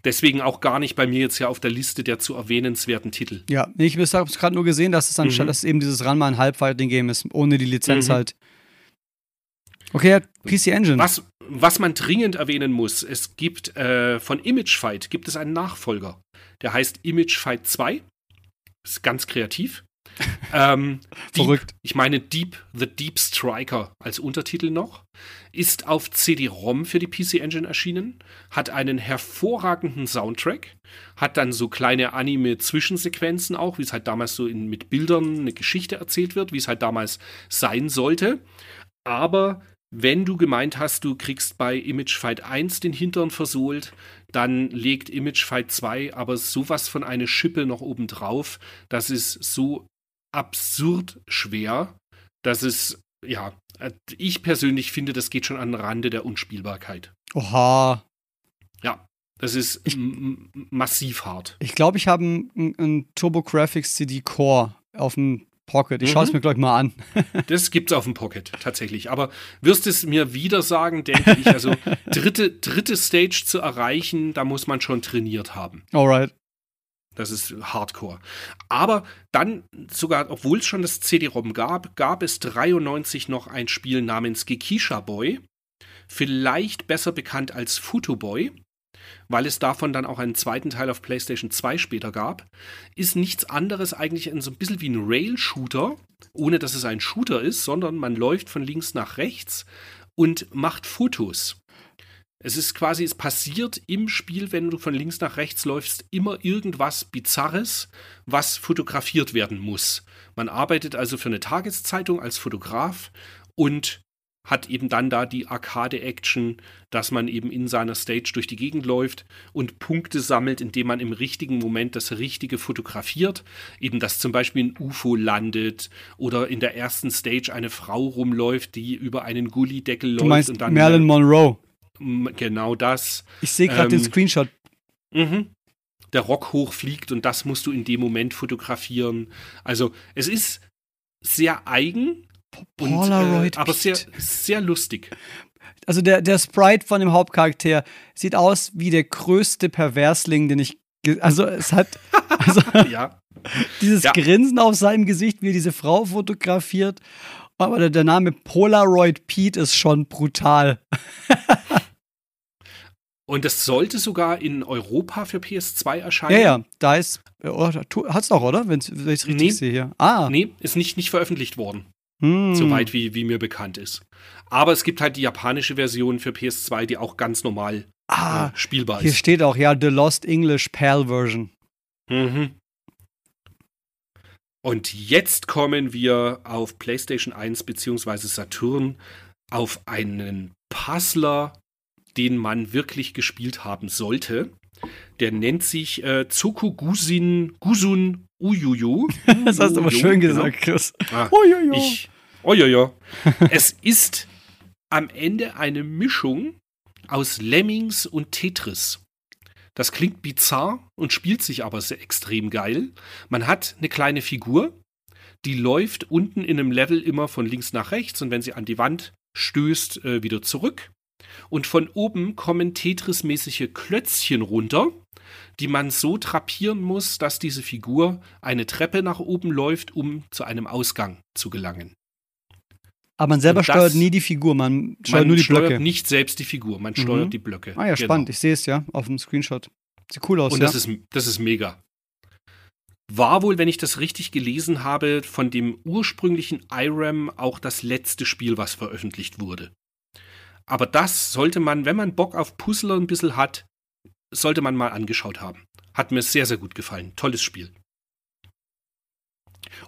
Deswegen auch gar nicht bei mir jetzt hier auf der Liste der zu erwähnenswerten Titel. Ja, ich habe es gerade nur gesehen, dass es anstatt, Mhm. dass eben dieses Ranma ein Halb-Fighting-Game ist, ohne die Lizenz Mhm. halt. Okay, PC Engine. Was, was man dringend erwähnen muss, es gibt äh, von Image Fight gibt es einen Nachfolger. Der heißt Image Fight 2. Ist ganz kreativ. ähm, Deep, Verrückt. Ich meine Deep, The Deep Striker als Untertitel noch. Ist auf CD-ROM für die PC Engine erschienen. Hat einen hervorragenden Soundtrack. Hat dann so kleine Anime-Zwischensequenzen auch, wie es halt damals so in, mit Bildern eine Geschichte erzählt wird, wie es halt damals sein sollte. Aber wenn du gemeint hast, du kriegst bei Image Fight 1 den Hintern versohlt, dann legt Image Fight 2 aber sowas von eine Schippe noch oben drauf. Das ist so absurd schwer, dass es, ja, ich persönlich finde, das geht schon an den Rande der Unspielbarkeit. Oha. Ja, das ist Ich- massiv hart. Ich glaube, ich habe einen einen TurboGrafx CD Core auf dem Pocket. Ich schaue es Mhm. mir gleich mal an. Das gibt's auf dem Pocket tatsächlich. Aber wirst es mir wieder sagen, denke ich. Also dritte, dritte Stage zu erreichen, da muss man schon trainiert haben. Alright. Das ist Hardcore. Aber dann sogar, obwohl es schon das CD-ROM gab, gab es 93 noch ein Spiel namens Gekisha Boy. Vielleicht besser bekannt als Futo Boy, weil es davon dann auch einen zweiten Teil auf PlayStation 2 später gab. Ist nichts anderes eigentlich so ein bisschen wie ein Rail-Shooter, ohne dass es ein Shooter ist, sondern man läuft von links nach rechts und macht Fotos. Es ist quasi, es passiert im Spiel, wenn du von links nach rechts läufst, immer irgendwas Bizarres, was fotografiert werden muss. Man arbeitet also für eine Tageszeitung als Fotograf und hat eben dann da die Arcade-Action, dass man eben in seiner Stage durch die Gegend läuft und Punkte sammelt, indem man im richtigen Moment das Richtige fotografiert. Eben, dass zum Beispiel ein UFO landet oder in der ersten Stage eine Frau rumläuft, die über einen Gullideckel läuft. Du meinst und dann Marilyn Monroe. Genau das. Ich sehe gerade ähm, den Screenshot. Mhm. Der Rock hochfliegt und das musst du in dem Moment fotografieren. Also, es ist sehr eigen, Polaroid. Und, äh, aber sehr, sehr lustig. Also der, der Sprite von dem Hauptcharakter sieht aus wie der größte Perversling, den ich. Also es hat. Also ja. dieses ja. Grinsen auf seinem Gesicht, wie er diese Frau fotografiert. Aber der, der Name Polaroid Pete ist schon brutal. Und das sollte sogar in Europa für PS2 erscheinen. Ja, ja, da ist. Oh, hat's doch, oder? Wenn ich es richtig nee. sehe hier. Ah. Nee, ist nicht, nicht veröffentlicht worden. Hm. Soweit wie, wie mir bekannt ist. Aber es gibt halt die japanische Version für PS2, die auch ganz normal ah, äh, spielbar hier ist. Hier steht auch, ja, The Lost English PAL Version. Mhm. Und jetzt kommen wir auf PlayStation 1 bzw. Saturn auf einen Puzzler, den man wirklich gespielt haben sollte. Der nennt sich äh, Tsukugusin Gusun Uyuyu. das hast du aber schön genau. gesagt, Chris. Ah, Ujuju. Ich, Ujuju. es ist am Ende eine Mischung aus Lemmings und Tetris. Das klingt bizarr und spielt sich aber sehr extrem geil. Man hat eine kleine Figur, die läuft unten in einem Level immer von links nach rechts und wenn sie an die Wand stößt, äh, wieder zurück. Und von oben kommen Tetris-mäßige Klötzchen runter, die man so drapieren muss, dass diese Figur eine Treppe nach oben läuft, um zu einem Ausgang zu gelangen. Aber man selber das, steuert nie die Figur, man steuert man nur die steuert Blöcke. nicht selbst die Figur, man steuert mhm. die Blöcke. Ah ja, genau. spannend. Ich sehe es ja auf dem Screenshot. Sieht cool aus. Und ja? das, ist, das ist mega. War wohl, wenn ich das richtig gelesen habe, von dem ursprünglichen IRAM auch das letzte Spiel, was veröffentlicht wurde. Aber das sollte man, wenn man Bock auf Puzzler ein bisschen hat, sollte man mal angeschaut haben. Hat mir sehr, sehr gut gefallen. Tolles Spiel.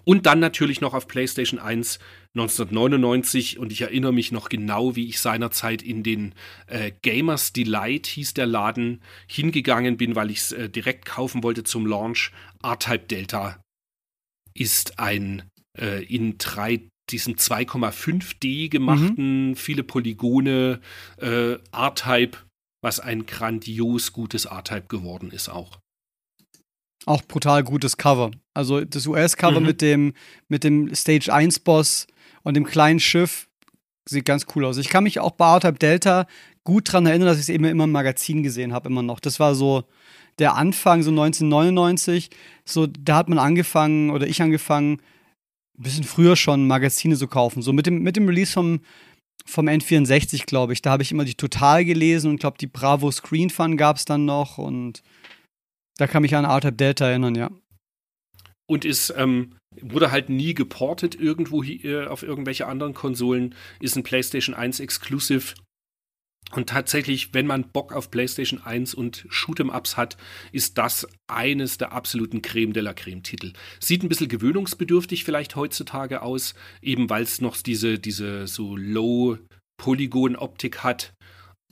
Und dann natürlich noch auf PlayStation 1 1999 und ich erinnere mich noch genau, wie ich seinerzeit in den äh, Gamers Delight hieß der Laden hingegangen bin, weil ich es äh, direkt kaufen wollte zum Launch. R-Type Delta ist ein äh, in drei diesen 2,5D gemachten, mhm. viele Polygone äh, R-Type was ein grandios gutes R-Type geworden ist auch. Auch brutal gutes Cover. Also das US-Cover mhm. mit dem, mit dem Stage 1-Boss und dem kleinen Schiff sieht ganz cool aus. Ich kann mich auch bei R-Type Delta gut daran erinnern, dass ich es eben immer im Magazin gesehen habe, immer noch. Das war so der Anfang, so 1999. So, da hat man angefangen, oder ich angefangen, ein bisschen früher schon Magazine zu kaufen. So mit dem, mit dem Release vom vom N64, glaube ich. Da habe ich immer die Total gelesen und glaube, die Bravo Screen Fun gab es dann noch und da kann mich an R-Type Delta erinnern, ja. Und ist, ähm, wurde halt nie geportet irgendwo hier, äh, auf irgendwelche anderen Konsolen, ist ein PlayStation 1 Exclusive. Und tatsächlich, wenn man Bock auf PlayStation 1 und Shoot'em-Ups hat, ist das eines der absoluten Creme de la Creme-Titel. Sieht ein bisschen gewöhnungsbedürftig vielleicht heutzutage aus, eben weil es noch diese, diese so Low-Polygon-Optik hat.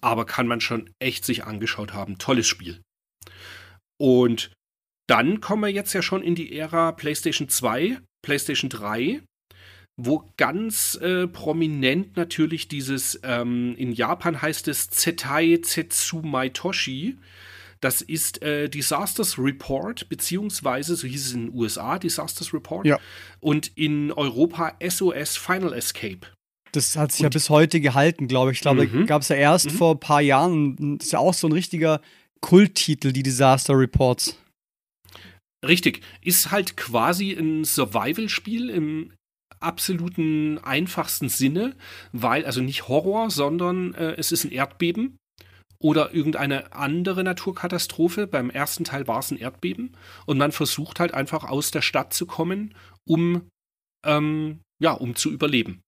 Aber kann man schon echt sich angeschaut haben. Tolles Spiel. Und dann kommen wir jetzt ja schon in die Ära PlayStation 2, PlayStation 3 wo ganz äh, prominent natürlich dieses, ähm, in Japan heißt es Zetai Zetsumaitoshi. Das ist äh, Disasters Report, beziehungsweise, so hieß es in den USA, Disasters Report. Ja. Und in Europa SOS Final Escape. Das hat sich und, ja bis heute gehalten, glaube ich. Ich glaube, mhm. gab es ja erst mhm. vor ein paar Jahren. Das ist ja auch so ein richtiger Kulttitel, die Disaster Reports. Richtig. Ist halt quasi ein Survival-Spiel im absoluten einfachsten Sinne, weil, also nicht Horror, sondern äh, es ist ein Erdbeben oder irgendeine andere Naturkatastrophe. Beim ersten Teil war es ein Erdbeben und man versucht halt einfach aus der Stadt zu kommen, um, ähm, ja, um zu überleben.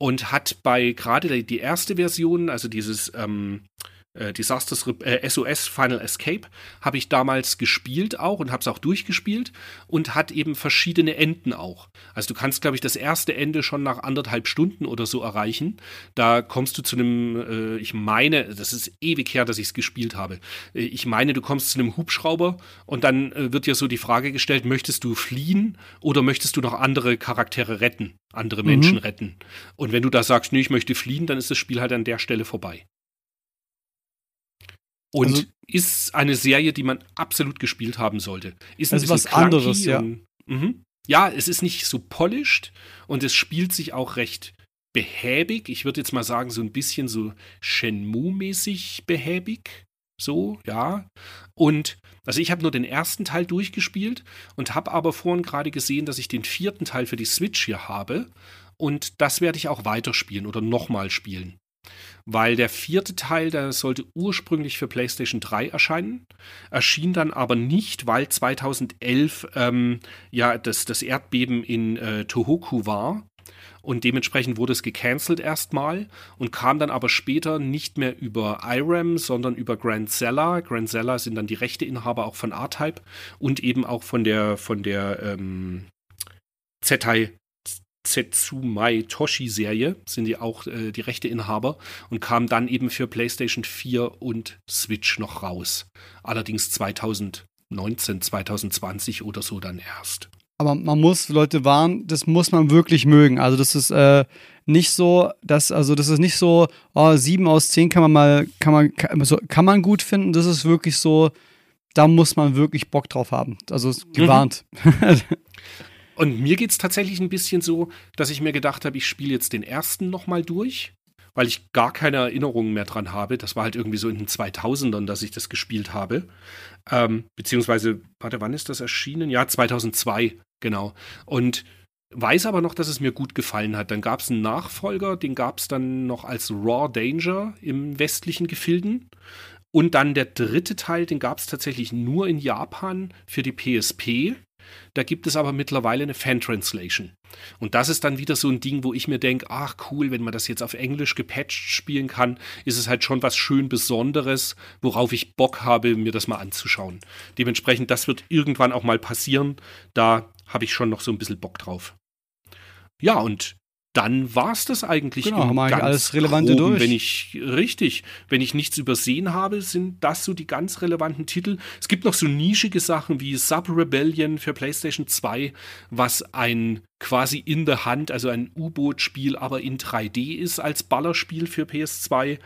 Und hat bei gerade die erste Version, also dieses ähm, äh, Disasters äh, SOS Final Escape habe ich damals gespielt auch und habe es auch durchgespielt und hat eben verschiedene Enden auch. Also du kannst, glaube ich, das erste Ende schon nach anderthalb Stunden oder so erreichen. Da kommst du zu einem, äh, ich meine, das ist ewig her, dass ich es gespielt habe. Äh, ich meine, du kommst zu einem Hubschrauber und dann äh, wird dir so die Frage gestellt, möchtest du fliehen oder möchtest du noch andere Charaktere retten, andere Menschen mhm. retten? Und wenn du da sagst, nee, ich möchte fliehen, dann ist das Spiel halt an der Stelle vorbei. Und also, ist eine Serie, die man absolut gespielt haben sollte. Ist ein bisschen was anderes, ja. Und, mhm. Ja, es ist nicht so polished und es spielt sich auch recht behäbig. Ich würde jetzt mal sagen, so ein bisschen so Shenmue-mäßig behäbig. So, ja. Und also ich habe nur den ersten Teil durchgespielt und habe aber vorhin gerade gesehen, dass ich den vierten Teil für die Switch hier habe. Und das werde ich auch weiterspielen oder nochmal spielen weil der vierte Teil, der sollte ursprünglich für PlayStation 3 erscheinen, erschien dann aber nicht, weil 2011 ähm, ja das, das Erdbeben in äh, Tohoku war. Und dementsprechend wurde es gecancelt erstmal und kam dann aber später nicht mehr über IRAM, sondern über Grand Zella. Grand Zella sind dann die Rechteinhaber auch von R-Type und eben auch von der, von der ähm, Zetai Zetsumai Toshi-Serie, sind die auch äh, die Rechteinhaber und kam dann eben für PlayStation 4 und Switch noch raus. Allerdings 2019, 2020 oder so dann erst. Aber man muss Leute warnen, das muss man wirklich mögen. Also das ist äh, nicht so, dass, also das ist nicht so, oh, sieben aus zehn kann man mal, kann man, kann, kann man gut finden. Das ist wirklich so, da muss man wirklich Bock drauf haben. Also gewarnt. Mhm. Und mir geht es tatsächlich ein bisschen so, dass ich mir gedacht habe, ich spiele jetzt den ersten nochmal durch, weil ich gar keine Erinnerungen mehr dran habe. Das war halt irgendwie so in den 2000ern, dass ich das gespielt habe. Ähm, beziehungsweise, warte, wann ist das erschienen? Ja, 2002, genau. Und weiß aber noch, dass es mir gut gefallen hat. Dann gab es einen Nachfolger, den gab es dann noch als Raw Danger im westlichen Gefilden. Und dann der dritte Teil, den gab es tatsächlich nur in Japan für die PSP. Da gibt es aber mittlerweile eine Fan-Translation. Und das ist dann wieder so ein Ding, wo ich mir denke, ach cool, wenn man das jetzt auf Englisch gepatcht spielen kann, ist es halt schon was schön Besonderes, worauf ich Bock habe, mir das mal anzuschauen. Dementsprechend, das wird irgendwann auch mal passieren. Da habe ich schon noch so ein bisschen Bock drauf. Ja, und dann war es das eigentlich. Genau, haben wir eigentlich alles Relevante groben, durch. Wenn ich, richtig, wenn ich nichts übersehen habe, sind das so die ganz relevanten Titel. Es gibt noch so nischige Sachen wie Sub Rebellion für PlayStation 2, was ein quasi in der Hand, also ein U-Boot-Spiel, aber in 3D ist als Ballerspiel für PS2.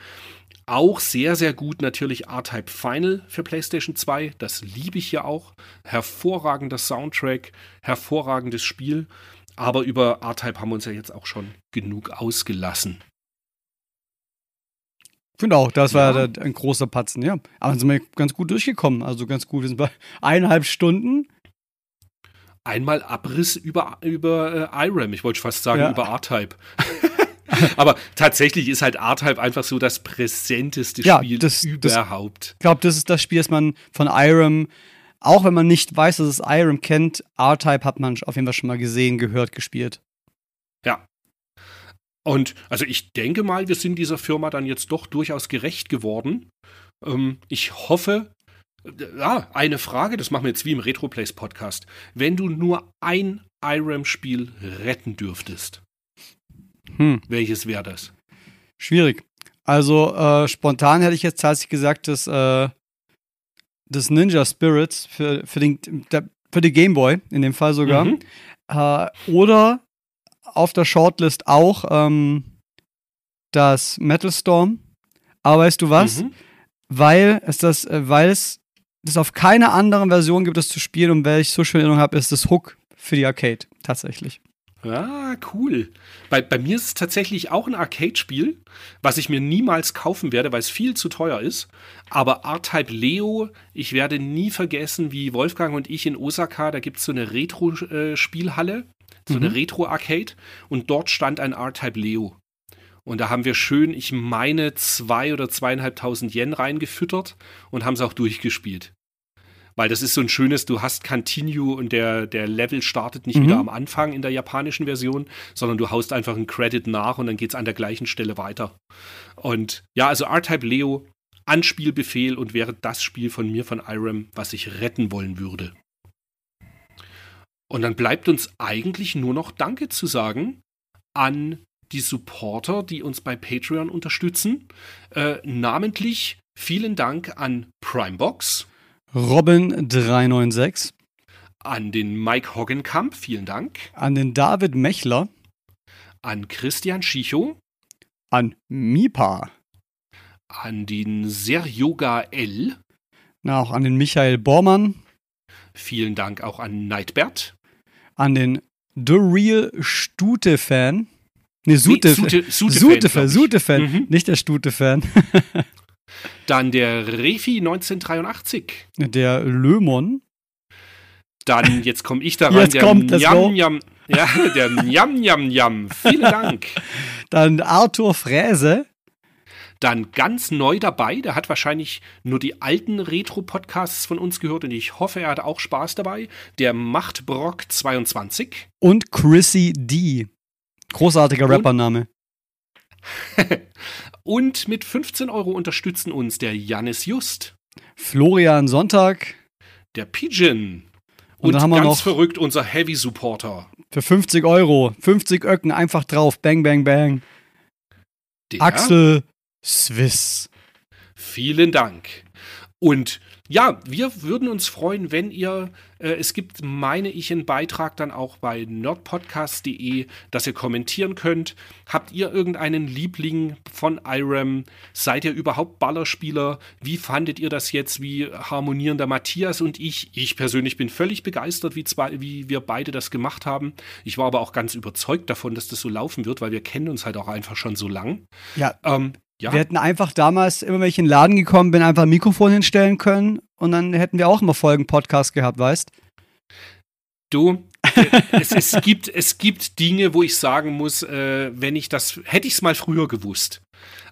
Auch sehr, sehr gut natürlich R-Type Final für PlayStation 2. Das liebe ich ja auch. Hervorragender Soundtrack, hervorragendes Spiel. Aber über R-Type haben wir uns ja jetzt auch schon genug ausgelassen. Ich finde auch, das war ja. ein großer Patzen, ja. Aber dann sind wir ganz gut durchgekommen. Also ganz gut. Wir sind bei eineinhalb Stunden. Einmal Abriss über, über äh, IRAM. Ich wollte fast sagen, ja. über R-Type. Aber tatsächlich ist halt R-Type einfach so das präsenteste ja, Spiel das, überhaupt. ich glaube, das ist das Spiel, das man von IRAM auch wenn man nicht weiß, dass es Irem kennt, R-Type hat man auf jeden Fall schon mal gesehen, gehört, gespielt. Ja. Und also ich denke mal, wir sind dieser Firma dann jetzt doch durchaus gerecht geworden. Ähm, ich hoffe, äh, ja, eine Frage, das machen wir jetzt wie im Retroplays Podcast. Wenn du nur ein Irem-Spiel retten dürftest, hm. welches wäre das? Schwierig. Also äh, spontan hätte ich jetzt tatsächlich gesagt, dass äh, des Ninja Spirits für, für, den, für die Game Boy, in dem Fall sogar. Mhm. Äh, oder auf der Shortlist auch ähm, das Metal Storm. Aber weißt du was? Mhm. Weil es das, äh, weil es das auf keiner anderen Version gibt, das zu spielen und weil ich so schön Erinnerung habe, ist das Hook für die Arcade tatsächlich. Ah, cool. Bei, bei mir ist es tatsächlich auch ein Arcade-Spiel, was ich mir niemals kaufen werde, weil es viel zu teuer ist. Aber R-Type Leo, ich werde nie vergessen, wie Wolfgang und ich in Osaka, da gibt es so eine Retro-Spielhalle, so mhm. eine Retro-Arcade, und dort stand ein R-Type Leo. Und da haben wir schön, ich meine, zwei oder zweieinhalbtausend Yen reingefüttert und haben es auch durchgespielt. Weil das ist so ein schönes, du hast Continue und der, der Level startet nicht mhm. wieder am Anfang in der japanischen Version, sondern du haust einfach einen Credit nach und dann geht es an der gleichen Stelle weiter. Und ja, also R-Type Leo, Anspielbefehl und wäre das Spiel von mir, von Irem, was ich retten wollen würde. Und dann bleibt uns eigentlich nur noch Danke zu sagen an die Supporter, die uns bei Patreon unterstützen. Äh, namentlich vielen Dank an Primebox. Robin396. An den Mike Hoggenkamp, vielen Dank. An den David Mechler. An Christian Schicho. An Mipa. An den Seryoga L. Na, auch an den Michael Bormann. Vielen Dank auch an Neidbert. An den The Real Stute-Fan. Ne, Sute, Sute, Sute, Sute, Fan, Sute Fan, Mhm. nicht der Stute-Fan. Dann der Refi 1983. Der Lömon. Dann, jetzt komme ich daran, Jetzt der kommt das Njam. Ja, der Njam Njam Njam. Vielen Dank. Dann Arthur Fräse. Dann ganz neu dabei, der hat wahrscheinlich nur die alten Retro-Podcasts von uns gehört und ich hoffe, er hat auch Spaß dabei. Der Machtbrock 22. Und Chrissy D. Großartiger Rappername. Und mit 15 Euro unterstützen uns der Jannis Just, Florian Sonntag. der Pigeon Und und, dann haben wir ganz noch- verrückt unser Heavy-Supporter. Für 50 Euro. 50 Öcken einfach drauf. Bang, bang, bang. Der Axel Swiss. Vielen Dank. Und ja, wir würden uns freuen, wenn ihr, äh, es gibt, meine ich, einen Beitrag dann auch bei nerdpodcast.de, dass ihr kommentieren könnt. Habt ihr irgendeinen Liebling von IRAM? Seid ihr überhaupt Ballerspieler? Wie fandet ihr das jetzt? Wie harmonieren der Matthias und ich? Ich persönlich bin völlig begeistert, wie, zwei, wie wir beide das gemacht haben. Ich war aber auch ganz überzeugt davon, dass das so laufen wird, weil wir kennen uns halt auch einfach schon so lang. Ja, Ähm, ja. wir hätten einfach damals, immer wenn ich in den Laden gekommen bin, einfach ein Mikrofon hinstellen können und dann hätten wir auch immer Folgen-Podcast gehabt, weißt? Du, äh, es, es, gibt, es gibt Dinge, wo ich sagen muss, äh, wenn ich das, hätte ich es mal früher gewusst.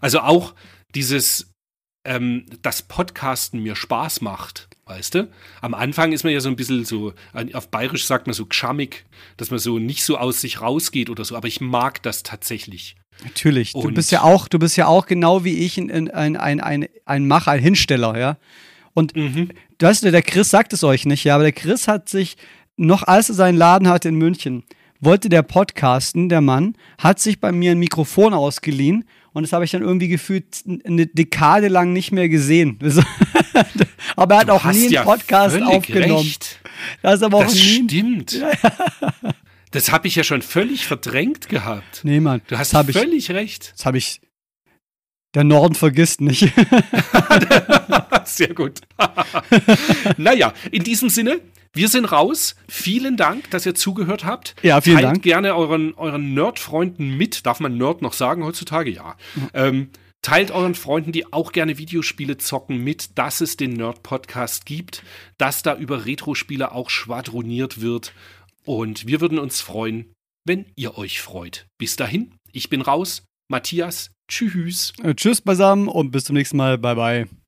Also auch dieses, ähm, das Podcasten mir Spaß macht, weißt du? Am Anfang ist man ja so ein bisschen so, auf Bayerisch sagt man so gschammig, dass man so nicht so aus sich rausgeht oder so, aber ich mag das tatsächlich. Natürlich. Du Und- bist ja auch, du bist ja auch genau wie ich ein, ein, ein, ein, ein, Macher, ein Hinsteller, ja. Und Mhm. weißt du, der Chris sagt es euch nicht, ja, aber der Chris hat sich, noch als er seinen Laden hatte in München, wollte der podcasten, der Mann, hat sich bei mir ein Mikrofon ausgeliehen und das habe ich dann irgendwie gefühlt eine Dekade lang nicht mehr gesehen. aber er hat Du auch nie einen ja Podcast aufgenommen. Recht. Das ist aber auch Das nie. stimmt. Das habe ich ja schon völlig verdrängt gehabt. Nee, Mann. Du hast das habe ich, völlig recht. das habe ich. Der Norden vergisst nicht. Sehr gut. naja, in diesem Sinne, wir sind raus. Vielen Dank, dass ihr zugehört habt. Ja, vielen Teilt Dank. gerne euren, euren Nerd-Freunden mit. Darf man Nerd noch sagen heutzutage? Ja. Ähm, teilt euren Freunden, die auch gerne Videospiele zocken, mit, dass es den Nerd-Podcast gibt, dass da über Retro-Spiele auch schwadroniert wird. Und wir würden uns freuen, wenn ihr euch freut. Bis dahin, ich bin raus. Matthias, tschüss. Äh, Tschüss beisammen und bis zum nächsten Mal. Bye, bye.